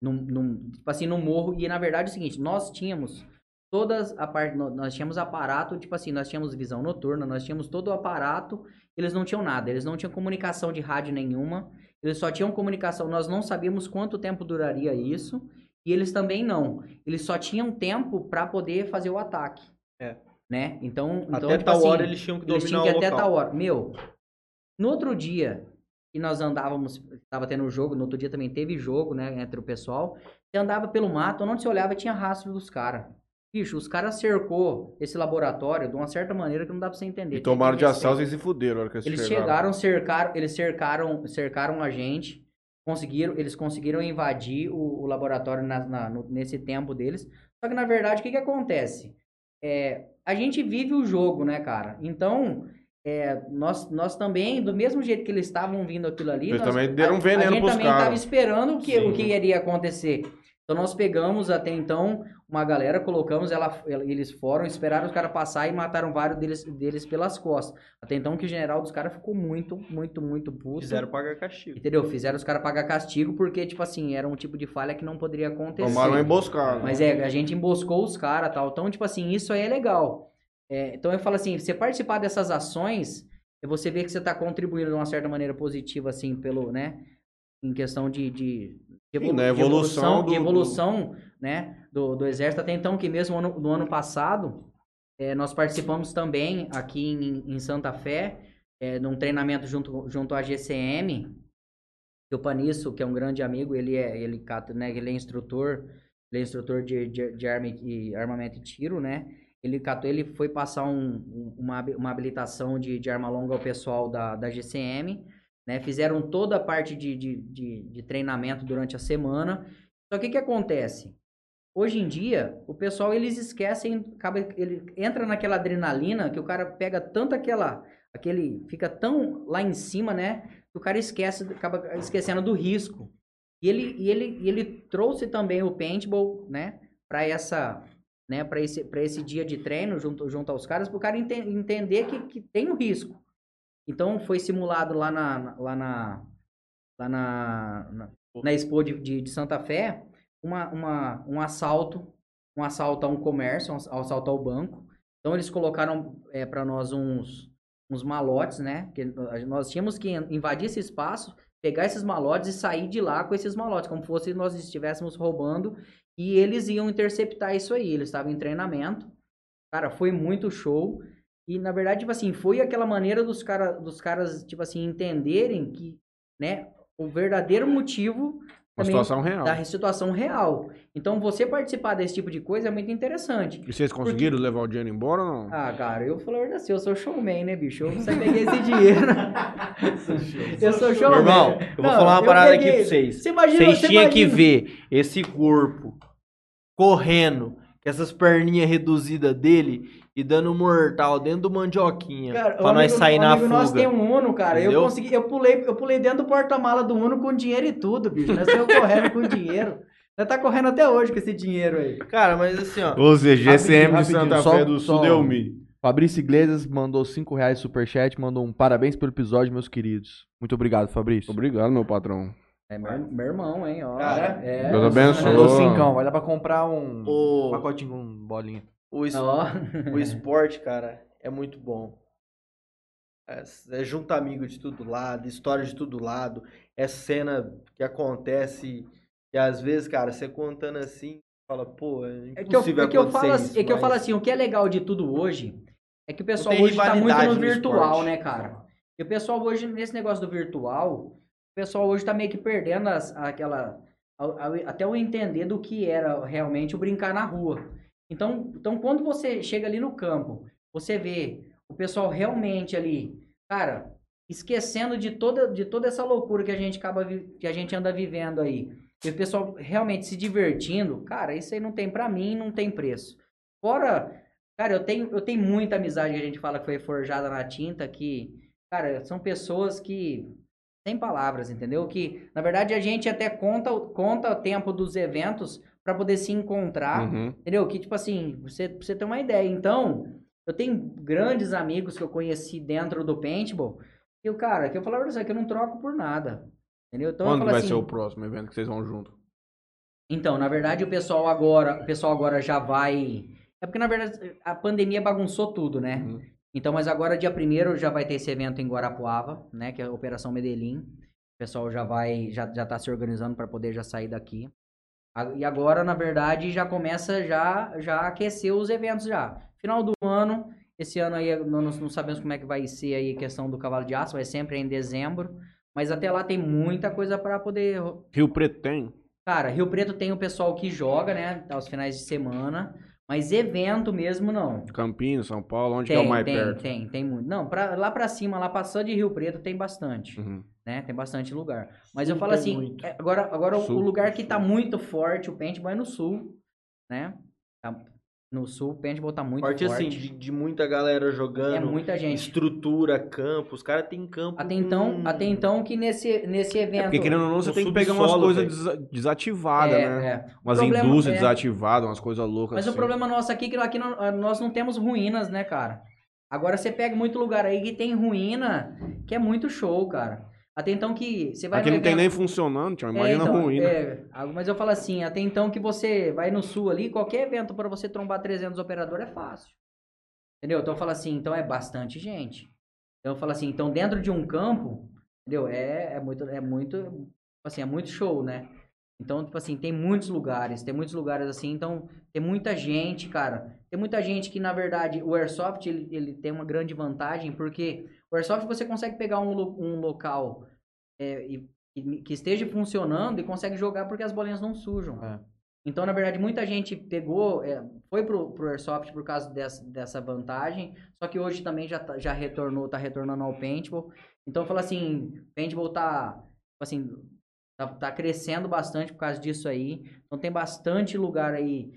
Speaker 4: Num, num, tipo assim, no morro. E na verdade é o seguinte, nós tínhamos todas a parte. nó- Nós tínhamos aparato, tipo assim, nós tínhamos visão noturna, nós tínhamos todo o aparato. Eles não tinham nada, eles não tinham comunicação de rádio nenhuma. Eles só tinham comunicação. Nós não sabíamos quanto tempo duraria isso. E eles também não. Eles só tinham tempo pra poder fazer o ataque.
Speaker 3: É.
Speaker 4: Né? Então, então
Speaker 3: até
Speaker 4: tipo
Speaker 3: tal
Speaker 4: assim,
Speaker 3: hora eles tinham que dominar
Speaker 4: eles tinham que
Speaker 3: o
Speaker 4: até
Speaker 3: local.
Speaker 4: tal hora. Meu, no outro dia que nós andávamos, tava tendo jogo, no outro dia também teve jogo, né, entre o pessoal. Você andava pelo mato, onde você olhava tinha rastro dos caras. Bicho, os caras cercou esse laboratório de uma certa maneira que não dá pra você entender.
Speaker 2: E tomaram de assalto e se fuderam hora que eles,
Speaker 4: Eles
Speaker 2: chegaram.
Speaker 4: chegaram, cercaram, eles cercaram, cercaram a gente, conseguiram, eles conseguiram invadir o, o laboratório na- na- no- nesse tempo deles. Só que na verdade, o que que acontece? É, a gente vive o jogo, né, cara? Então, é, nós, nós também, do mesmo jeito que eles estavam vindo aquilo ali,
Speaker 2: Eles
Speaker 4: nós-
Speaker 2: também deram
Speaker 4: a,
Speaker 2: veneno
Speaker 4: a gente também estava esperando o que, o que iria acontecer. Então nós pegamos até então uma galera, colocamos ela, eles foram, esperaram os caras passar e mataram vários deles, deles pelas costas. Até então que o general dos caras ficou muito, muito, muito puto.
Speaker 3: Fizeram pagar castigo.
Speaker 4: Entendeu? Fizeram os caras pagar castigo porque, tipo assim, era um tipo de falha que não poderia acontecer.
Speaker 2: Tomaram uma emboscada.
Speaker 4: Mas é, a gente emboscou os caras tal. Então, tipo assim, isso aí é legal. É, então eu falo assim, você participar dessas ações, é você ver que você tá contribuindo de uma certa maneira positiva, assim, pelo, né? Em questão de, de, de,
Speaker 2: Sim,
Speaker 4: evolu-
Speaker 2: na
Speaker 4: de
Speaker 2: evolução
Speaker 4: de
Speaker 2: do-
Speaker 4: evolução, né? Do, do exército. Até então, que mesmo ano- no ano passado, é, nós participamos também aqui em, em Santa Fé, é, num treinamento junto, junto à GCM, que o Paniço, que é um grande amigo, ele é, ele, né, ele é instrutor, ele é instrutor de, de, de arma e, armamento e tiro, né? Ele catou, ele foi passar um- um- uma, uma habilitação de, de arma longa ao pessoal da, da GCM, né? Fizeram toda a parte de, de, de, de treinamento durante a semana. Só que o que acontece? Hoje em dia, o pessoal, eles esquecem, acaba, ele entra naquela adrenalina que o cara pega tanto aquela, aquele, fica tão lá em cima, né? Que o cara esquece, acaba esquecendo do risco. E ele, e ele, e ele trouxe também o paintball, né? Para essa, né? Para esse, para esse dia de treino junto, junto aos caras, para o cara ente- entender que, que tem o risco. Então foi simulado lá na, lá na, lá na, na, na Expo de, de, de Santa Fé uma, uma, um assalto, um assalto a um comércio, um assalto ao banco. Então eles colocaram é, para nós uns, uns malotes, né? Que nós tínhamos que invadir esse espaço, pegar esses malotes e sair de lá com esses malotes, como fosse nós estivéssemos roubando, e eles iam interceptar isso aí. Eles estavam em treinamento. Cara, foi muito show. E na verdade, tipo assim, foi aquela maneira dos, cara, dos caras, tipo assim, entenderem que, né, o verdadeiro motivo também
Speaker 2: situação real.
Speaker 4: da situação real. Então, você participar desse tipo de coisa é muito interessante.
Speaker 2: E vocês conseguiram levar o dinheiro embora ou não?
Speaker 4: Ah, cara, eu falo a verdade, assim, eu sou showman, né, bicho? Eu sempre peguei esse dinheiro. eu sou showman.
Speaker 3: irmão, eu vou
Speaker 4: Não,
Speaker 3: falar uma parada
Speaker 4: peguei-
Speaker 3: aqui pra vocês.
Speaker 4: Você imagina,
Speaker 3: Vocês
Speaker 4: você
Speaker 3: tinham que ver esse corpo correndo, com essas perninhas reduzidas dele e dando um mortal dentro do mandioquinha
Speaker 4: Cara,
Speaker 3: pra nós sair
Speaker 4: um
Speaker 3: na
Speaker 4: amigo
Speaker 3: fuga.
Speaker 4: tem um Uno, cara. Eu
Speaker 3: Entendeu?
Speaker 4: consegui, eu pulei, eu pulei dentro do porta-mala do Uno com dinheiro e tudo, bicho. Nós saímos correndo com dinheiro. Nós tá correndo até hoje com esse dinheiro aí.
Speaker 3: Cara, mas assim, ó.
Speaker 2: Ou seja, GCM de Santa Fé do Sul deu mi.
Speaker 1: Fabrício Iglesias mandou 5 reais superchat, mandou um parabéns pelo episódio, meus queridos. Muito obrigado, Fabrício.
Speaker 2: Obrigado, meu patrão.
Speaker 4: É meu, meu irmão, hein, ó.
Speaker 3: Cara,
Speaker 4: é,
Speaker 2: Deus abençoe.
Speaker 1: Mandou. 5, vai dar pra comprar um
Speaker 3: O,
Speaker 1: pacotinho com bolinha.
Speaker 3: o, es-
Speaker 4: Ó.
Speaker 3: o esporte, cara, é muito bom. É, é junto amigo de todo lado, história de todo lado. É cena que acontece que às vezes, cara, você contando assim, fala, pô, é
Speaker 4: É que, eu,
Speaker 3: impossível
Speaker 4: é que eu falo assim,
Speaker 3: isso,
Speaker 4: é que eu falo assim, o que é legal de tudo hoje é que o pessoal hoje tá muito no
Speaker 3: no
Speaker 4: virtual,
Speaker 3: esporte.
Speaker 4: né, cara? E o pessoal hoje, nesse negócio do virtual, pessoal hoje tá meio que perdendo as- aquela. a- a- até o entender do que era realmente o brincar na rua. Então, então, quando você chega ali no campo, você vê o pessoal realmente ali, cara, esquecendo de toda, de toda essa loucura que a gente acaba que a gente anda vivendo aí. E o pessoal realmente se divertindo, cara, isso aí não tem pra mim, não tem preço. Fora, cara, eu tenho, eu tenho muita amizade que a gente fala que foi forjada na tinta, que, cara, são pessoas que sem palavras, entendeu? Que, na verdade, a gente até conta, o- conta o tempo dos eventos pra poder se encontrar,
Speaker 2: Uhum.
Speaker 4: entendeu? Que, tipo assim, você, pra você ter uma ideia. Então, eu tenho grandes amigos que eu conheci dentro do paintball, e o cara, que eu falo pra você, que eu não troco por nada, entendeu? Então,
Speaker 2: Quando vai
Speaker 4: assim,
Speaker 2: ser o próximo evento que vocês vão junto?
Speaker 4: então, na verdade, o pessoal agora, o pessoal agora já vai. É porque, na verdade, a pandemia bagunçou tudo, né?
Speaker 2: Uhum.
Speaker 4: Então, mas agora, dia 1 já vai ter esse evento em Guarapuava, né? Que é a Operação Medellín. O pessoal já vai, já, já tá se organizando para poder já sair daqui. E agora, na verdade, já começa já, já a aquecer os eventos já. Final do ano, esse ano aí nós não sabemos como é que vai ser aí a questão do cavalo de aço, vai sempre em dezembro. Mas até lá tem muita coisa para poder
Speaker 2: Rio Preto tem?
Speaker 4: Cara, Rio Preto tem o pessoal que joga, né? Aos finais de semana. Mas evento mesmo, não.
Speaker 2: Campinas, São Paulo, onde que é
Speaker 4: Tem,
Speaker 2: o mais
Speaker 4: tem,
Speaker 2: perto?
Speaker 4: tem, tem muito. Não, pra, lá pra cima, lá passando de Rio Preto, tem bastante,
Speaker 2: Uhum.
Speaker 4: né? Tem bastante lugar. Mas eu
Speaker 3: Sul
Speaker 4: falo
Speaker 3: tem
Speaker 4: assim,
Speaker 3: muito.
Speaker 4: é, agora, agora o-
Speaker 2: Sul.
Speaker 4: o lugar que tá muito forte, o paintball é no sul, né? Tá- no sul, o paintball tá muito
Speaker 3: Forte
Speaker 4: forte.
Speaker 3: assim, de, de muita galera jogando,
Speaker 4: é muita gente.
Speaker 3: estrutura, campo, os caras têm campo.
Speaker 4: Até então,
Speaker 3: com-
Speaker 4: até então que nesse, nesse evento...
Speaker 2: É porque querendo ou não, você tem que pegar umas coisas desa- desativadas,
Speaker 4: é,
Speaker 2: né?
Speaker 4: é.
Speaker 2: Umas
Speaker 4: problema-
Speaker 2: indústrias
Speaker 4: é.
Speaker 2: desativadas, umas coisas loucas
Speaker 4: Mas
Speaker 2: assim.
Speaker 4: o problema nosso aqui é que aqui não- nós não temos ruínas, né, cara? Agora você pega muito lugar aí que tem ruína, que é muito show, cara. Até então que você vai
Speaker 2: Aqui não tem
Speaker 4: evento-
Speaker 2: nem funcionando, tio.
Speaker 4: É,
Speaker 2: Imagina
Speaker 4: então,
Speaker 2: ruim, né?
Speaker 4: é, mas eu falo assim, até então que você vai no sul ali, qualquer evento para você trombar 300 operadores é fácil. Entendeu? Então eu falo assim, então é bastante gente. Então eu falo assim, então dentro de um campo, entendeu? É, é muito, é muito, assim, é muito show, né? Então, tipo assim, tem muitos lugares, tem muitos lugares assim, então tem muita gente, cara. Tem muita gente que, na verdade, o Airsoft, ele, ele tem uma grande vantagem, porque o Airsoft você consegue pegar um, um local é, e, que, esteja funcionando e consegue jogar porque as bolinhas não sujam.
Speaker 1: É.
Speaker 4: Então, na verdade, muita gente pegou, é, foi pro, pro Airsoft por causa dessa, dessa vantagem, só que hoje também já, tá- já retornou, tá retornando ao Paintball. Então, eu falo assim, Paintball tá, tipo assim, tá, tá crescendo bastante por causa disso aí. Então, tem bastante lugar aí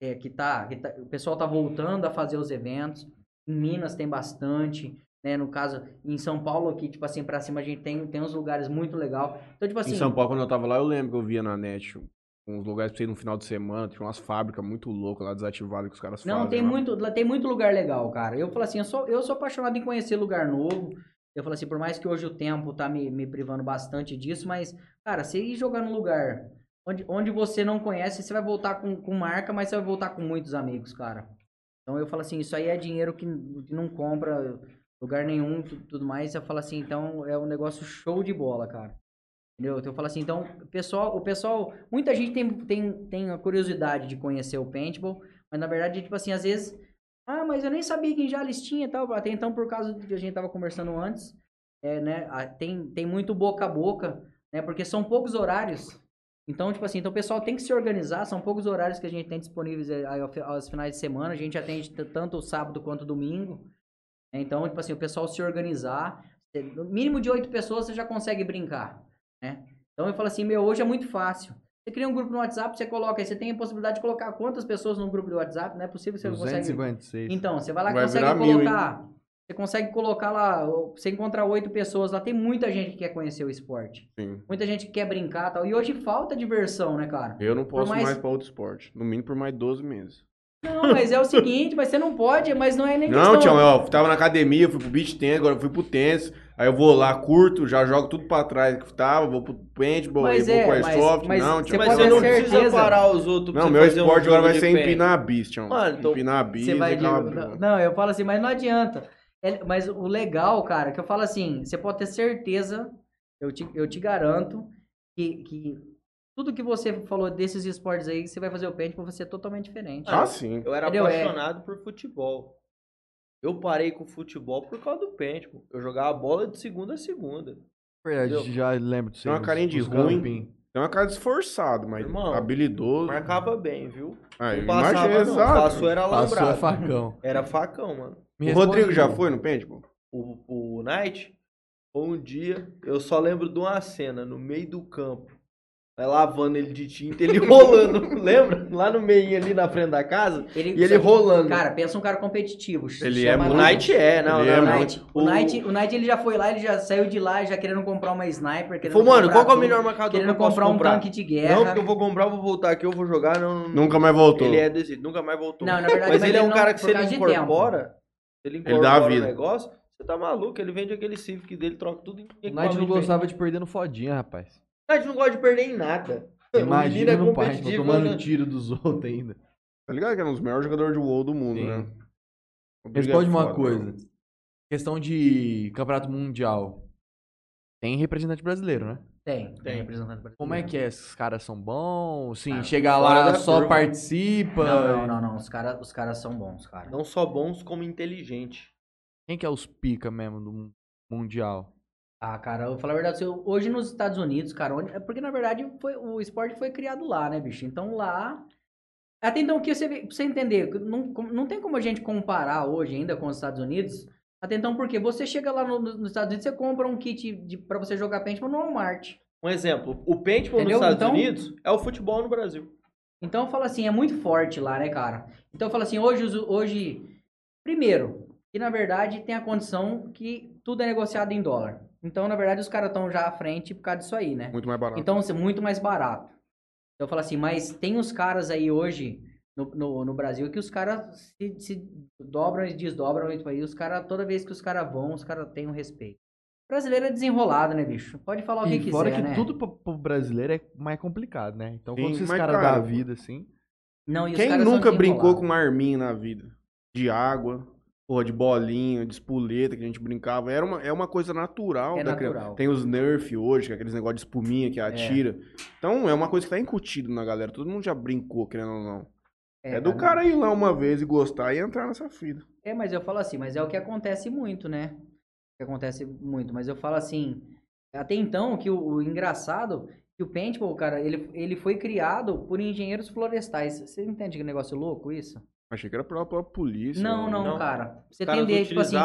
Speaker 4: é, que, tá, que tá, o pessoal tá voltando a fazer os eventos. Em Minas tem bastante, né? No caso, em São Paulo aqui, tipo assim, pra cima a gente tem, tem uns lugares muito legal. Então, tipo assim...
Speaker 2: Em São Paulo, quando eu tava lá, eu lembro que eu via na net uns lugares pra você ir no final de semana, tinha umas fábricas muito loucas lá desativadas que os caras
Speaker 4: Não,
Speaker 2: fazem.
Speaker 4: tem
Speaker 2: lá.
Speaker 4: muito, tem muito lugar legal, cara. Eu falo assim, eu sou, eu sou apaixonado em conhecer lugar novo. Eu falo assim, por mais que hoje o tempo tá me, me privando bastante disso, mas, cara, você ir jogar num lugar onde, onde você não conhece, você vai voltar com, com marca, mas você vai voltar com muitos amigos, cara. Então eu falo assim, isso aí é dinheiro que, que não compra lugar nenhum, tu- tudo mais. Eu falo assim, então é um negócio show de bola, cara. Entendeu? Então eu falo assim, então, pessoal, o pessoal, muita gente tem, tem, tem a curiosidade de conhecer o paintball, mas na verdade, tipo assim, às vezes Ah, mas eu nem sabia que em Jales tinha e tal. Até então, por causa do que a gente tava conversando antes, é, né, tem, tem muito boca a boca, né? Porque são poucos horários. Então, tipo assim, então o pessoal tem que se organizar, são poucos horários que a gente tem disponíveis fi- aos finais de semana, a gente atende tanto o sábado quanto o domingo. Então, tipo assim, o pessoal se organizar, no mínimo de oito pessoas você já consegue brincar, né? Então eu falo assim, meu, hoje é muito fácil. Você cria um grupo no WhatsApp, você coloca aí, você tem a possibilidade de colocar quantas pessoas no grupo do WhatsApp, não é possível você não consegue
Speaker 1: 256.
Speaker 4: então, você vai lá e consegue
Speaker 2: virar mil,
Speaker 4: colocar. você consegue colocar lá. Você encontrar oito pessoas lá. Tem muita gente que quer conhecer o esporte.
Speaker 2: Sim.
Speaker 4: Muita gente que quer brincar e tal. E hoje falta diversão, né, cara?
Speaker 2: Eu não posso
Speaker 4: mais-
Speaker 2: mais pra outro esporte. No mínimo por mais 12 meses.
Speaker 4: Não, mas é o seguinte, mas você não pode, mas não é nem
Speaker 2: Não,
Speaker 4: questão.
Speaker 2: Tião, eu tava na academia, fui pro beach tennis, agora eu fui pro tênis. Aí eu vou lá, curto, já jogo tudo pra trás que tava, vou pro paintball, aí
Speaker 4: Mas
Speaker 2: vou
Speaker 4: é,
Speaker 2: pro airsoft.
Speaker 4: mas
Speaker 2: não, Tião.
Speaker 3: Mas você não precisa
Speaker 4: certeza.
Speaker 3: parar os outros
Speaker 2: Não, meu
Speaker 3: fazer um
Speaker 2: esporte agora vai ser
Speaker 3: pé.
Speaker 2: empinar a bis, Tião.
Speaker 3: Mano, então-
Speaker 2: Empinar a bis
Speaker 4: Você vai de... não, não, eu falo assim, mas não adianta. É- mas o legal, cara, que eu falo assim, você pode ter certeza, eu te, eu te garanto, que, que tudo que você falou desses esportes aí, você vai fazer o paintball vai ser totalmente diferente.
Speaker 2: Ah, sim.
Speaker 3: Eu era
Speaker 4: Entendeu? É.
Speaker 3: apaixonado por futebol. Eu parei com o futebol por causa do paintball. Eu jogava bola de segunda a segunda.
Speaker 1: Verdade,
Speaker 3: Entendeu?
Speaker 1: já lembro disso.
Speaker 2: Tem uma carinha de ruim.
Speaker 1: camping.
Speaker 2: Tem uma cara de esforçado, mas
Speaker 3: Irmão,
Speaker 2: habilidoso.
Speaker 3: Marcava bem, viu?
Speaker 2: Ah,
Speaker 3: não passava,
Speaker 2: imagino,
Speaker 3: não.
Speaker 2: exato.
Speaker 3: Passou era
Speaker 1: Passou é facão.
Speaker 3: Era facão, mano.
Speaker 1: Me
Speaker 2: O Rodrigo já foi no paintball?
Speaker 3: O, o Knight, um dia, eu só lembro de uma cena no meio do campo. Vai lavando ele de tinta, ele rolando, lembra? Lá no meio ali na frente da casa. E ele
Speaker 4: só que,
Speaker 3: rolando.
Speaker 4: Cara, pensa um cara competitivo.
Speaker 2: Ele é
Speaker 3: O Knight é, não,
Speaker 2: Ele
Speaker 3: não,
Speaker 2: é
Speaker 4: O. Knight, o, Knight, o Knight, ele já foi lá, ele já saiu de lá já querendo comprar uma sniper. Querendo
Speaker 3: Falou, mano, qual que é o melhor marcador que
Speaker 4: Querendo
Speaker 3: eu posso
Speaker 4: comprar um
Speaker 3: comprar?
Speaker 4: tanque de guerra.
Speaker 3: Não, porque eu vou comprar, eu vou voltar aqui, eu vou jogar. Não, não-
Speaker 2: Nunca mais voltou.
Speaker 3: Ele é desse, nunca mais voltou.
Speaker 4: Não, na verdade,
Speaker 3: mas, ele é um
Speaker 4: não-
Speaker 3: cara que se ele incorpora, se ele
Speaker 2: Ele
Speaker 3: incorpora
Speaker 2: dá a
Speaker 3: o
Speaker 2: vida.
Speaker 3: negócio, você tá maluco, ele vende aquele Civic dele, troca tudo em
Speaker 1: O Knight não gostava de perder no fodinha, rapaz.
Speaker 3: O Knight não gosta de perder em nada.
Speaker 1: Imagina
Speaker 3: é
Speaker 1: no pai,
Speaker 3: competitivo,
Speaker 1: tomando
Speaker 3: né?
Speaker 1: tiro dos outros ainda.
Speaker 2: Tá ligado que é um dos melhores jogadores de WoW do mundo,
Speaker 1: Sim.
Speaker 2: né?
Speaker 1: Responde uma
Speaker 2: foda,
Speaker 1: coisa.
Speaker 2: mano.
Speaker 1: Questão de campeonato mundial. Tem representante brasileiro, né?
Speaker 4: Tem, tem,
Speaker 3: Tem.
Speaker 4: representante brasileiro.
Speaker 1: Como é que é? Esses caras são bons? Sim, chegar
Speaker 3: fora
Speaker 1: lá só
Speaker 3: curva.
Speaker 1: participa.
Speaker 4: Não, não, não, não. Os caras os cara são bons, cara.
Speaker 3: Não só bons, como inteligentes.
Speaker 1: Quem que é os pica mesmo do mundial?
Speaker 4: Ah, cara, eu vou falar a verdade, assim, hoje nos Estados Unidos, cara, onde, é porque na verdade foi, o esporte foi criado lá, né, bicho? Então lá. Até então, o que você, vê- pra você entender, não, não tem como a gente comparar hoje ainda com os Estados Unidos. Até então, porque você chega lá no- nos Estados Unidos, você compra um kit de, pra você jogar paintball no Walmart.
Speaker 3: Um exemplo, o paintball
Speaker 4: Entendeu?
Speaker 3: nos Estados
Speaker 4: Então-
Speaker 3: Unidos é o futebol no Brasil.
Speaker 4: Então eu falo assim, é muito forte lá, né, cara? Então eu falo assim, hoje, hoje primeiro, que na verdade tem a condição que tudo é negociado em dólar. Então, na verdade, os caras estão já à frente por causa disso aí, né?
Speaker 2: Muito mais barato.
Speaker 4: Então, é muito mais barato. Então, eu falo assim, mas tem uns caras aí hoje no, no, no Brasil que os caras se, se dobram e desdobram isso aí. Os caras, toda vez que os caras vão, os caras têm um respeito. O brasileiro é desenrolado, né, bicho? Pode falar o que
Speaker 1: E
Speaker 4: quiser,
Speaker 1: fora que
Speaker 4: né?
Speaker 1: tudo pro, pro brasileiro é mais complicado, né? Então, quando esses caras
Speaker 2: cara,
Speaker 1: da vida, assim.
Speaker 4: Não, e os
Speaker 2: Quem
Speaker 4: caras são
Speaker 2: nunca brincou com uma arminha na vida? De água, porra, de bolinha, de espoleta que a gente brincava. Era uma, é uma coisa natural.
Speaker 4: É
Speaker 2: da criança.
Speaker 4: natural.
Speaker 2: Tem os Nerf hoje, que é aqueles negócios de espuminha que atira. Então é uma coisa que tá incutido na galera. Todo mundo já brincou, querendo ou não. É, do cara ir lá uma vez e gostar e entrar nessa fita.
Speaker 4: É, mas eu falo assim, mas é o que acontece muito, né? O que acontece muito, mas eu falo assim, até então que o, o engraçado que o paintball, cara, ele, ele foi criado por engenheiros florestais. Você entende que negócio louco isso?
Speaker 2: Achei que era pela própria polícia.
Speaker 4: não, não,
Speaker 3: não.
Speaker 4: cara. Você entender, tipo assim,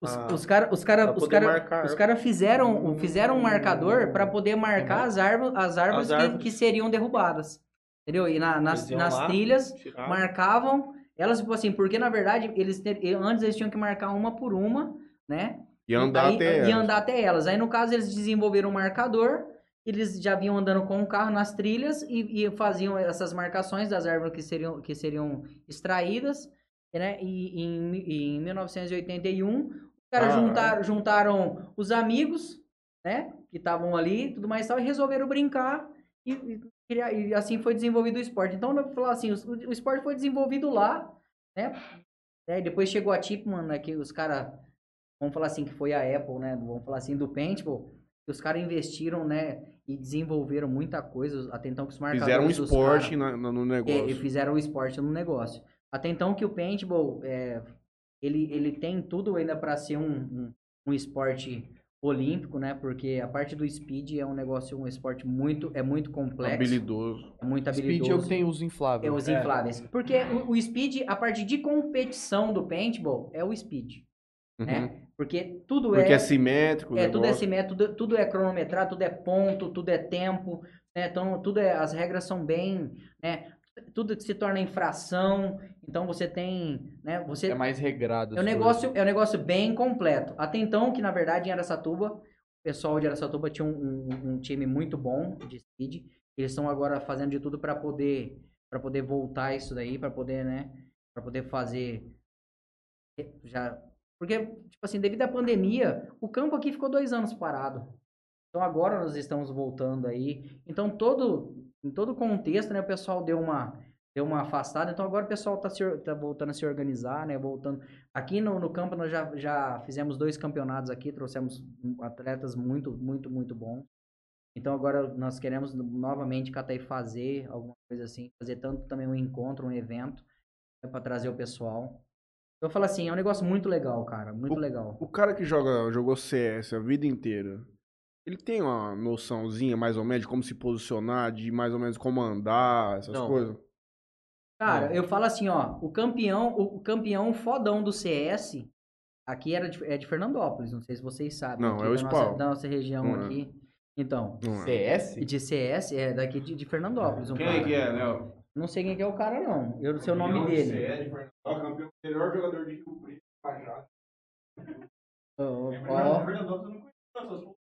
Speaker 4: os,
Speaker 3: ah,
Speaker 4: os caras os cara,
Speaker 3: pra
Speaker 4: os cara,
Speaker 3: marcar.
Speaker 4: os cara fizeram, fizeram um marcador para poder marcar as árvores, as árvores,
Speaker 3: As
Speaker 4: que-
Speaker 3: árvores.
Speaker 4: Que, seriam derrubadas. Entendeu? E na- nas, nas
Speaker 3: lá,
Speaker 4: trilhas, marcavam elas, tipo assim, porque na verdade, eles antes eles tinham que marcar uma por uma, né?
Speaker 2: E andar
Speaker 4: Aí-
Speaker 2: até.
Speaker 4: E
Speaker 2: elas.
Speaker 4: andar até elas. Aí, no caso, eles desenvolveram um marcador. Eles já vinham andando com o carro nas trilhas e, e faziam essas marcações das árvores que seriam, que seriam extraídas. Né? E em, em 1981, os caras
Speaker 2: Ah,
Speaker 4: juntaram, juntaram os amigos, né? Que estavam ali tudo mais e tal, e resolveram brincar. E, e e assim foi desenvolvido o esporte. Então, falar assim, o, o esporte foi desenvolvido lá, né? É, depois chegou a Tipman, né? Que os caras vamos falar assim, que foi a Apple, né? Vamos falar assim, do Paintball, os caras investiram, né? E desenvolveram muita coisa, até então que os marcadores
Speaker 2: Fizeram um esporte
Speaker 4: cara-
Speaker 2: na- no
Speaker 4: é, e
Speaker 2: negócio.
Speaker 4: fizeram o esporte no negócio. Até então que o paintball, é, ele, ele tem tudo ainda para ser um, um, um esporte olímpico, né? Porque a parte do speed é um negócio, um esporte muito, é muito complexo,
Speaker 2: Habilidoso.
Speaker 4: é muito habilidoso.
Speaker 1: Speed é o que tem os
Speaker 4: É
Speaker 1: infláveis.
Speaker 4: os infláveis. Porque o, o speed, a parte de competição do paintball é o speed,
Speaker 2: Uhum.
Speaker 4: né? Porque tudo
Speaker 2: Porque
Speaker 4: é,
Speaker 2: é simétrico.
Speaker 4: é tudo é simétrico, tudo, tudo é cronometrado, tudo é ponto, tudo é tempo, né? Então tudo é, as regras são bem, né? Tudo que se torna infração, então você tem, né? Você
Speaker 1: É mais regrado.
Speaker 4: é um negócio, é um negócio bem completo. Até então, que na verdade em Aracatuba, o pessoal de Aracatuba tinha um, um- um time muito bom de speed. Eles estão agora fazendo de tudo para poder para poder voltar isso daí, para poder, né, para poder fazer já porque tipo assim, devido à pandemia, o campo aqui ficou dois anos parado. Então agora nós estamos voltando aí. Então todo em todo contexto, né, o pessoal deu uma deu uma afastada. Então agora o pessoal tá, or- tá voltando a se organizar, né, voltando Aqui no, no campo nós já, já fizemos dois campeonatos aqui, trouxemos atletas muito, muito, muito bons. Então agora nós queremos novamente catar e fazer alguma coisa assim, fazer tanto também um encontro, um evento, para trazer o pessoal. Eu falo assim, é um negócio muito legal, cara, muito legal.
Speaker 2: O cara que joga, jogou CS a vida inteira, ele tem uma noçãozinha mais ou menos de como se posicionar, de mais ou menos como andar, essas
Speaker 3: Não.
Speaker 2: coisas?
Speaker 4: Cara, eu falo assim, ó, o campeão, o campeão fodão do CS aqui era de, é de Fernandópolis, não sei se vocês sabem.
Speaker 2: Não, é o
Speaker 4: da nossa,
Speaker 2: Spawn.
Speaker 4: da nossa região
Speaker 2: Não é.
Speaker 4: aqui. Então,
Speaker 2: é.
Speaker 1: CS?
Speaker 4: de CS é daqui de, de Fernandópolis. Um
Speaker 2: Quem
Speaker 4: cara.
Speaker 2: é que é, Léo?
Speaker 4: Não sei quem que é o cara, não. Eu não sei o nome dele.
Speaker 2: campeão, melhor jogador de Rio Preto, Cajado.
Speaker 4: Ó, ó.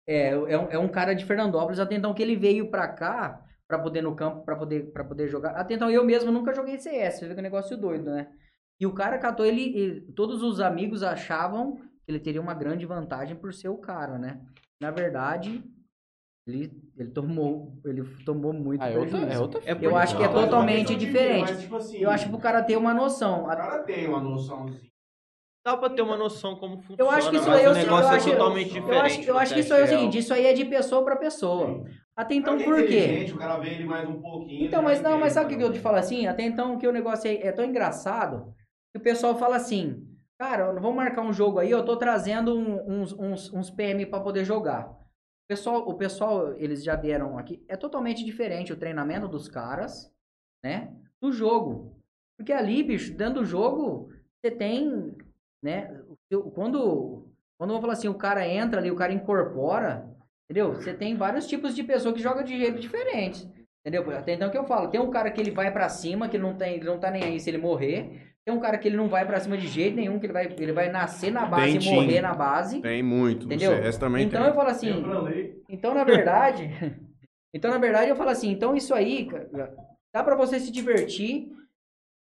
Speaker 4: É, é um, é um cara de Fernandópolis, até então que ele veio pra cá pra poder no campo, pra poder, pra poder jogar. Até então eu mesmo nunca joguei CS, você vê que é um negócio doido, né? E o cara catou ele, ele- todos os amigos achavam que ele teria uma grande vantagem por ser o cara, né? Na verdade, ele, ele tomou, ele tomou muito
Speaker 1: Ah, é outra, é outra
Speaker 3: É
Speaker 4: Eu acho que é totalmente diferente.
Speaker 2: mas, tipo assim,
Speaker 4: Eu acho que o cara ter uma noção.
Speaker 2: O cara tem uma noçãozinha.
Speaker 3: Dá pra ter uma noção como funciona,
Speaker 4: Eu acho que isso
Speaker 3: mas
Speaker 4: eu
Speaker 3: o
Speaker 4: sei- eu
Speaker 3: negócio
Speaker 4: acho-
Speaker 3: é totalmente
Speaker 2: eu
Speaker 3: diferente.
Speaker 4: Eu acho, eu acho que isso aí é o seguinte, isso aí é de pessoa pra pessoa. Até então, por quê?
Speaker 2: O cara vê ele mais um pouquinho.
Speaker 4: Então, mas não, mas sabe o que eu te falo assim? Até então que o negócio é, é tão engraçado que o pessoal fala assim, cara, vamos marcar um jogo aí, eu tô trazendo um- uns, uns, uns PM pra poder jogar. Pessoal, o pessoal, eles já deram aqui, é totalmente diferente o treinamento dos caras, né, do jogo. Porque ali, bicho, dentro do jogo, você tem, né, quando, quando eu vou falar assim, o cara entra ali, o cara incorpora, entendeu? Você tem vários tipos de pessoa que joga de jeito diferentes. Entendeu? Até então que eu falo, tem um cara que ele vai pra cima, que não, tem, ele não tá nem aí se ele morrer. Tem um cara que ele não vai pra cima de jeito nenhum, que ele vai, ele vai nascer na base
Speaker 2: Tem
Speaker 4: e
Speaker 2: time.
Speaker 4: morrer na base.
Speaker 2: Tem muito.
Speaker 4: Entendeu?
Speaker 2: CS também
Speaker 4: então
Speaker 2: tem.
Speaker 4: eu falo assim, então na verdade, então na verdade eu falo assim, então isso aí, cara, dá pra você se divertir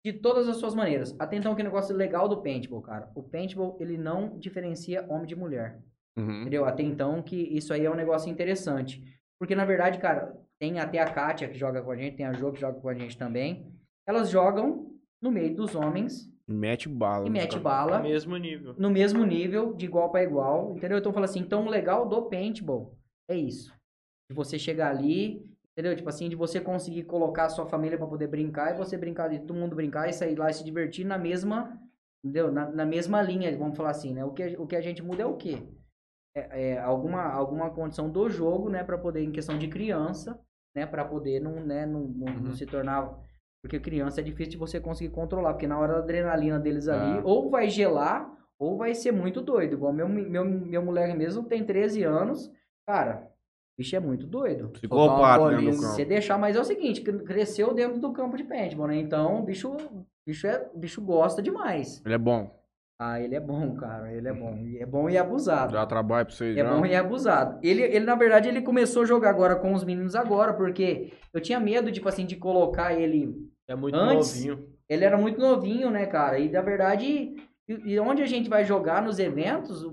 Speaker 4: de todas as suas maneiras. Até então que negócio legal do paintball, cara. O paintball, ele não diferencia homem de mulher.
Speaker 2: Uhum.
Speaker 4: Entendeu? Até então que isso aí é um negócio interessante. Porque, na verdade, cara, tem até a Kátia que joga com a gente, tem a Jo que joga com a gente também. Elas jogam no meio dos homens
Speaker 2: Mete bala.
Speaker 4: e mete bala
Speaker 3: mesmo nível.
Speaker 4: no mesmo nível, de igual para igual, entendeu? Então, eu falo assim, então o legal do paintball é isso. De você chegar ali, entendeu? Tipo assim, de você conseguir colocar a sua família para poder brincar e você brincar, de todo mundo brincar e sair lá e se divertir na mesma, entendeu? Na, na mesma linha, vamos falar assim, né? O que, o que a gente muda é o quê? É, é alguma, alguma condição do jogo, né? para poder, em questão de criança, né? para poder não, né? não, não, não se tornar... Porque criança é difícil de você conseguir controlar, porque na hora da adrenalina deles ali,
Speaker 2: Ah.
Speaker 4: ou vai gelar, ou vai ser muito doido. Igual meu, meu, meu moleque mesmo tem 13 anos. Cara, o bicho é muito doido.
Speaker 2: Psicopata
Speaker 1: uma
Speaker 2: dentro do campo.
Speaker 4: Você deixar, mas é o seguinte, cre- cresceu dentro do campo de paintball, né? Então, o bicho, bicho, é, bicho gosta demais.
Speaker 2: Ele é bom.
Speaker 4: Ah, ele é bom, cara. Ele é bom. E é bom e abusado.
Speaker 2: Dá trabalho pra vocês
Speaker 4: É
Speaker 2: já.
Speaker 4: bom e abusado. Ele, ele, na verdade, ele começou a jogar agora com os meninos agora, porque eu tinha medo, tipo assim, de colocar ele
Speaker 3: É muito
Speaker 4: Antes-
Speaker 3: novinho.
Speaker 4: ele era muito novinho, né, cara? E na verdade, e, e onde a gente vai jogar nos eventos,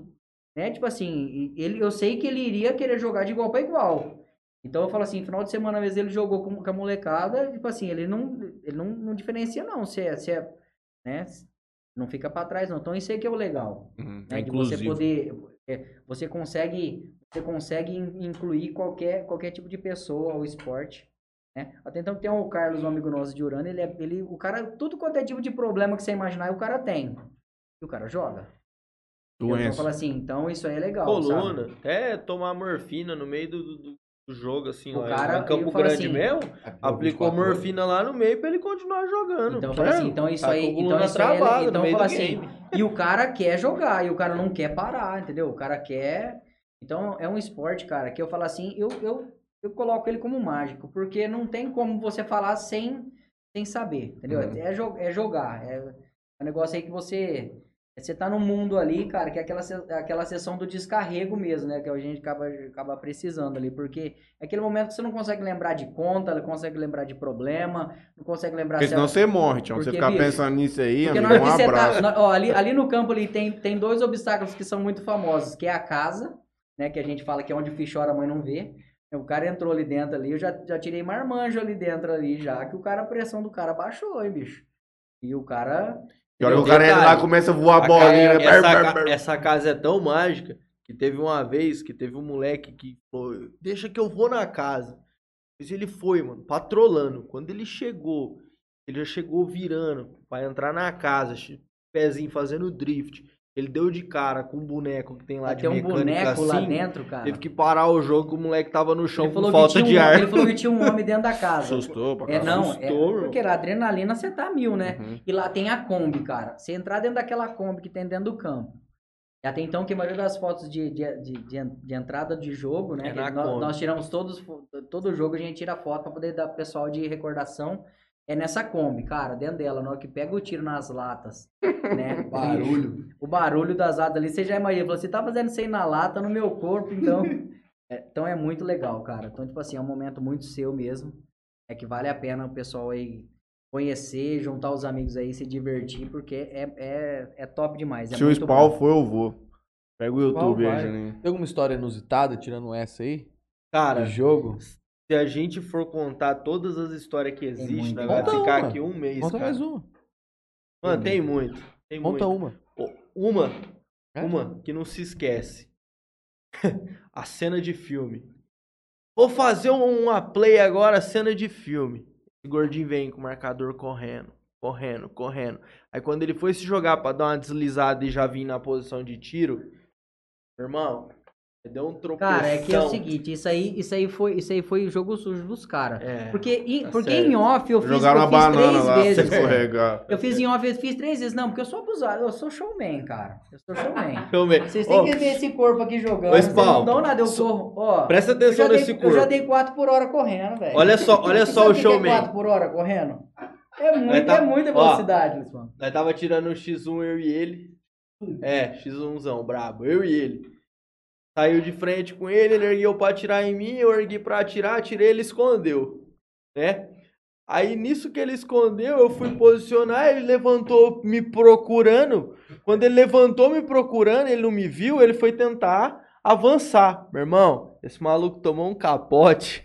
Speaker 4: né? Tipo assim, ele, eu sei que ele iria querer jogar de igual para igual. Então eu falo assim, final de semana, às vezes ele jogou com, com a molecada, tipo assim, ele não, ele não, não diferencia, não. Se é, se é, né? Não fica para trás, não. Então isso aí que é o legal
Speaker 2: Uhum.
Speaker 4: né,
Speaker 2: É
Speaker 4: de você poder é, você consegue você consegue in- incluir qualquer qualquer tipo de pessoa ao esporte Né? Até então tem o Carlos, um amigo nosso de Urano, ele, é, ele, o cara, tudo quanto é tipo de problema que você imaginar, o cara tem. E o cara joga. Então eu
Speaker 2: Doença.
Speaker 4: falo assim, então isso aí é legal,
Speaker 3: Coluna.
Speaker 4: sabe?
Speaker 3: até tomar morfina no meio do, do- do jogo, assim,
Speaker 4: O
Speaker 3: lá.
Speaker 4: cara-
Speaker 3: em Campo
Speaker 4: eu falo
Speaker 3: Grande
Speaker 4: assim,
Speaker 3: mesmo,
Speaker 1: É,
Speaker 3: aplicou morfina lá no meio pra ele continuar jogando.
Speaker 4: Então eu falo assim, então isso
Speaker 3: Tá
Speaker 4: aí, então isso aí é, então eu
Speaker 3: meio
Speaker 4: falo
Speaker 3: do
Speaker 4: assim,
Speaker 3: game.
Speaker 4: e o cara quer jogar, e o cara não quer parar, entendeu? O cara quer. Então é um esporte, cara, que eu falo assim, eu, eu, eu coloco ele como mágico, porque não tem como você falar sem, sem saber, entendeu?
Speaker 2: Uhum.
Speaker 4: É, jo- é jogar. É, é um negócio aí que você. Você tá num mundo ali, cara, que é aquela, aquela sessão do descarrego mesmo, né? Que a gente acaba, acaba precisando ali, porque é aquele momento que você não consegue lembrar de conta, não consegue lembrar de problema, não consegue lembrar
Speaker 2: Porque
Speaker 4: se
Speaker 2: senão você morre, Tião. Você ficar pensando nisso aí, amigo, um
Speaker 4: você
Speaker 2: abraço.
Speaker 4: tá. ó, ali, ali no campo ali tem, tem dois obstáculos que são muito famosos, que é a casa, né? Que a gente fala que é onde o filho chora, a mãe não vê. O cara entrou ali dentro ali, eu já, já tirei marmanjo ali dentro ali, já, que o cara, a pressão do cara baixou, hein, bicho. E o cara.
Speaker 2: E hora que o cara entra lá começa a voar a bolinha.
Speaker 3: ca-
Speaker 2: né?
Speaker 3: essa,
Speaker 2: bar, bar.
Speaker 3: essa casa é tão mágica que teve uma vez que teve um moleque que falou, deixa que eu vou na casa. Mas ele foi, mano, patrolando. Quando ele chegou, ele já chegou virando pra entrar na casa, pezinho fazendo drift. Ele deu de cara com um boneco que tem lá de
Speaker 4: tem um
Speaker 3: mecânica
Speaker 4: boneco lá
Speaker 3: assim,
Speaker 4: dentro, cara.
Speaker 3: Teve que parar o jogo, que o moleque tava no chão
Speaker 4: ele
Speaker 3: com
Speaker 4: falou,
Speaker 3: falta de
Speaker 4: um,
Speaker 3: ar.
Speaker 4: ele falou que tinha um homem dentro da casa.
Speaker 2: Assustou pra
Speaker 4: É,
Speaker 2: caralho.
Speaker 4: não, é,
Speaker 3: Assustou, meu.
Speaker 4: porque a adrenalina você tá mil, né?
Speaker 2: Uhum.
Speaker 4: E lá tem a Kombi, cara. Você entrar dentro daquela Kombi que tem dentro do campo. E até então, que a maioria das fotos de, de, de, de, de entrada de jogo, né?
Speaker 3: É
Speaker 4: que
Speaker 3: na
Speaker 4: nós,
Speaker 3: Kombi.
Speaker 4: nós tiramos todos, todo jogo, a gente tira foto pra poder dar pro pessoal de recordação. É nessa Kombi, cara, dentro dela, na hora que pega o tiro nas latas, né?
Speaker 1: Barulho.
Speaker 4: O barulho das latas ali, você já imagina, falou, você tá fazendo isso aí na lata, no meu corpo, então... É, então é muito legal, cara. Então, tipo assim, é um momento muito seu mesmo. É que vale a pena o pessoal aí conhecer, juntar os amigos aí, se divertir, porque é, é, é top demais. É
Speaker 2: Se o spawn
Speaker 4: bom.
Speaker 2: for, eu vou. Pega o YouTube aí,
Speaker 1: vai.
Speaker 2: Juninho.
Speaker 1: Tem alguma história inusitada, tirando essa aí?
Speaker 3: Cara,
Speaker 1: De jogo?
Speaker 3: Se a gente for contar todas as histórias que existem, vai ficar
Speaker 1: uma.
Speaker 3: aqui um mês,
Speaker 1: Conta
Speaker 3: cara.
Speaker 1: mais uma.
Speaker 3: Mano, tem muito. Tem
Speaker 1: Conta
Speaker 3: muito.
Speaker 1: uma.
Speaker 3: Uma,
Speaker 1: É?
Speaker 3: uma que não se esquece. a cena de filme. Vou fazer um- uma play agora, cena de filme. O gordinho vem com o marcador correndo, correndo, correndo. Aí quando ele foi se jogar pra dar uma deslizada e já vir na posição de tiro, meu irmão, deu um tropeção.
Speaker 4: Cara, é que é o seguinte, isso aí, isso aí foi, isso aí foi o jogo sujo dos caras.
Speaker 3: É.
Speaker 4: Porque, em,
Speaker 3: tá
Speaker 4: porque em off eu fiz,
Speaker 2: Jogaram
Speaker 4: eu fiz
Speaker 2: banana
Speaker 4: três
Speaker 2: lá,
Speaker 4: vezes.
Speaker 2: escorregar.
Speaker 4: Eu fiz em off, eu fiz três vezes. Não, porque eu sou abusado, eu sou showman, cara. Eu sou showman.
Speaker 3: Eu ver.
Speaker 4: Vocês têm
Speaker 3: Ó,
Speaker 4: que ver esse corpo aqui jogando. Vocês
Speaker 3: Spawn,
Speaker 4: não dão nada, eu corro. Ó,
Speaker 3: Presta
Speaker 4: eu
Speaker 3: atenção
Speaker 4: dei,
Speaker 3: nesse
Speaker 4: eu
Speaker 3: corpo.
Speaker 4: já dei 4 por hora correndo, velho.
Speaker 3: Olha só, olha só o
Speaker 4: é
Speaker 3: showman.
Speaker 4: 4 por hora correndo? É, muito,
Speaker 3: tá-
Speaker 4: é muita velocidade, Luciano.
Speaker 3: Nós tava tirando um X1, eu e ele. É, X1zão, brabo. Eu e ele. Saiu de frente com ele, ele ergueu pra atirar em mim, eu ergui pra atirar, atirei, ele escondeu. Né? Aí nisso que ele escondeu, eu fui posicionar, ele levantou me procurando. Quando ele levantou me procurando, ele não me viu, ele foi tentar avançar. Meu irmão, esse maluco tomou um capote.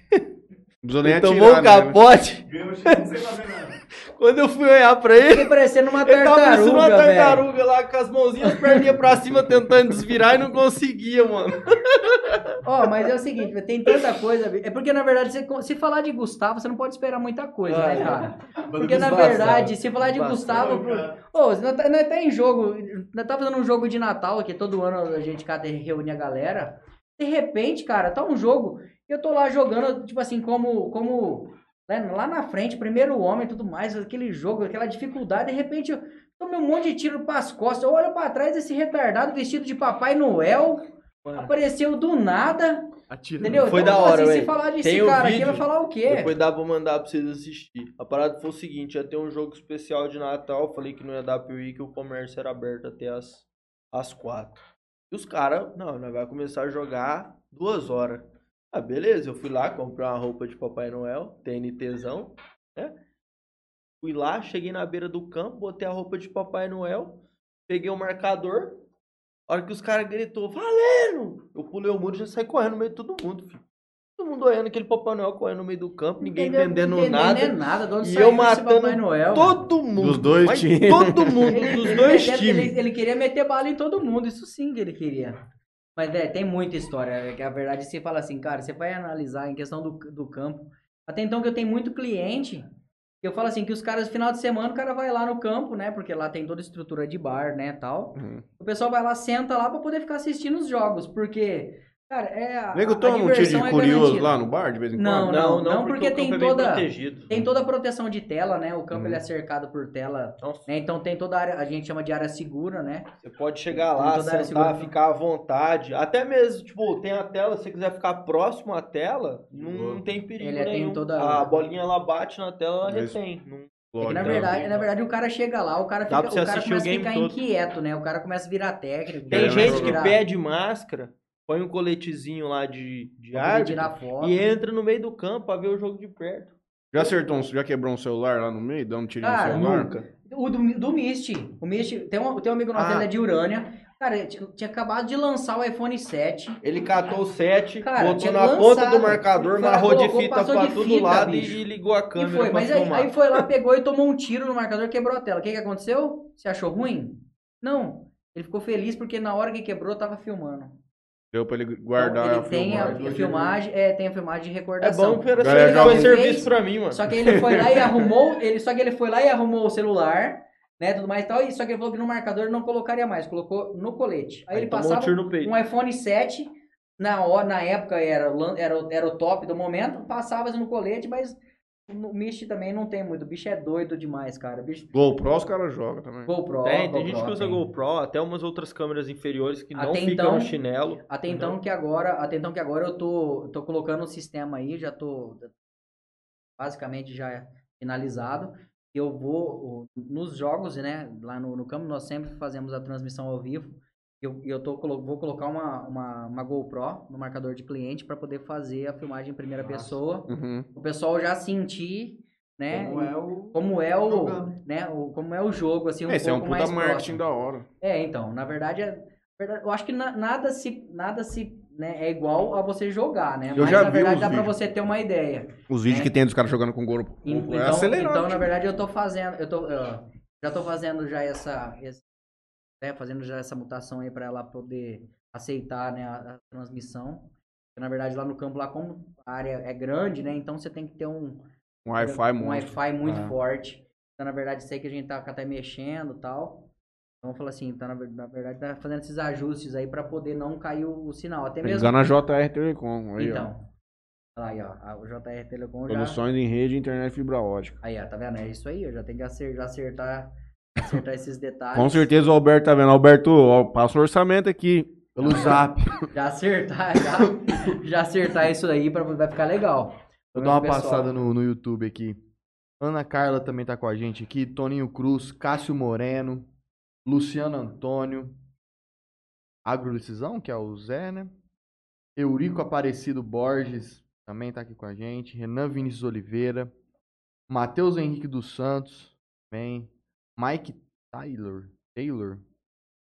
Speaker 2: Não precisou nem
Speaker 3: Ele
Speaker 2: atirar,
Speaker 3: tomou um
Speaker 2: né?
Speaker 3: capote.
Speaker 5: Ganhou o X sem fazer nada.
Speaker 3: Quando eu fui olhar pra ele,
Speaker 4: Fiquei parecendo uma
Speaker 3: Ele tava parecendo uma
Speaker 4: tartaruga, velho.
Speaker 3: tartaruga lá com as mãozinhas, as perninhas pra cima, tentando desvirar e não conseguia, mano.
Speaker 4: Ó, mas é o seguinte, tem tanta coisa. É porque, na verdade, você- se falar de Gustavo, você não pode esperar muita coisa,
Speaker 3: Ah,
Speaker 4: né,
Speaker 3: é.
Speaker 4: cara? Porque, na verdade, se falar de
Speaker 3: Gustavo.
Speaker 4: Ô, nós tá, nós tá em jogo. Nós tá fazendo um jogo de Natal, que todo ano a gente cada reúne a galera. De repente, cara, tá um jogo. Eu tô lá jogando, tipo assim, como. como né, lá na frente, primeiro homem e tudo mais, aquele jogo, aquela dificuldade, de repente eu tomei um monte de tiro pras costas. Eu olho pra trás, esse retardado vestido de Papai Noel apareceu do nada.
Speaker 1: Atira.
Speaker 4: Entendeu?
Speaker 3: Foi
Speaker 4: Então,
Speaker 3: da hora,
Speaker 4: assim, se falar desse
Speaker 3: Tem
Speaker 4: cara aqui,
Speaker 3: vídeo.
Speaker 4: vai falar o quê?
Speaker 3: Depois dá pra mandar pra vocês assistir. A parada foi o seguinte, ia ter um jogo especial de Natal, falei que não ia dar pra eu ir, que o comércio era aberto até as, as quatro. E os caras, não, nós vai começar a jogar duas horas. Ah, beleza, eu fui lá, comprei uma roupa de Papai Noel, TNTzão, né? Fui lá, cheguei na beira do campo, botei a roupa de Papai Noel, peguei o marcador, a hora que os caras gritou, valendo! Eu pulei o muro e já saí correndo no meio de todo mundo, filho. Todo mundo olhando aquele Papai Noel correndo no meio do campo, ninguém entendendo
Speaker 4: Entendendo
Speaker 3: nada.
Speaker 4: nada. De onde
Speaker 3: E eu matando
Speaker 4: Papai Noel,
Speaker 3: Todo mundo.
Speaker 2: Dos dois times.
Speaker 3: Todo mundo, dos
Speaker 4: ele
Speaker 3: dois times.
Speaker 4: Ele, ele queria meter bala em todo mundo, isso sim que ele queria. Mas é, tem muita história. é que A verdade, você fala assim, cara, você vai analisar em questão do, do campo. Até então que eu tenho muito cliente, eu falo assim, que os caras, no final de semana, o cara vai lá no campo, né? Porque lá tem toda a estrutura de bar, né, tal.
Speaker 2: Uhum.
Speaker 4: O pessoal vai lá, senta lá pra poder ficar assistindo os jogos, porque, cara, é a,
Speaker 2: Nego
Speaker 4: a
Speaker 2: toma um tiro de
Speaker 4: é
Speaker 2: curioso lá no bar de vez em quando?
Speaker 4: Não, não, não, porque
Speaker 3: o
Speaker 4: tem
Speaker 3: é
Speaker 4: toda-
Speaker 3: protegido.
Speaker 4: Tem toda a proteção de tela, né? O campo
Speaker 2: Uhum.
Speaker 4: ele é cercado por tela, né? Então tem toda a área, a gente chama de área segura, né?
Speaker 3: Você pode chegar
Speaker 4: Tem
Speaker 3: lá, sentar,
Speaker 4: segura.
Speaker 3: ficar à vontade. Até mesmo, tipo, tem a tela, se você quiser ficar próximo à tela, não, não tem perigo
Speaker 4: Ele tem
Speaker 3: nenhum.
Speaker 4: toda-
Speaker 3: A bolinha ela bate na tela, ela
Speaker 2: Mas-
Speaker 3: retém. Não-
Speaker 4: É
Speaker 2: Lógico,
Speaker 4: na
Speaker 2: tá.
Speaker 4: verdade, na verdade, o cara chega lá, o cara, fica, o cara começa a ficar
Speaker 3: todo.
Speaker 4: inquieto, né? O cara começa a virar técnico.
Speaker 3: Tem
Speaker 2: Querendo
Speaker 3: gente que pede máscara, põe um coletezinho lá de, de árbitro e entra no meio do campo pra ver o jogo de perto.
Speaker 2: Já acertou um, já quebrou um celular lá no meio, dando um tiro no
Speaker 4: Cara,
Speaker 2: celular?
Speaker 3: Nunca.
Speaker 4: O do, do Mist. O Mist, tem um, tem um amigo nosso,
Speaker 3: Ah.
Speaker 4: ele é de Urânia. Cara, ele tinha, acabado de lançar o iPhone 7.
Speaker 3: Ele catou o 7,
Speaker 4: Cara,
Speaker 3: botou na
Speaker 4: lançado,
Speaker 3: ponta do marcador,
Speaker 4: foi
Speaker 3: marrou de fita
Speaker 4: passou
Speaker 3: pra
Speaker 4: de
Speaker 3: todo
Speaker 4: fita,
Speaker 3: lado
Speaker 4: bicho.
Speaker 3: e, e ligou a
Speaker 4: E
Speaker 3: câmera
Speaker 4: foi,
Speaker 3: pra
Speaker 4: mas aí,
Speaker 3: filmar.
Speaker 4: aí foi lá, pegou e tomou um tiro no marcador, quebrou a tela. O que, que aconteceu? Você achou ruim? Não. Ele ficou feliz porque na hora que quebrou, tava filmando.
Speaker 2: Deu pra ele guardar
Speaker 4: Então, ele
Speaker 2: a
Speaker 4: tem a,
Speaker 2: filmagem.
Speaker 4: a filmagem, é, tem a filmagem de
Speaker 3: É
Speaker 4: recordação.
Speaker 3: bom que era
Speaker 2: Galera,
Speaker 3: ele
Speaker 2: joga
Speaker 3: foi
Speaker 2: um
Speaker 3: serviço
Speaker 4: vez,
Speaker 3: pra mim, mano.
Speaker 4: Só que ele foi lá e arrumou, ele, só que ele foi lá e arrumou o celular, né, tudo mais e tal, e só que ele falou que no marcador não colocaria mais, colocou no colete. Aí, ele
Speaker 3: tomou
Speaker 4: passava
Speaker 3: um tiro no peito.
Speaker 4: um iPhone 7, na, hora, na época era, era, o- era o top do momento, passava no colete, mas no Mist também não tem muito, o bicho é doido demais, cara. O bicho
Speaker 2: GoPro os caras jogam também.
Speaker 4: GoPro,
Speaker 3: Tem, tem gente que usa
Speaker 4: tem.
Speaker 3: GoPro, até umas outras câmeras inferiores que não
Speaker 4: Até
Speaker 3: ficam
Speaker 4: então-
Speaker 3: no chinelo.
Speaker 4: Até então que agora, até então que agora eu tô, tô colocando o sistema aí, já tô basicamente já finalizado. Eu vou nos jogos, né, lá no, no campo nós sempre fazemos a transmissão ao vivo. Eu, eu tô, vou colocar uma, uma, uma GoPro no marcador de cliente para poder fazer a filmagem em primeira
Speaker 1: Massa.
Speaker 4: pessoa.
Speaker 2: Uhum.
Speaker 4: O pessoal já sentir, né,
Speaker 1: Como é o.
Speaker 4: como é o,
Speaker 1: Jogando.
Speaker 4: né, o, como é o jogo assim um
Speaker 2: Esse é um
Speaker 4: pouco
Speaker 2: puta
Speaker 4: mais
Speaker 2: marketing
Speaker 4: próximo.
Speaker 2: da hora.
Speaker 4: É, então, na verdade, é, eu acho que na- nada se, nada se, né, é igual a você jogar, né?
Speaker 2: Eu
Speaker 4: Mas
Speaker 2: já
Speaker 4: na
Speaker 2: vi
Speaker 4: verdade dá pra
Speaker 2: vídeos.
Speaker 4: você ter uma ideia.
Speaker 2: Os vídeos
Speaker 4: É.
Speaker 2: que tem dos caras jogando com GoPro.
Speaker 4: En-
Speaker 2: é
Speaker 4: Então,
Speaker 2: acelerado.
Speaker 4: então, na verdade, eu tô fazendo, eu tô, eu já tô fazendo já essa, esse- né, fazendo já essa mutação aí pra ela poder aceitar, né, a, a transmissão. Porque, na verdade, lá no campo, lá como a área é grande, né, então você tem que ter um,
Speaker 2: Um Wi-Fi
Speaker 4: um
Speaker 2: monstro.
Speaker 4: Wi-Fi muito
Speaker 1: Ah.
Speaker 4: forte. Então, na verdade, sei que a gente tá até mexendo e tal. Então, eu falo assim, então, na, ver- na verdade, tá fazendo esses ajustes aí pra poder não cair o, o sinal. Até mesmo.
Speaker 2: Ligando a JR Telecom. Aí, ó.
Speaker 4: então. Lá, aí, ó. O JR Telecom já.
Speaker 2: Soluções em rede e internet fibra ótica.
Speaker 4: Aí, ó, tá vendo? É isso aí. Eu já tenho que acer- já acertar, acertar esses detalhes.
Speaker 2: Com certeza o Alberto tá vendo. Alberto, ó, passa o orçamento aqui.
Speaker 1: Pelo zap.
Speaker 4: Já acertar, já, já acertar isso aí pra, vai ficar legal.
Speaker 1: Vou dar uma
Speaker 4: Pessoal,
Speaker 1: passada no, no YouTube aqui. Ana Carla também tá com a gente aqui. Toninho Cruz, Cássio Moreno, Luciano Antônio, Agrodecisão, que é o Zé, né? Eurico Aparecido Borges também tá aqui com a gente. Renan Vinícius Oliveira, Matheus Henrique dos Santos, também. Mike Taylor, Taylor,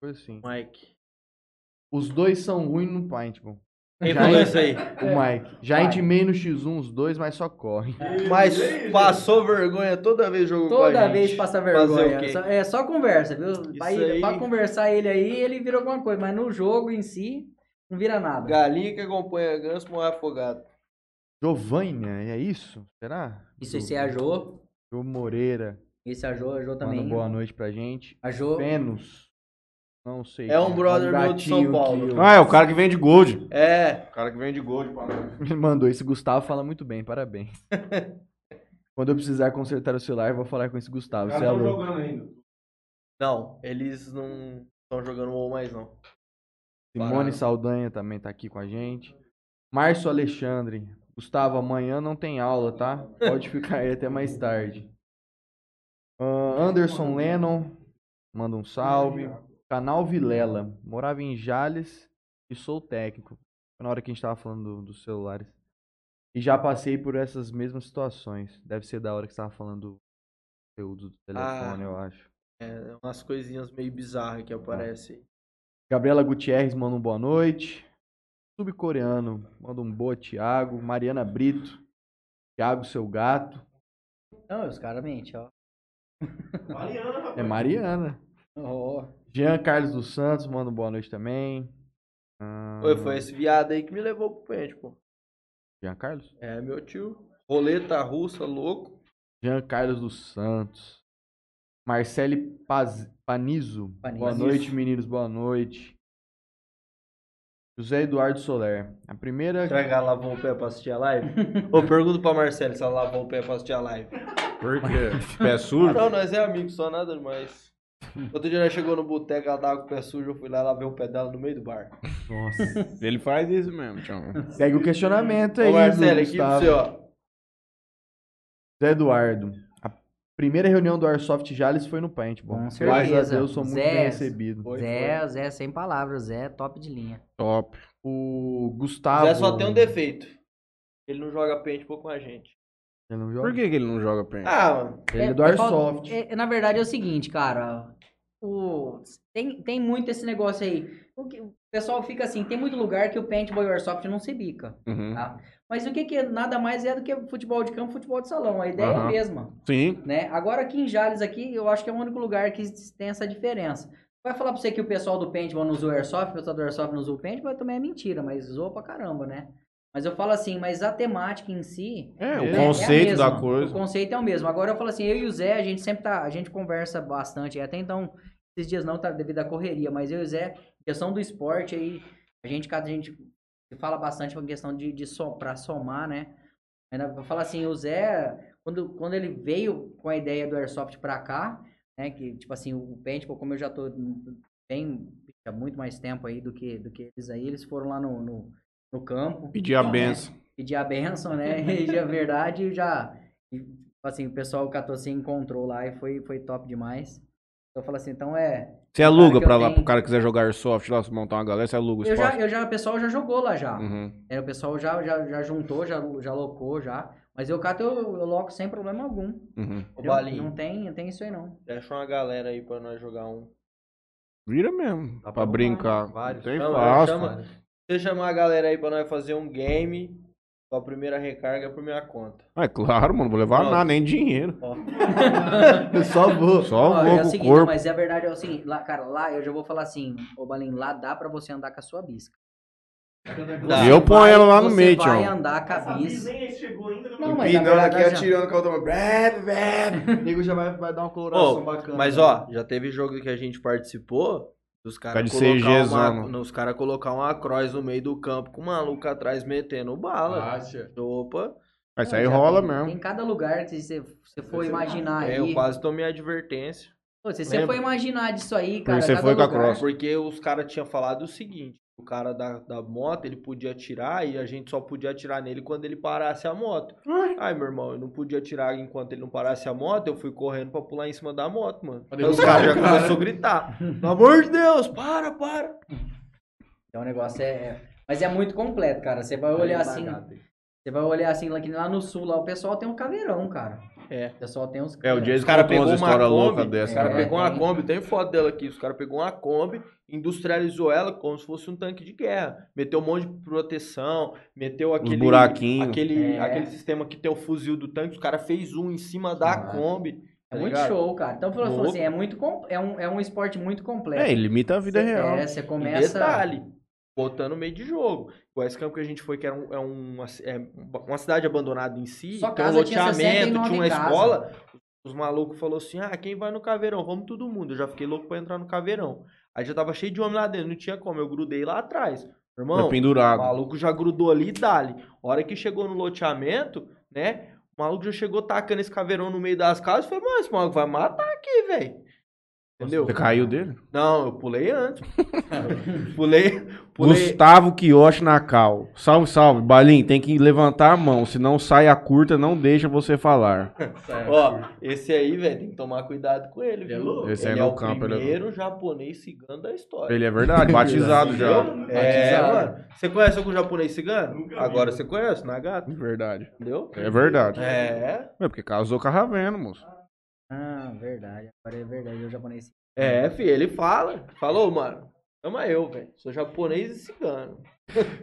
Speaker 1: coisa assim.
Speaker 3: Mike.
Speaker 1: Os dois são ruins no Paintball.
Speaker 3: Quem
Speaker 1: Já
Speaker 3: falou
Speaker 1: é-
Speaker 3: isso aí?
Speaker 1: O Mike. Já
Speaker 4: Vai.
Speaker 1: intimei no X1 os dois, mas só corre.
Speaker 3: Mas passou vergonha toda vez jogou com a
Speaker 4: Toda
Speaker 3: gente.
Speaker 4: vez passa vergonha. Só- é só conversa, viu? Ir-
Speaker 3: aí-
Speaker 4: pra conversar ele aí, ele vira alguma coisa. Mas no jogo em si, não vira nada.
Speaker 3: Galinha que acompanha ganso morre afogado.
Speaker 1: Giovânia, é isso? Será?
Speaker 4: Isso, esse é a Jo.
Speaker 1: Jô Moreira.
Speaker 4: Esse é a Jo, a Jo
Speaker 1: Manda
Speaker 4: também.
Speaker 1: boa noite pra gente.
Speaker 4: A Jo.
Speaker 1: Vênus. Não sei.
Speaker 3: É um
Speaker 1: quem
Speaker 3: brother meu de São Paulo.
Speaker 1: que
Speaker 2: Ah, é o cara que vende gold.
Speaker 3: É,
Speaker 2: O cara que vende gold pra nós.
Speaker 1: Ele mandou. Esse Gustavo fala muito bem, parabéns. Quando eu precisar consertar o celular, eu vou falar com esse Gustavo. Você é louco.
Speaker 2: ainda.
Speaker 3: não, eles não estão jogando WoW mais não.
Speaker 1: Simone
Speaker 3: Pararam.
Speaker 1: Saldanha também tá aqui com a gente. Márcio Alexandre. Gustavo, amanhã não tem aula, tá? Pode ficar aí até mais tarde. Ah, Anderson Lennon. Manda um salve. Canal Vilela. Morava em Jales e sou técnico. Na hora que a gente tava falando do- dos celulares. E já passei por essas mesmas situações. Deve ser da hora que você tava falando do conteúdo do telefone,
Speaker 3: Ah.
Speaker 1: eu acho.
Speaker 3: É umas coisinhas meio bizarras que aparecem.
Speaker 1: Gabriela Gutierrez manda um boa noite. Subcoreano manda um boa, Thiago. Mariana Brito. Thiago, seu gato.
Speaker 4: Não, os caras mentem, ó.
Speaker 1: É Mariana.
Speaker 4: Ó.
Speaker 1: Jean Carlos dos Santos manda boa noite também. Ah,
Speaker 3: Oi, foi esse viado aí que me levou pro pente, pô.
Speaker 1: Jean Carlos?
Speaker 3: É, meu tio. Roleta russa, louco.
Speaker 1: Jean Carlos dos Santos. Marcele Paz... Panizo.
Speaker 4: Panizo.
Speaker 1: Boa noite, meninos. Boa noite. José Eduardo Soler. A primeira.
Speaker 3: Será que ela lavou o pé pra assistir a live? Ô, pergunta pra Marcelo se ela lavou o pé pra assistir a live.
Speaker 2: Por quê? Pé sujo?
Speaker 3: não, nós é amigo, só nada demais. Outro dia nós chegou no boteco, ela tava com o pé sujo, eu fui lá lavei o pé dela no meio do bar.
Speaker 1: Nossa.
Speaker 2: Ele faz isso mesmo, tchau.
Speaker 1: Segue o questionamento aí.
Speaker 3: Ô, Marcelo,
Speaker 1: do
Speaker 3: aqui pra
Speaker 1: Gustavo.
Speaker 3: você, ó.
Speaker 1: Zé Eduardo. A primeira reunião do Airsoft Jales foi no Paintball.
Speaker 4: Com
Speaker 1: Graças
Speaker 4: certeza.
Speaker 1: a Deus, sou muito
Speaker 4: Zé,
Speaker 1: bem recebido.
Speaker 3: Foi,
Speaker 4: Zé, Zé, sem palavras, Zé, top de linha.
Speaker 2: Top.
Speaker 1: O
Speaker 3: O
Speaker 1: Gustavo.
Speaker 3: Zé só tem um defeito. Ele não joga paintball com a gente.
Speaker 1: Ele não joga?
Speaker 2: Por que, que ele não joga pente?
Speaker 3: Ah, mano.
Speaker 1: Ele é, do Airsoft.
Speaker 4: é- é- na verdade é o seguinte, cara. O, tem, tem muito esse negócio aí. O, que- o pessoal fica assim, tem muito lugar que o paintball e o airsoft não se bica.
Speaker 2: Uhum.
Speaker 4: Tá? Mas o que, que é- nada mais é do que futebol de campo, futebol de salão. A ideia é
Speaker 2: Aham.
Speaker 4: a mesma.
Speaker 2: Sim.
Speaker 4: né? Agora aqui em Jales aqui, eu acho que é o único lugar que tem essa diferença. Vai falar pra você que o pessoal do paintball não usou airsoft, o pessoal do airsoft não usou paintball, também é mentira, mas usou pra caramba, né? Mas eu falo assim, mas a temática em si,
Speaker 2: É, o
Speaker 1: É,
Speaker 4: é
Speaker 2: conceito da coisa.
Speaker 4: O conceito é o mesmo. Agora eu falo assim, eu e o Zé, a gente sempre tá, a gente conversa bastante, até então, esses dias não tá devido à correria, mas eu e o Zé, questão do esporte aí, a gente, cada a gente fala bastante uma questão de, de so, pra somar, né? Ainda vou falar assim, o Zé, quando, quando ele veio com a ideia do Airsoft pra cá, né, que, tipo assim, o Paintball, como eu já tô bem, há muito mais tempo aí do que, do que eles aí, eles foram lá no, no, no campo,
Speaker 2: Pedir a
Speaker 4: né?
Speaker 2: benção.
Speaker 4: pedir a benção, né? E de verdade já. assim, o pessoal catou se encontrou lá e foi, foi top demais. Então eu falo assim, então é.
Speaker 2: Você aluga pra lá
Speaker 4: tenho-
Speaker 2: pro cara que quiser jogar Airsoft lá, se montar uma galera, você aluga o
Speaker 4: Eu
Speaker 2: espaço.
Speaker 4: já, eu já, o pessoal já jogou lá já.
Speaker 2: Uhum.
Speaker 4: É, o pessoal já, já, já juntou, já, já locou já. Mas eu cato, eu, eu loco sem problema algum.
Speaker 2: Uhum.
Speaker 4: Entendeu?
Speaker 3: Balinho,
Speaker 4: Não tem, não tem isso aí não.
Speaker 3: deixa uma galera aí pra nós jogar um.
Speaker 2: Vira mesmo.
Speaker 1: Dá pra
Speaker 2: pra brincar.
Speaker 1: vários.
Speaker 2: Tem
Speaker 3: Chama,
Speaker 2: fácil.
Speaker 3: chama. Você chamar a galera aí pra nós fazer um game, a primeira recarga é por minha conta.
Speaker 2: É claro, mano. Vou levar nada, nem dinheiro.
Speaker 1: Eu só vou.
Speaker 2: Só
Speaker 4: Ó,
Speaker 2: vou
Speaker 4: é o
Speaker 2: com o
Speaker 4: seguinte,
Speaker 2: corpo.
Speaker 4: mas é verdade, é o seguinte, lá, cara, lá eu já vou falar assim, ô Balinho, lá dá pra você andar com a sua bisca.
Speaker 3: Dá.
Speaker 2: E eu ponho ela lá no
Speaker 4: você
Speaker 2: meio,
Speaker 4: vai andar com a bisca.
Speaker 5: nem aí chegou ainda.
Speaker 4: Não, mas na
Speaker 1: Empinando
Speaker 4: verdade
Speaker 1: aqui,
Speaker 4: já-
Speaker 1: atirando com a automa. Breve, breve. O nego já vai, vai dar uma coloração
Speaker 3: Ô,
Speaker 1: bacana.
Speaker 3: mas
Speaker 1: né?
Speaker 3: ó, já teve jogo que a gente participou, os
Speaker 2: Tá
Speaker 3: caras
Speaker 2: de
Speaker 3: colocar, uma, os cara colocar uma cross no meio do campo com o maluco atrás metendo bala.
Speaker 1: Acha?
Speaker 3: Opa,
Speaker 2: Mas isso aí rola
Speaker 4: tem,
Speaker 2: mesmo.
Speaker 4: Tem cada lugar que se você for imaginar
Speaker 3: é,
Speaker 4: aí.
Speaker 3: eu quase tomei advertência.
Speaker 4: Pô, se você
Speaker 3: Lembra?
Speaker 4: for imaginar disso aí, cara.
Speaker 2: você
Speaker 4: cada
Speaker 2: foi com a cross.
Speaker 3: Porque os caras tinham falado o seguinte: o cara da, da moto ele podia atirar e a gente só podia atirar nele quando ele parasse a moto. Ai, meu irmão, eu não podia atirar enquanto ele não parasse a moto, eu fui correndo pra pular em cima da moto, mano. Aí os caras já começaram a gritar: pelo amor de Deus, para, para.
Speaker 4: Então o negócio é, é- Mas é muito completo, cara. Você vai olhar assim. Você vai olhar assim, lá, que lá no sul, lá o pessoal tem um caveirão, cara.
Speaker 3: É.
Speaker 4: O pessoal tem uns.
Speaker 2: É, o Jason
Speaker 3: caras
Speaker 2: contou
Speaker 3: pegou uma
Speaker 2: histórias loucas
Speaker 3: Kombi,
Speaker 2: dessa.
Speaker 3: os caras
Speaker 4: É,
Speaker 3: pegou uma
Speaker 4: tem.
Speaker 3: Kombi, tem foto dela aqui, os caras pegou uma Kombi, industrializou ela como se fosse um tanque de guerra. Meteu um monte de proteção, meteu aquele
Speaker 2: buraquinhos.
Speaker 3: aquele,
Speaker 4: É.
Speaker 3: aquele sistema que tem o fuzil do tanque, os caras fez um em cima da
Speaker 4: Ah.
Speaker 3: Kombi.
Speaker 4: É
Speaker 3: tá
Speaker 4: muito
Speaker 3: ligado?
Speaker 4: show, cara. Então,
Speaker 3: Louco.
Speaker 4: assim, é muito é um, é um esporte muito completo.
Speaker 2: É, ele limita a vida
Speaker 4: Cê-
Speaker 2: real.
Speaker 4: É, você
Speaker 3: E
Speaker 4: começa.
Speaker 3: detalhe, botando no meio de jogo. Igual esse campo que a gente foi, que era um- é uma, é uma cidade abandonada em si,
Speaker 4: Só
Speaker 3: um
Speaker 4: tinha
Speaker 3: loteamento,
Speaker 4: 69
Speaker 3: tinha uma escola. Os malucos falaram assim: ah, quem vai no caveirão? Vamos todo mundo. Eu já fiquei louco pra entrar no caveirão. Aí já tava cheio de homem lá dentro, não tinha como. Eu grudei lá atrás.
Speaker 2: Foi
Speaker 3: Irmão, o
Speaker 2: pendurado.
Speaker 3: maluco já grudou ali e dali. Hora que chegou no loteamento, né? O maluco já chegou tacando esse caveirão no meio das casas. Eu falei, mano, esse maluco vai matar aqui, velho. Entendeu?
Speaker 2: Você caiu dele?
Speaker 3: Não, eu pulei antes. pulei, pulei.
Speaker 2: Gustavo Quioche na cal. Salve, salve. Balim, tem que levantar a mão, senão sai a curta, não deixa você falar.
Speaker 3: Ó, esse aí, velho, tem que tomar cuidado com ele, viu?
Speaker 5: louco.
Speaker 2: Esse
Speaker 3: ele
Speaker 2: aí
Speaker 3: é
Speaker 2: no
Speaker 3: o
Speaker 2: campo, ele é
Speaker 3: primeiro japonês cigano da história.
Speaker 2: Ele é verdade, batizado já.
Speaker 3: É,
Speaker 4: Batizado.
Speaker 3: mano. Você conhece algum japonês cigano?
Speaker 5: Nunca vi.
Speaker 3: Agora você conhece, Nagata.
Speaker 2: Verdade.
Speaker 3: Entendeu?
Speaker 2: É verdade.
Speaker 3: É.
Speaker 2: É porque casou com a Ravena, moço.
Speaker 4: Ah, verdade. Agora é verdade. O japonês.
Speaker 3: É, filho, ele fala. Falou, mano. Chama eu, velho. Sou japonês e cigano.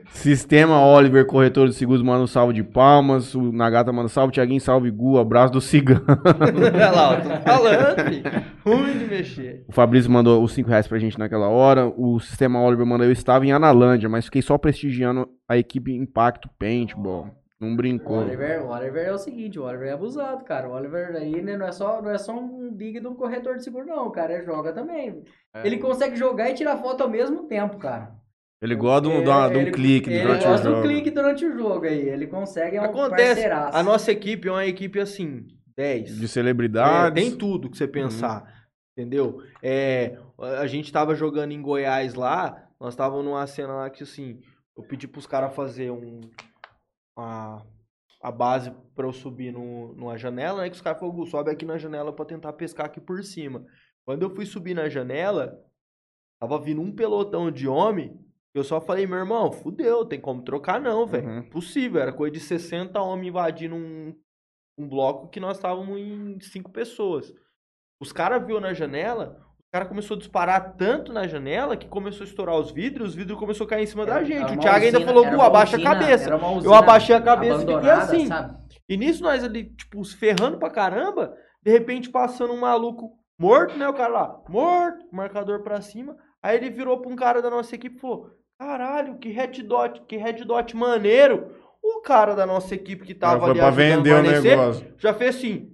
Speaker 2: Sistema Oliver, corretor de seguros, manda um salve de palmas. O Nagata manda um salve. Tiaguinho, salve Gu. Abraço do cigano.
Speaker 3: Olha lá, eu tô falando, filho. Ruim de mexer.
Speaker 2: O Fabrício mandou os 5 reais pra gente naquela hora. O Sistema Oliver mandou, eu estava em Analândia, mas fiquei só prestigiando a equipe Impacto Paintball. Não
Speaker 4: O
Speaker 2: brincou.
Speaker 4: Oliver, o Oliver é o seguinte, o Oliver é abusado, cara. O Oliver aí né, não, é só, não é só um big de um corretor de seguro, não. O cara joga também.
Speaker 1: É.
Speaker 4: Ele consegue jogar e tirar foto ao mesmo tempo, cara.
Speaker 2: Ele gosta de um, de de um
Speaker 4: Ele-
Speaker 2: clique
Speaker 4: ele
Speaker 2: durante o
Speaker 4: gosta do
Speaker 2: jogo.
Speaker 4: clique durante o jogo aí. Ele consegue, é um
Speaker 3: Acontece.
Speaker 4: parceiraço.
Speaker 3: A nossa equipe é uma equipe assim, 10.
Speaker 2: De
Speaker 3: É,
Speaker 2: celebridades.
Speaker 3: tem tudo que você pensar. Entendeu? É, a gente tava jogando em Goiás lá, nós tava numa cena lá que assim, eu pedi pros caras fazer um. A, a base pra eu subir no, numa janela, né? Que os caras falaram, "Gu, sobe aqui na janela pra tentar pescar aqui por cima. Quando eu fui subir na janela, tava vindo um pelotão de homem. Eu só falei, meu irmão, fudeu, tem como trocar não, velho.
Speaker 2: Uhum.
Speaker 3: Impossível, era coisa de 60 homens invadindo um, um bloco que nós estávamos em cinco pessoas. Os caras viu na janela, o cara começou a disparar tanto na janela que começou a estourar os vidros, os vidros começou a cair em cima da
Speaker 4: Era
Speaker 3: gente.
Speaker 4: uma
Speaker 3: O Thiago ainda
Speaker 4: usina-
Speaker 3: falou, Gu,
Speaker 4: uma
Speaker 3: abaixa a cabeça. Eu abaixei a cabeça e fiquei assim.
Speaker 4: sabe?
Speaker 3: E nisso nós ali, tipo, se ferrando pra caramba, de repente passando um maluco morto, né? O cara lá, morto, marcador pra cima. Aí ele virou pra um cara da nossa equipe e falou: Caralho, que red dot, que red dot maneiro. O cara da nossa equipe que tava
Speaker 2: foi
Speaker 3: ali
Speaker 2: pra
Speaker 3: ajudando
Speaker 2: vender o negócio.
Speaker 3: já fez assim.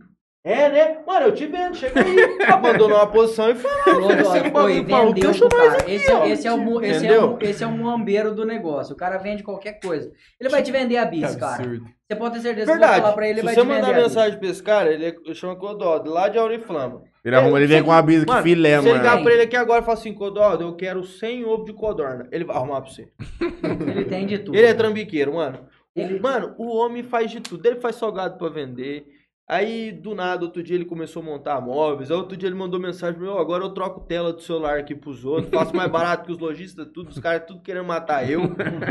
Speaker 3: É, né? Mano, eu te vendo, chega aí. Abandonou a posição e foi lá.
Speaker 4: Falou,
Speaker 3: bagulho maluco.
Speaker 4: vendeu
Speaker 3: Deixa eu mais aqui,
Speaker 4: Esse, é-
Speaker 3: ó.
Speaker 4: esse é o, esse, é o, esse é o muambeiro do negócio. O cara vende qualquer coisa. Ele vai te vender a bis, cara. Você pode ter certeza que eu vou
Speaker 3: Verdade.
Speaker 4: falar pra ele, ele
Speaker 3: Se
Speaker 4: vai
Speaker 3: você
Speaker 4: te vender
Speaker 3: mandar
Speaker 4: a bis.
Speaker 3: mensagem pra esse cara, ele é- chama Codó, lá de Auriflama.
Speaker 2: Ele, arruma, ele vem com uma brisa que
Speaker 3: Mano,
Speaker 2: filé,
Speaker 3: se você
Speaker 2: mano.
Speaker 3: ligar pra ele aqui agora e falar assim, Codó, eu quero 100 ovos de codorna. Ele vai arrumar pra você.
Speaker 4: Ele tem de tudo.
Speaker 3: Ele é trambiqueiro, mano.
Speaker 4: Ele-
Speaker 3: Mano, o homem faz de tudo. Ele faz salgado pra vender. Aí, do nada, outro dia ele começou a montar móveis. Aí, outro dia ele mandou mensagem meu, agora eu troco tela do celular aqui pros outros. Faço mais barato que os lojistas, tudo. Os caras tudo querendo matar eu.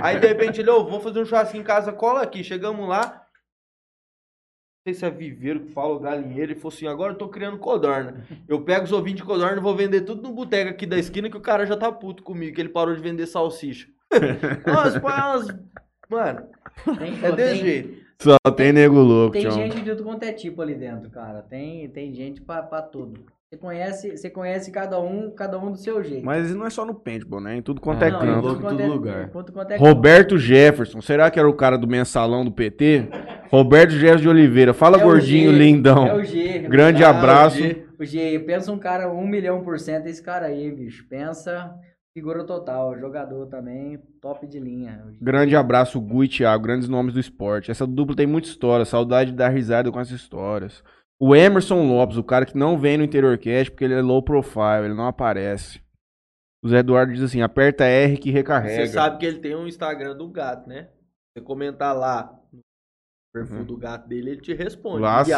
Speaker 3: Aí, de repente, ele, ô, vou fazer um churrasco em casa, cola aqui. Chegamos lá. Não sei se é viveiro que fala, ou galinheiro. Ele falou assim, agora eu tô criando codorna. Eu pego os ovinhos de codorna e vou vender tudo no boteco aqui da esquina que o cara já tá puto comigo, que ele parou de vender salsicha. Nossa, põe umas... Mano, é desse jeito.
Speaker 2: Só tem nego louco,
Speaker 4: Tem
Speaker 2: tchau.
Speaker 4: gente de tudo quanto é tipo ali dentro, cara. Tem, tem gente pra, pra tudo. Você conhece, você conhece cada um, cada um do seu jeito.
Speaker 2: Mas não é só no paintball, né? Em tudo quanto é
Speaker 1: não,
Speaker 2: canto.
Speaker 1: em louco todo
Speaker 4: é-
Speaker 1: lugar.
Speaker 4: quanto quanto é
Speaker 2: Roberto Jefferson, será que era o cara do mensalão do PT? Roberto Jefferson de Oliveira, fala
Speaker 4: É
Speaker 2: gordinho,
Speaker 4: G,
Speaker 2: lindão.
Speaker 4: É o G.
Speaker 2: Grande
Speaker 3: Ah,
Speaker 2: abraço.
Speaker 3: o G.
Speaker 4: O G, pensa um cara, um milhão por cento esse cara aí, bicho. Pensa, figura total, jogador também, top de linha.
Speaker 2: Grande abraço, Gu e Thiago, grandes nomes do esporte. Essa dupla tem muita história, saudade de dar risada com essas histórias. O Emerson Lopes, o cara que não vem no Interior Cast porque ele é low profile, ele não aparece. O Zé Eduardo diz assim: aperta R que recarrega.
Speaker 3: Você sabe que ele tem um Instagram do gato, né? Você comentar lá perfil
Speaker 2: Uhum.
Speaker 3: do gato dele, ele te responde.
Speaker 2: Lá sim.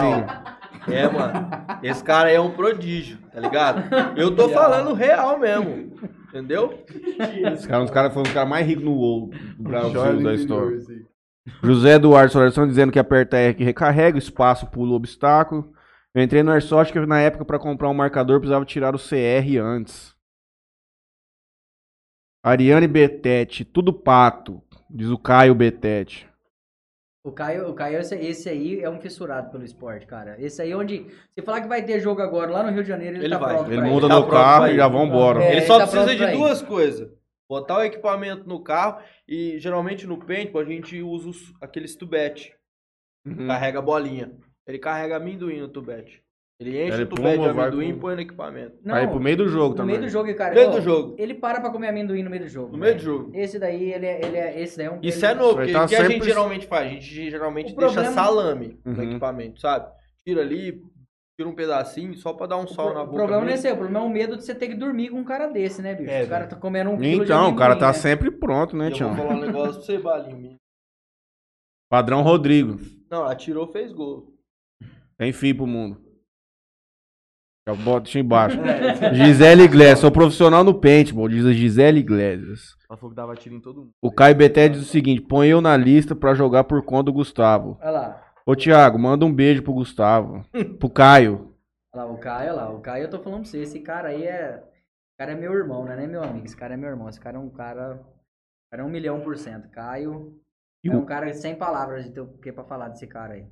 Speaker 3: É, mano. Esse cara aí é um prodígio, tá ligado? Eu tô falando real mesmo. Entendeu?
Speaker 2: Esse cara, um dos caras foi um cara mais rico no WoW do Brasil da história. José Eduardo Solação dizendo que aperta R que recarrega, o espaço pula o obstáculo. Eu entrei no Airsoft que na época para comprar um marcador precisava tirar o CR antes. Ariane Betete, tudo pato, diz o Caio Betete.
Speaker 4: O Caio, o Caio esse, esse aí é um fissurado pelo esporte, cara. Esse aí é onde. Se falar que vai ter jogo agora lá no Rio de Janeiro, ele,
Speaker 3: Ele
Speaker 4: tá
Speaker 3: vai.
Speaker 4: pronto.
Speaker 2: Ele muda
Speaker 3: Tá
Speaker 2: no
Speaker 3: pronto
Speaker 2: carro e já vambora.
Speaker 4: É,
Speaker 3: ele
Speaker 4: ele
Speaker 3: só
Speaker 4: tá
Speaker 3: precisa de duas coisas. Botar o equipamento no carro e geralmente no paintball a gente usa os, aqueles tubete.
Speaker 2: Uhum.
Speaker 3: Carrega a bolinha. Ele carrega amendoim no tubete. Ele enche
Speaker 2: Ele
Speaker 3: o tubete de amendoim e põe no equipamento.
Speaker 4: Não,
Speaker 2: Aí pro meio do jogo
Speaker 4: no
Speaker 2: também.
Speaker 4: meio do jogo, cara.
Speaker 3: No meio do jogo.
Speaker 4: Ele para pra comer amendoim no meio do jogo.
Speaker 3: No meio do jogo.
Speaker 4: Esse daí, ele é, ele é, esse daí é um.
Speaker 3: Isso é novo, porque
Speaker 2: tá
Speaker 3: o que a gente
Speaker 2: sempre-
Speaker 3: geralmente faz? A gente geralmente
Speaker 4: O
Speaker 3: deixa
Speaker 4: problema-
Speaker 3: salame no
Speaker 2: Uhum.
Speaker 3: equipamento, sabe? Tira ali, tira um pedacinho só pra dar um sol na
Speaker 4: pro- o
Speaker 3: boca.
Speaker 4: problema não é esse, o problema é o medo de você ter que dormir com um cara desse, né, bicho?
Speaker 3: É,
Speaker 4: o cara tá comendo um quilo de
Speaker 2: Então, o cara tá
Speaker 4: né?
Speaker 2: sempre pronto, né,
Speaker 3: E Eu
Speaker 2: Tião?
Speaker 3: vou falar um negócio pra você, Balinho.
Speaker 2: Padrão Rodrigo.
Speaker 3: Não, atirou, fez gol.
Speaker 2: Tem fim pro mundo. Já bota isso embaixo. Gisele Iglesias, sou profissional no paintball, diz a Gisele Iglesias.
Speaker 1: Ela falou que dava tiro em todo mundo.
Speaker 2: O Caio Beté diz o seguinte: põe eu na lista pra jogar por conta do Gustavo.
Speaker 4: Olha lá.
Speaker 2: Ô, Thiago, manda um beijo pro Gustavo. Pro Caio.
Speaker 4: Olha lá, o Caio, olha lá. O Caio, eu tô falando pra você, esse cara aí é. Esse cara é meu irmão, né, né, meu amigo? Esse cara é meu irmão. Esse cara é um cara. Esse cara é um milhão por cento. Caio
Speaker 2: E
Speaker 4: é
Speaker 2: o-
Speaker 4: um cara sem palavras de ter o que pra falar desse cara aí.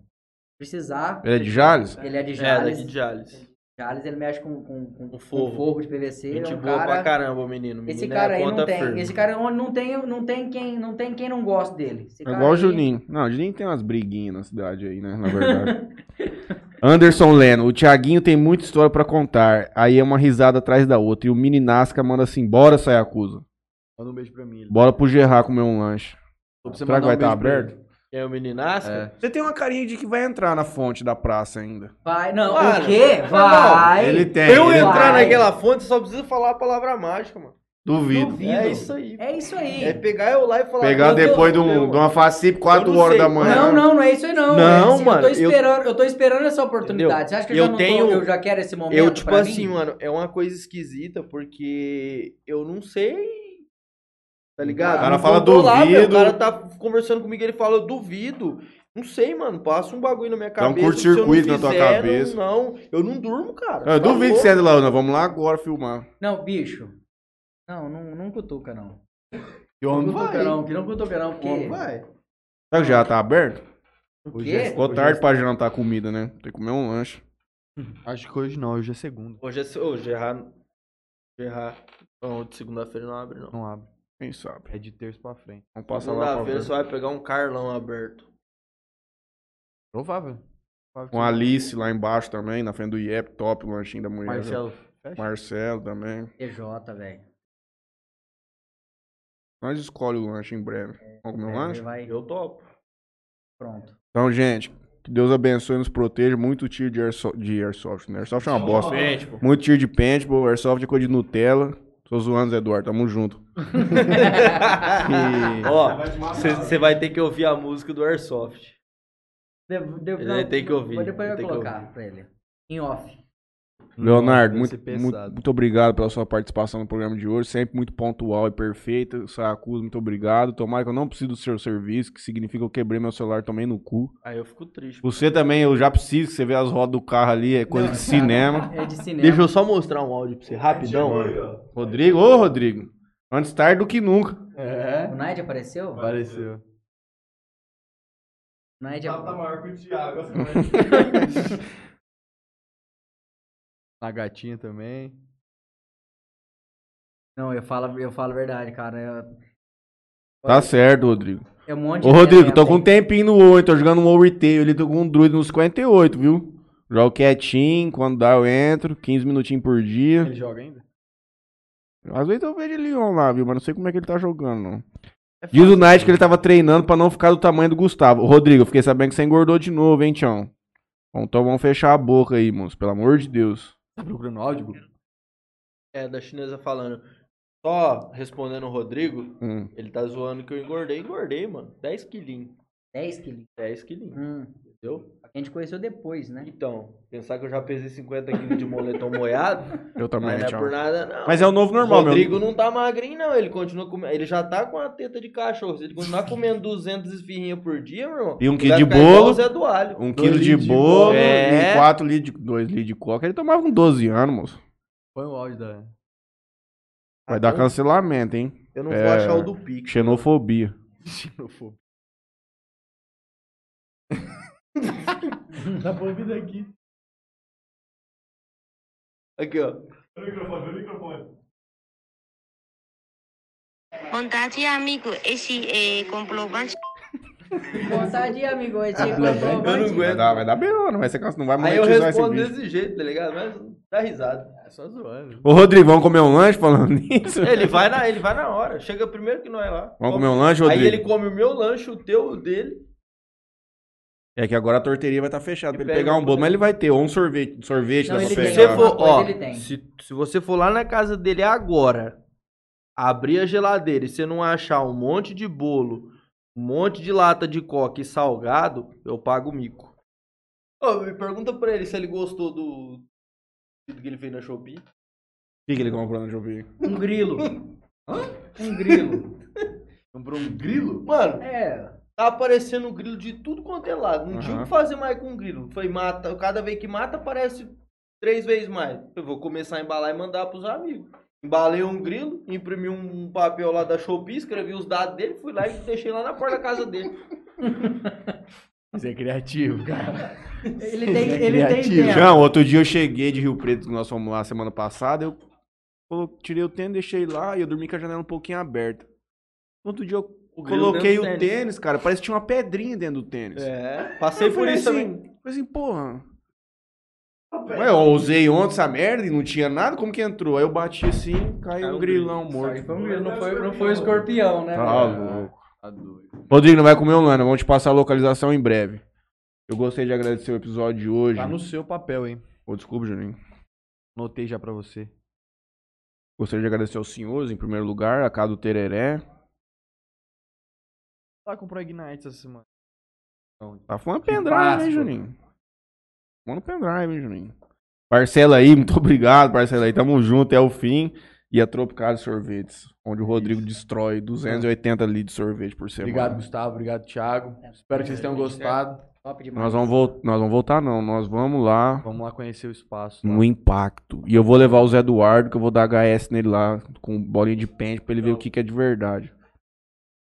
Speaker 4: Precisar.
Speaker 2: Ele é de Jales?
Speaker 4: Ele é de
Speaker 3: É,
Speaker 4: Jales.
Speaker 3: daqui de Jales.
Speaker 4: Charles, ele mexe com, com, com,
Speaker 3: com forro.
Speaker 4: forro de PVC.
Speaker 3: Gente
Speaker 4: é um
Speaker 3: boa pra
Speaker 4: cara,
Speaker 3: caramba, menino. O menino
Speaker 4: esse
Speaker 3: é
Speaker 4: cara aí não tem.
Speaker 3: firme.
Speaker 4: Esse cara não não tem, não tem quem não tem quem não gosta dele. Esse
Speaker 2: É
Speaker 4: cara
Speaker 2: igual o Juninho. Não, o Juninho tem umas briguinhas na cidade aí, né? Na verdade. Anderson Leno, o Thiaguinho tem muita história pra contar. Aí é uma risada atrás da outra. E o Mini Nasca manda assim: bora, Sayacusa.
Speaker 1: Manda um beijo pra mim.
Speaker 2: Bora pro Gerard comer um lanche. Será que vai
Speaker 1: um
Speaker 2: estar aberto?
Speaker 3: É o meninasca?
Speaker 1: É.
Speaker 2: Você tem uma carinha de que vai entrar na fonte da praça ainda.
Speaker 4: Vai, não,
Speaker 3: Mano,
Speaker 4: o quê? Vai.
Speaker 2: Ele tem.
Speaker 3: Eu
Speaker 2: ele-
Speaker 3: entrar
Speaker 4: vai.
Speaker 3: naquela fonte, só preciso falar a palavra mágica, mano.
Speaker 2: Duvido.
Speaker 4: Duvido.
Speaker 3: É isso aí.
Speaker 4: É isso aí.
Speaker 3: É pegar eu lá e falar.
Speaker 2: Pegar
Speaker 3: "Quanto eu
Speaker 2: depois de,
Speaker 3: dou,
Speaker 2: um,
Speaker 3: mano?"
Speaker 2: de uma FACIP 4
Speaker 3: Eu não
Speaker 2: horas
Speaker 3: sei.
Speaker 2: da manhã.
Speaker 4: Não, não, não é isso aí não.
Speaker 3: Não,
Speaker 4: É assim,
Speaker 3: mano,
Speaker 4: Eu tô
Speaker 3: eu-
Speaker 4: esperando, eu, tô esperando essa oportunidade.
Speaker 3: Entendeu?
Speaker 4: Você acha que eu,
Speaker 3: Eu
Speaker 4: já não
Speaker 3: tenho-
Speaker 4: tô, eu já quero esse momento
Speaker 3: Eu, tipo
Speaker 4: pra
Speaker 3: assim,
Speaker 4: mim?
Speaker 3: mano, é uma coisa esquisita, porque eu não sei. Tá ligado?
Speaker 2: O cara
Speaker 3: Não
Speaker 2: fala
Speaker 3: tô lá, meu,
Speaker 2: duvido.
Speaker 3: o cara tá conversando comigo, ele fala, eu duvido. Não sei, mano. Passa um bagulho na minha
Speaker 2: Dá um
Speaker 3: cabeça.
Speaker 2: curto-circuito na tua cabeça.
Speaker 3: Não, não, eu não durmo, cara.
Speaker 2: Eu
Speaker 3: Tá
Speaker 2: duvido que você ande lá, não. Vamos lá agora filmar.
Speaker 4: Não, bicho. Não, não, não cutuca, não.
Speaker 1: E o homem
Speaker 4: Não cutuca,
Speaker 1: vai.
Speaker 4: não. Que não cutuca, não.
Speaker 3: O
Speaker 4: Porque...
Speaker 3: homem vai.
Speaker 2: Será que já tá aberto?
Speaker 4: O
Speaker 1: Hoje
Speaker 4: quê?
Speaker 1: é-
Speaker 2: Ficou
Speaker 1: Hoje
Speaker 2: tarde
Speaker 1: é-
Speaker 2: pra jantar comida, né? Tem que comer um lanche.
Speaker 1: Acho que hoje não, hoje é segunda.
Speaker 3: Hoje é. se- Ô, Gerard. Gerard. Não, de segunda-feira não abre, não.
Speaker 1: Não abre.
Speaker 2: Quem sabe?
Speaker 1: É de terça pra frente.
Speaker 2: Vamos passar lá pra
Speaker 3: Segunda-feira
Speaker 2: ver.
Speaker 3: você vai pegar um Carlão aberto.
Speaker 1: Provável. Provável que
Speaker 2: Com a Alice lá embaixo também, na frente do IEP, top, o lanchinho da mulher.
Speaker 1: Marcelo. Fecha.
Speaker 2: Marcelo também.
Speaker 4: TJ, velho.
Speaker 2: Nós escolhe o lanche em breve. Vamos comer um lanche?
Speaker 4: É, Vai,
Speaker 3: Eu topo.
Speaker 4: pronto.
Speaker 2: Então, gente, que Deus abençoe e nos proteja. Muito tiro de, airso de airsoft, né? Airsoft é uma bosta. Muito tiro de paintball, airsoft é coisa de Nutella. Tô zoando, Zé Eduardo, tamo junto. E-
Speaker 3: Ó, você vai ter que ouvir a música do Airsoft.
Speaker 4: Devo, devo,
Speaker 3: Ele vai ter que ouvir,
Speaker 4: Depois
Speaker 3: vai
Speaker 4: eu vou colocar
Speaker 3: ouvir.
Speaker 4: pra ele. Em off.
Speaker 2: Leonardo,
Speaker 1: Nossa,
Speaker 2: muito, muito, muito obrigado pela sua participação no programa de hoje. Sempre muito pontual e perfeita. Sayacusa, muito obrigado. Tomara que eu não precise do seu serviço, que significa que eu quebrei meu celular também no cu.
Speaker 3: Aí eu fico triste.
Speaker 2: Você também, eu já preciso, que você vê as rodas do carro ali, é coisa de cinema.
Speaker 4: É de cinema.
Speaker 3: Deixa eu só mostrar um áudio pra você, rapidão.
Speaker 2: Rodrigo, ô Rodrigo, antes tarde do que nunca.
Speaker 1: É.
Speaker 4: O Night apareceu?
Speaker 1: Apareceu.
Speaker 4: O Night
Speaker 1: Tá maior que o Thiago. A gatinha também.
Speaker 4: Não, eu falo, eu falo a verdade, cara. Eu-
Speaker 2: Tá certo, Rodrigo.
Speaker 4: É um monte
Speaker 2: Ô
Speaker 4: de
Speaker 2: Rodrigo, tô com um
Speaker 4: tem-
Speaker 2: tempinho no 8, tô jogando um War Retail, ele tô com um druid nos 58, viu? Jogo quietinho, quando dá eu entro, 15 minutinhos por dia.
Speaker 1: Ele joga ainda?
Speaker 2: Às vezes eu vejo ele on lá, viu? Mas não sei como é que ele tá jogando, não.
Speaker 3: É
Speaker 2: Diz o. Knight que ele tava treinando pra não ficar do tamanho do Gustavo. Ô, Rodrigo, eu fiquei sabendo que você engordou de novo, hein, Tião? Então vamos fechar a boca aí, moço, pelo amor de Deus.
Speaker 1: Tá procurando áudio?
Speaker 3: É, da chinesa falando. Só respondendo o Rodrigo,
Speaker 2: Hum.
Speaker 3: ele tá zoando que eu engordei. Engordei, mano. 10 quilinhos.
Speaker 4: 10 quilos.
Speaker 3: 10 quilinhos.
Speaker 4: Hum,
Speaker 3: Entendeu?
Speaker 4: A gente conheceu depois, né?
Speaker 3: Então, pensar que eu já pesei 50 quilos de moletom moiado,
Speaker 2: Eu também,
Speaker 3: não é
Speaker 2: Tião.
Speaker 3: por nada, não.
Speaker 2: Mas é o novo normal,
Speaker 3: o Rodrigo
Speaker 2: meu.
Speaker 3: não tá magrinho, não. Ele continua comendo. Ele já tá com a teta de cachorro. Se ele continuar comendo 200 esfirrinhas por dia, meu irmão.
Speaker 2: E um quilo de bolo.
Speaker 3: o Zé do Alho.
Speaker 2: Um
Speaker 1: Dois
Speaker 2: quilo de bolo.
Speaker 3: É.
Speaker 2: e 4 litros de, 2 litros de coca. Ele tomava com 12 anos, moço.
Speaker 1: Põe o áudio da.
Speaker 2: Vai
Speaker 3: Ah,
Speaker 2: dar
Speaker 3: eu-
Speaker 2: cancelamento, hein?
Speaker 3: Eu não
Speaker 2: É,
Speaker 3: vou achar o do Pix.
Speaker 2: Xenofobia.
Speaker 1: Xenofobia. Dá pra ouvir daqui.
Speaker 3: Aqui, ó.
Speaker 5: Vontade, amigo, esse é, comprovante
Speaker 4: Vontade, amigo. Esse
Speaker 3: Eu não
Speaker 4: comprovante.
Speaker 3: aguento.
Speaker 2: Vai dar, vai dar beleza, não vai, ser, não vai
Speaker 3: Aí eu respondo desse jeito, tá ligado? Mas dá risada.
Speaker 1: É só zoando.
Speaker 2: Ô, Rodrigo, vamos comer um lanche falando nisso?
Speaker 3: Ele vai na, ele vai na hora. Chega primeiro que nós lá.
Speaker 2: Vamos comer um lanche, Rodrigo?
Speaker 3: Aí ele come o meu lanche, o teu, o dele.
Speaker 2: É que agora a torteria vai estar fechada
Speaker 3: E
Speaker 2: pra ele
Speaker 3: pega
Speaker 2: pegar um bolo, mas ele vai ter ou um sorvete, sorvete
Speaker 4: Não,
Speaker 2: dá
Speaker 4: ele
Speaker 2: pra.
Speaker 3: Se
Speaker 2: pegar.
Speaker 3: você for, ó, se, se você for lá na casa dele agora, abrir a geladeira e você não achar um monte de bolo, um monte de lata de coca e salgado, eu pago o mico. Ô, me pergunta pra ele se ele gostou do do que ele fez na Shopee.
Speaker 2: O que, que ele comprou no Jovem?
Speaker 4: Um grilo. Um grilo.
Speaker 1: Comprou um grilo?
Speaker 3: Mano,
Speaker 4: É.
Speaker 3: tá aparecendo grilo de tudo quanto é lado. Não tinha o que fazer mais com grilo. Foi mata, cada vez que mata aparece três vezes mais. Eu vou começar a embalar e mandar pros amigos. Embalei um grilo, imprimi um papel lá da Shopee, escrevi os dados dele, fui lá e deixei lá na porta da casa dele.
Speaker 1: Você é criativo, cara.
Speaker 4: Ele tem,
Speaker 1: É
Speaker 4: ele tem tempo.
Speaker 2: Não, outro dia eu cheguei de Rio Preto, que nós fomos lá semana passada, eu tirei o tênis, deixei lá e eu dormi com a janela um pouquinho aberta. Outro dia eu coloquei o tênis.
Speaker 3: do
Speaker 2: cara, parece que tinha uma pedrinha dentro do tênis.
Speaker 3: É, passei
Speaker 2: Eu
Speaker 3: por isso
Speaker 2: assim,
Speaker 3: também.
Speaker 2: Falei assim, porra. Ué, eu usei ontem essa merda e não tinha nada, como que entrou? Aí eu bati assim, caiu um grilão morto.
Speaker 6: Foi um grilo, não foi, não foi o escorpião, né?
Speaker 2: Tá louco.
Speaker 1: Tá doido.
Speaker 2: Rodrigo, não vai comer um lana, vamos te passar a localização em breve. Eu gostei de agradecer o episódio de hoje.
Speaker 1: Tá no seu papel, hein?
Speaker 2: Ô, desculpa, Juninho.
Speaker 1: Anotei já pra você.
Speaker 2: Gostaria de agradecer aos senhores, em primeiro lugar, a casa do Tereré.
Speaker 1: Lá comprou Ignite essa semana. Não,
Speaker 2: Tá falando
Speaker 1: Que
Speaker 2: pendrive, hein. Juninho? Falando pendrive, hein, Juninho? Parcela aí, muito obrigado, parcela aí. Tamo junto até o fim. E a Tropicália Sorvetes, onde o Rodrigo destrói 280 litros de sorvete por semana.
Speaker 1: Obrigado, Gustavo. Obrigado, Thiago. Espero que vocês tenham gostado.
Speaker 4: Top demais.
Speaker 2: Nós vamos, vol nós vamos voltar, não. Nós vamos lá
Speaker 1: Vamos lá conhecer o espaço. lá.
Speaker 2: no Impacto. E eu vou levar o Zé Eduardo, que eu vou dar HS nele lá, com bolinha de pente, pra ele ver o que, que é de verdade.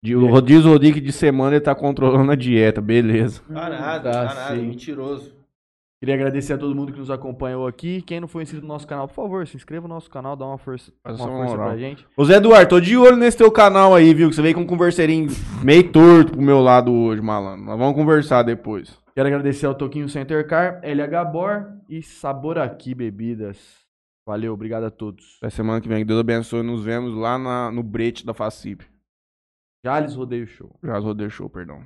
Speaker 2: De, o Diz o Rodrigo de semana ele tá controlando a dieta, beleza.
Speaker 3: Tá nada,
Speaker 1: Tá
Speaker 3: tá nada,
Speaker 1: sim.
Speaker 3: mentiroso.
Speaker 1: Queria agradecer a todo mundo que nos acompanhou aqui. Quem não foi inscrito no nosso canal, por favor, se inscreva no nosso canal, dá uma força,
Speaker 2: Faz
Speaker 1: uma força
Speaker 2: moral.
Speaker 1: pra gente.
Speaker 2: Ô Zé Eduardo, tô de olho nesse teu canal aí, viu? Que você veio com um converseirinho meio torto pro meu lado hoje, malandro. Nós vamos conversar depois.
Speaker 1: Quero agradecer ao Toquinho Center Car, LH Bor e Sabor Aqui Bebidas. Valeu, obrigado a todos.
Speaker 2: Até semana que vem. Que Deus abençoe. Nos vemos lá na- no brete da FACIP.
Speaker 1: Jales Rodeio Show.
Speaker 2: Já rodei show, perdão.